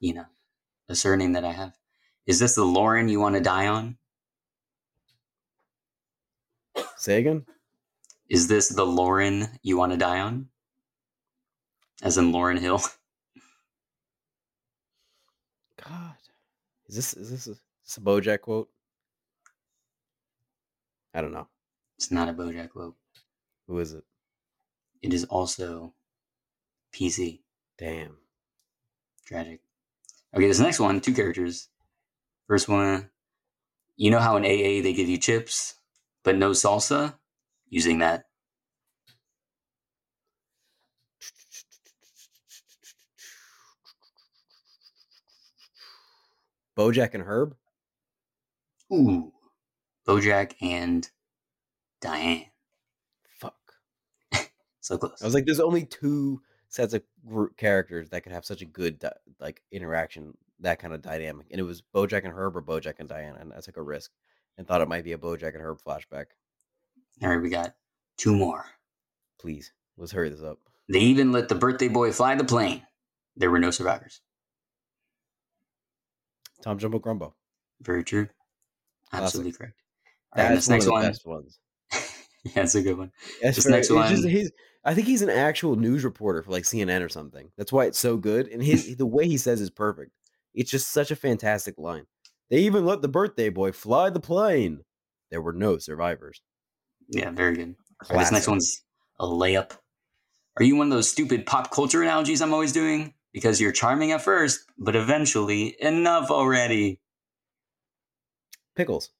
you know, a surname that I have. Is this the Lauren you want to die on? Say again? Is this the Lauren you want to die on? As in Lauryn Hill? God, is this is this a, is this a Bojack quote? I don't know. It's not a Bojack quote. Who is it? It is also PC. Damn. Tragic. Okay, this next one, two characters. First one, you know how in AA they give you chips, but no salsa? Using that. Bojack and Herb. Ooh. Bojack and Diane. Fuck. so close. I was like, there's only two sets of group characters that could have such a good like interaction, that kind of dynamic, and it was BoJack and Herb or BoJack and Diana, and I took a risk and thought it might be a BoJack and Herb flashback. All right, we got two more. Please, let's hurry this up. They even let the birthday boy fly the plane. There were no survivors. Tom Jumbo Grumbo. Very true. Classic. Absolutely correct. All right, That's this one next one. Best ones. yeah, that's a good one. That's very- next it's just- he's, I think he's an actual news reporter for like CNN or something. That's why it's so good, and his the way he says is perfect. It's just such a fantastic line. They even let the birthday boy fly the plane. There were no survivors. Yeah, very good. Right, this next one's a layup. Are you one of those stupid pop culture analogies I'm always doing? Because you're charming at first, but eventually, enough already. Pickles.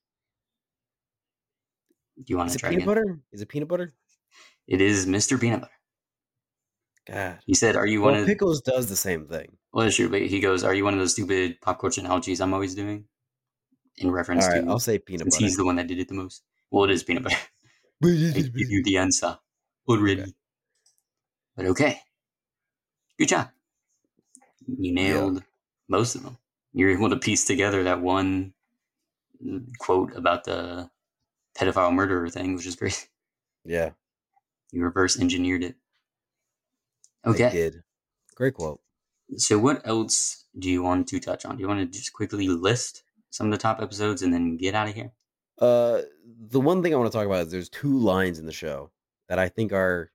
Do you want Is to it try peanut again? butter? Is it peanut butter? It is Mr. Peanut Butter. God. He said, "Are you one Well, of?" pickles does the same thing. Well, that's true, but he goes, "Are you one of those stupid pop culture analogies I'm always doing?" In reference All right, to I'll say peanut butter. he's the one that did it the most. Well, it is peanut butter. I give you the answer already. Okay. But okay, good job. You nailed most of them. You're able to piece together that one mm, quote about the pedophile murderer thing, which is great. yeah, You reverse engineered it. I Okay, did. Great quote. so what else do you want to touch on? Do you want to just quickly list some of the top episodes and then get out of here? Uh, the one thing I want to talk about is there's two lines in the show that I think are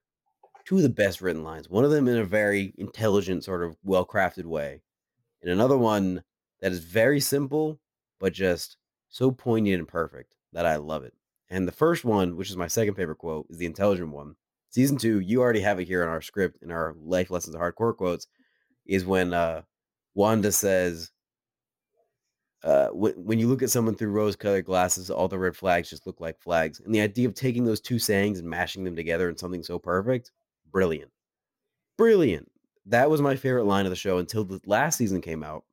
two of the best written lines. One of them in a very intelligent, sort of well crafted way, and another one that is very simple but just so poignant and perfect that I love it. And the first one, which is my second favorite quote, is the intelligent one. Season two, you already have it here in our script in our life lessons of hardcore quotes, is when uh Wanda says, uh, when, when you look at someone through rose-colored glasses, all the red flags just look like flags. And the idea of taking those two sayings and mashing them together in something so perfect, brilliant, brilliant. That was my favorite line of the show until the last season came out.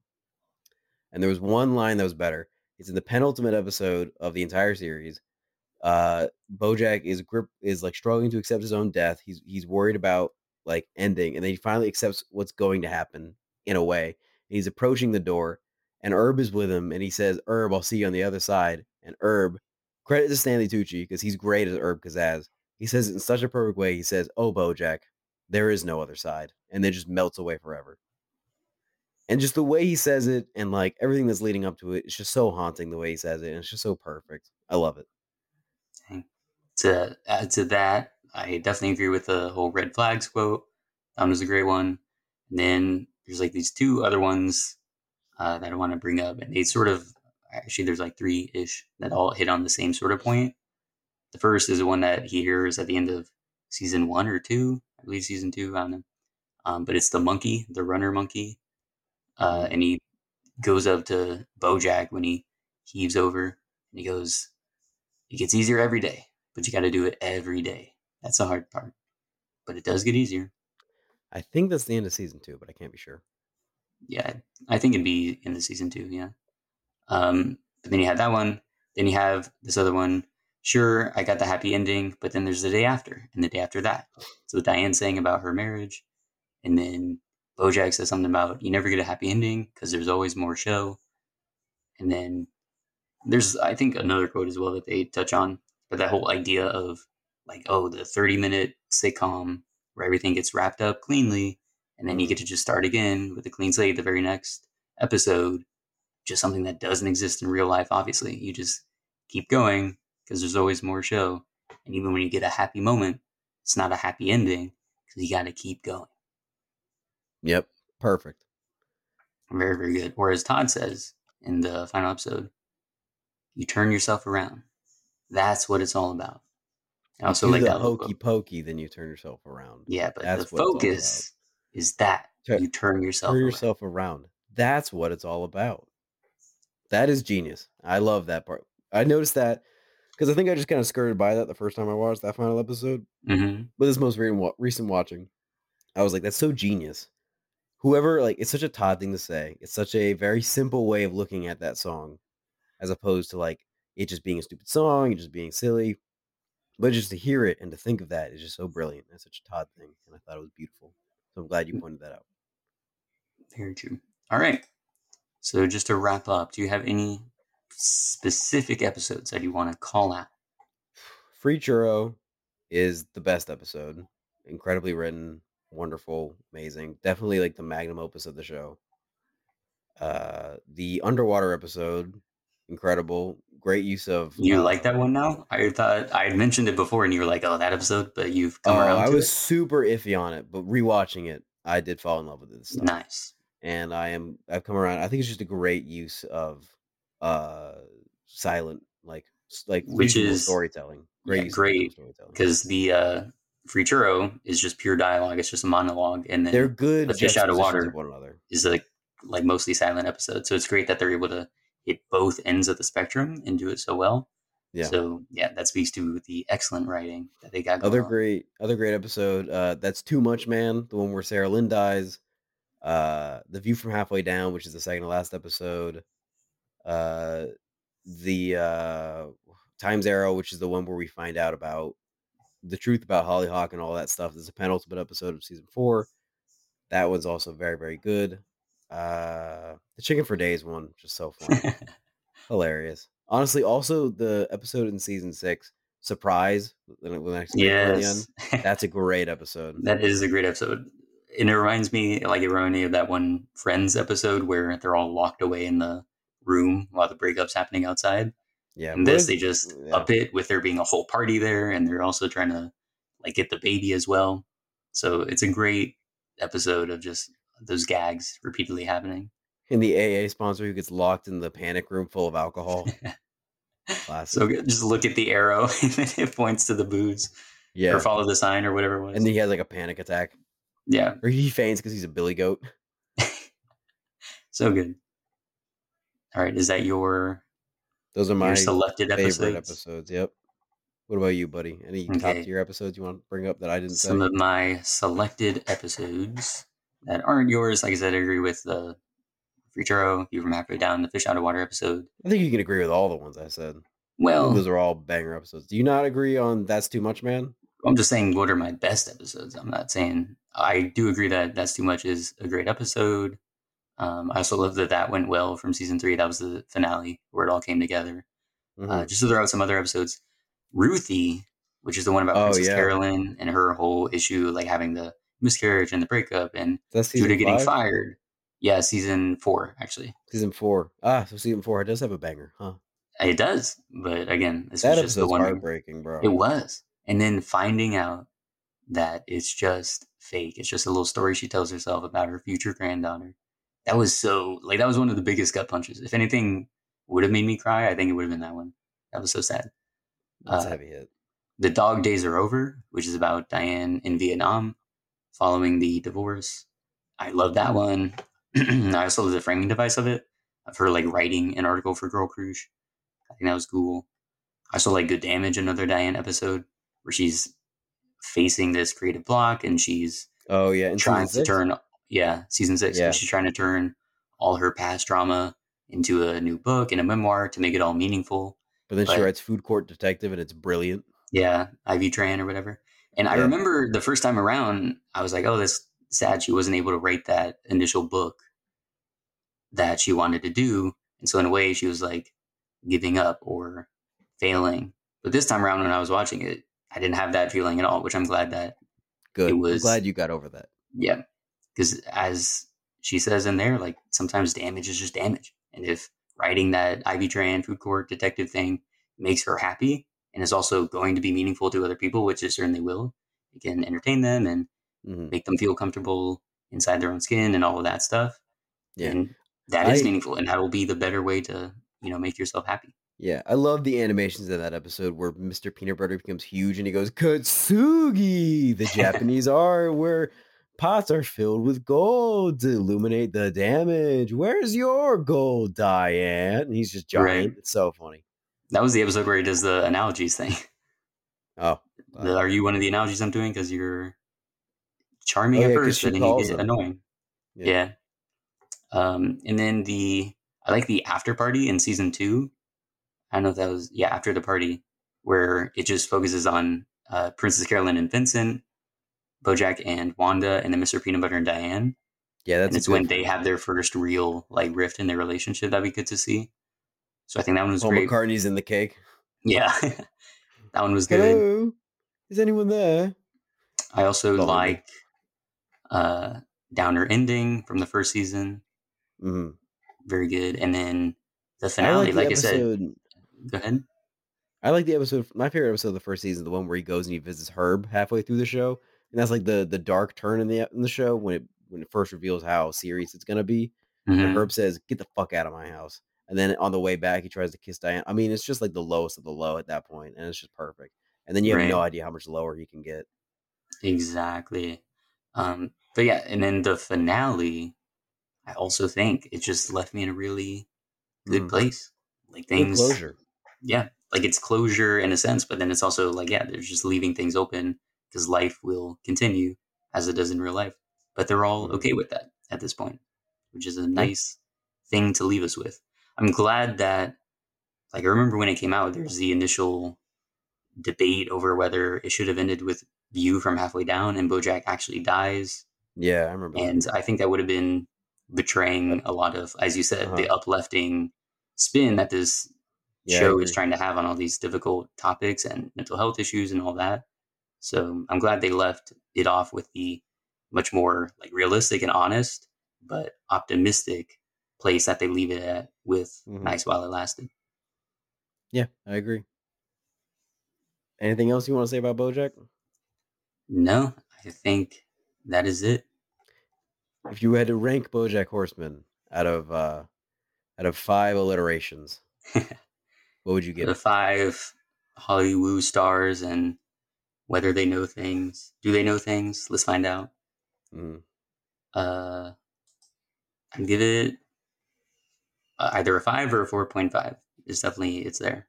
And there was one line that was better. It's in the penultimate episode of the entire series. Uh, Bojack is grip is like struggling to accept his own death. He's he's worried about like ending, and then he finally accepts what's going to happen in a way. He's approaching the door, and Herb is with him, and he says, "Herb, I'll see you on the other side." And Herb, credit to Stanley Tucci because he's great as Herb Kazaz. He says it in such a perfect way. He says, "Oh, Bojack, there is no other side," and then just melts away forever. And just the way he says it, and like everything that's leading up to it, it's just so haunting the way he says it, and it's just so perfect. I love it. To add to that, I definitely agree with the whole red flags quote. That was a great one. And then there's like these two other ones uh, that I want to bring up, and they sort of actually there's like three ish that all hit on the same sort of point. The first is the one that he hears at the end of season one or two, I believe season two. I don't know, um, but it's the monkey, the runner monkey, uh, and he goes up to BoJack when he heaves over, and he goes, "It gets easier every day, but you got to do it every day. That's the hard part, but it does get easier." I think that's the end of season two, but I can't be sure. yeah, I think it'd be in the season two. Yeah. Um, but then you have that one. Then you have this other one. Sure, I got the happy ending, but then there's the day after, and the day after that. So Diane saying about her marriage, and then BoJack says something about you never get a happy ending because there's always more show. And then there's, I think, another quote as well that they touch on, but that whole idea of like, oh, the 30 minute sitcom where everything gets wrapped up cleanly, and then you get mm-hmm. to just start again with a clean slate the very next episode. Just something that doesn't exist in real life, obviously. You just keep going because there's always more show. And even when you get a happy moment, it's not a happy ending because you got to keep going. Yep, perfect. Very, very good. Or as Todd says in the final episode, you turn yourself around. That's what it's all about. I also like the that hokey quote. pokey, then you turn yourself around. Yeah, but That's the what it's all focus is that you turn yourself Turn around. yourself around. That's what it's all about. That is genius. I love that part. I noticed that because I think I just kind of skirted by that the first time I watched that final episode. hmm But this most recent, recent watching, I was like, that's so genius. Whoever, like, it's such a Todd thing to say. It's such a very simple way of looking at that song, as opposed to like it just being a stupid song, it just being silly. But just to hear it and to think of that is just so brilliant. That's such a Todd thing, and I thought it was beautiful. So I'm glad you pointed that out. Very true. All right. So just to wrap up, do you have any specific episodes that you want to call out? Free Churro is the best episode. Incredibly written, wonderful, amazing. Definitely like the magnum opus of the show. Uh the underwater episode, incredible. Great use of You uh, like that one now? I thought I had mentioned it before, and you were like, "Oh, that episode," but you've come Oh, around. I was super iffy on it, but rewatching it, I did fall in love with it this it. nice. And I am I've come around. I think it's just a great use of uh silent like like Which is- storytelling. Great yeah, of great, storytelling. Because the uh, free churro is just pure dialogue; it's just a monologue, and then They're good Fish Out of Water. one another. is like like mostly silent episode. So it's great that they're able to hit both ends of the spectrum and do it so well. Yeah. So yeah, that speaks to the excellent writing that they got going. Other on. great, other great episode. Uh, that's too much, man. The one where Sarah Lynn dies. Uh, the view from halfway down, which is the second to last episode. Uh, the uh, Times Arrow, which is the one where we find out about the truth about Hollyhock and all that stuff. There's a penultimate episode of season four. That one's also very, very good. Uh, the Chicken for Days one, just so fun, hilarious. Honestly, also the episode in season six, surprise when when I explain it end. yes, That's a great episode. that is a great episode. And it reminds me, like it reminded me of that one Friends episode where they're all locked away in the room while the breakup's happening outside. Yeah, And this, they just yeah. up it with there being a whole party there, and they're also trying to like get the baby as well. So it's a great episode of just those gags repeatedly happening. And the AA sponsor who gets locked in the panic room full of alcohol. So just look at the arrow, and it points to the booze, yeah, or follow the sign, or whatever it was. and then he has like a panic attack, yeah, or he faints because he's a billy goat. so good. All right, is that your Those are your my selected favorite episodes? episodes. Yep. What about you, buddy? Any top Okay. tier episodes you want to bring up that I didn't say? Some of my selected episodes that aren't yours. Like I said, I agree with the Free Churro, You from Halfway Down, the Fish Out of Water episode. I think you can agree with all the ones I said. Well, those are all banger episodes. Do you not agree on That's Too Much, man? I'm just saying what are my best episodes. I'm not saying I do agree that That's Too Much is a great episode. Um, I also love that that went well from season three. That was the finale where it all came together. Mhm. Uh, just to throw out some other episodes, Ruthie, which is the one about Oh, Princess yeah. Carolyn and her whole issue, like having the miscarriage and the breakup, and Judah getting five? fired. Yeah, season four actually. Season four. Ah, so season four it does have a banger, huh? It does, but again, this That was just the one. heartbreaking, bro. It was, and then finding out that it's just fake. It's just a little story she tells herself about her future granddaughter. That was so like that was one of the biggest gut punches. If anything would have made me cry, I think it would have been that one. That was so sad. That's uh, a heavy hit. The Dog Days Are Over, which is about Diane in Vietnam following the divorce. I love that one. I also love the framing device of it, of her like writing an article for Girl Cruise. I think that was cool. I also like Good Damage, another Diane episode where she's facing this creative block and she's Oh yeah, in trying to six? turn, yeah, season six. Yeah. She's trying to turn all her past drama into a new book and a memoir to make it all meaningful. But then she writes Food Court Detective, and it's brilliant. Yeah, Ivy Tran or whatever. And I remember the first time around, I was like, oh, that's sad she wasn't able to write that initial book that she wanted to do. And so, in a way, she was like giving up or failing. But this time around, when I was watching it, I didn't have that feeling at all, which I'm glad that, Good. It I'm glad you got over that. yeah. Because as she says in there, like sometimes damage is just damage. And if writing that Ivy Tran food court detective thing makes her happy and is also going to be meaningful to other people, which it certainly will, it can entertain them and hmm make them feel comfortable inside their own skin and all of that stuff. Yeah. And that is I- meaningful. And that will be the better way to, you know, make yourself happy. Yeah, I love the animations in that episode where Mr. Peanut Butter becomes huge and he goes, Kintsugi, the Japanese art where pots are filled with gold to illuminate the damage. Where's your gold, Diane? And he's just giant. Right. It's so funny. That was the episode where he does the analogies thing. Oh, The- Are you one of the analogies I'm doing? Because you're charming Oh, at yeah, first, but then you get annoying. Yeah. Yeah. Um, and then the I like the after party in season two. I don't know if that was yeah after the party where it just focuses on uh, Princess Carolyn and Vincent, Bojack and Wanda, and then Mr. Peanut Butter and Diane. Yeah, that's and it's when they have their first real like rift in their relationship that we get to see. So I think that one was Paul great. McCartney's in the cake. Yeah, that one was good. Hello, is anyone there? I also like uh, Downer ending from the first season. hmm Very good. And then the I finale, like like, the I said, go ahead. I like the episode. My favorite episode of the first season, the one where he goes and he visits Herb halfway through the show, and that's like the the dark turn in the in the show when it when it first reveals how serious it's gonna be. And Mhm. Herb says, "Get the fuck out of my house," and then on the way back, he tries to kiss Diane. I mean, it's just like the lowest of the low at that point, and it's just perfect. And then you have no idea how much lower he can get. Exactly. Um, but yeah, and then the finale, I also think it just left me in a really good Mhm. place. Like Good things, closure. yeah, like it's closure in a sense, but then it's also like, yeah, they're just leaving things open because life will continue as it does in real life. But they're all Mhm. okay with that at this point, which is a nice thing to leave us with. I'm glad that, like, I remember when it came out, there's the initial debate over whether it should have ended with View from halfway down and BoJack actually dies. Yeah, I remember. And I think that would have been betraying a lot of, as you said, the uh-huh. uplifting spin that this Yeah, show is trying to have on all these difficult topics and mental health issues and all that. So I'm glad they left it off with the much more like realistic and honest, but optimistic place that they leave it at with Mhm. Nice While It Lasted. Yeah, I agree. Anything else you want to say about BoJack? No, I think that is it. If you had to rank BoJack Horseman out of uh out of five alliterations, what would you give the five Hollywood stars and whether they know things. Do they know things? Let's find out. Mhm. Uh, I'd give it uh, either a five or a four point five. It's definitely it's there.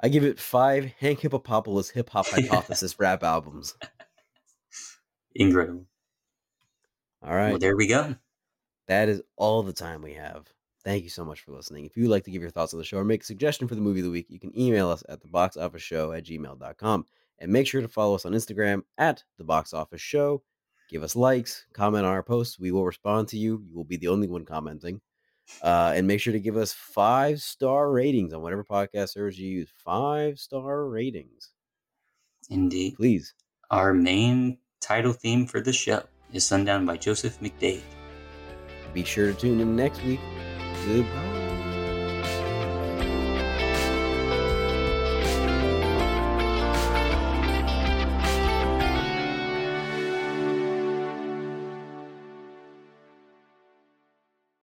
I give it five Hank Hippopopalous hip hop hypothesis rap albums. Incredible. All right. Well, there we go. that is all the time we have. Thank you so much for listening. If you would like to give your thoughts on the show or make a suggestion for the movie of the week, you can email us at theboxofficeshow at gmail.com. And make sure to follow us on Instagram at the box office show. Give us likes, comment on our posts. We will respond to you. You will be the only one commenting. Uh, and make sure to give us five star ratings on whatever podcast service you use. Five star ratings, Indeed. please. Our main title theme for the show is Sundown by Joseph McDade. Be sure to tune in next week. Goodbye.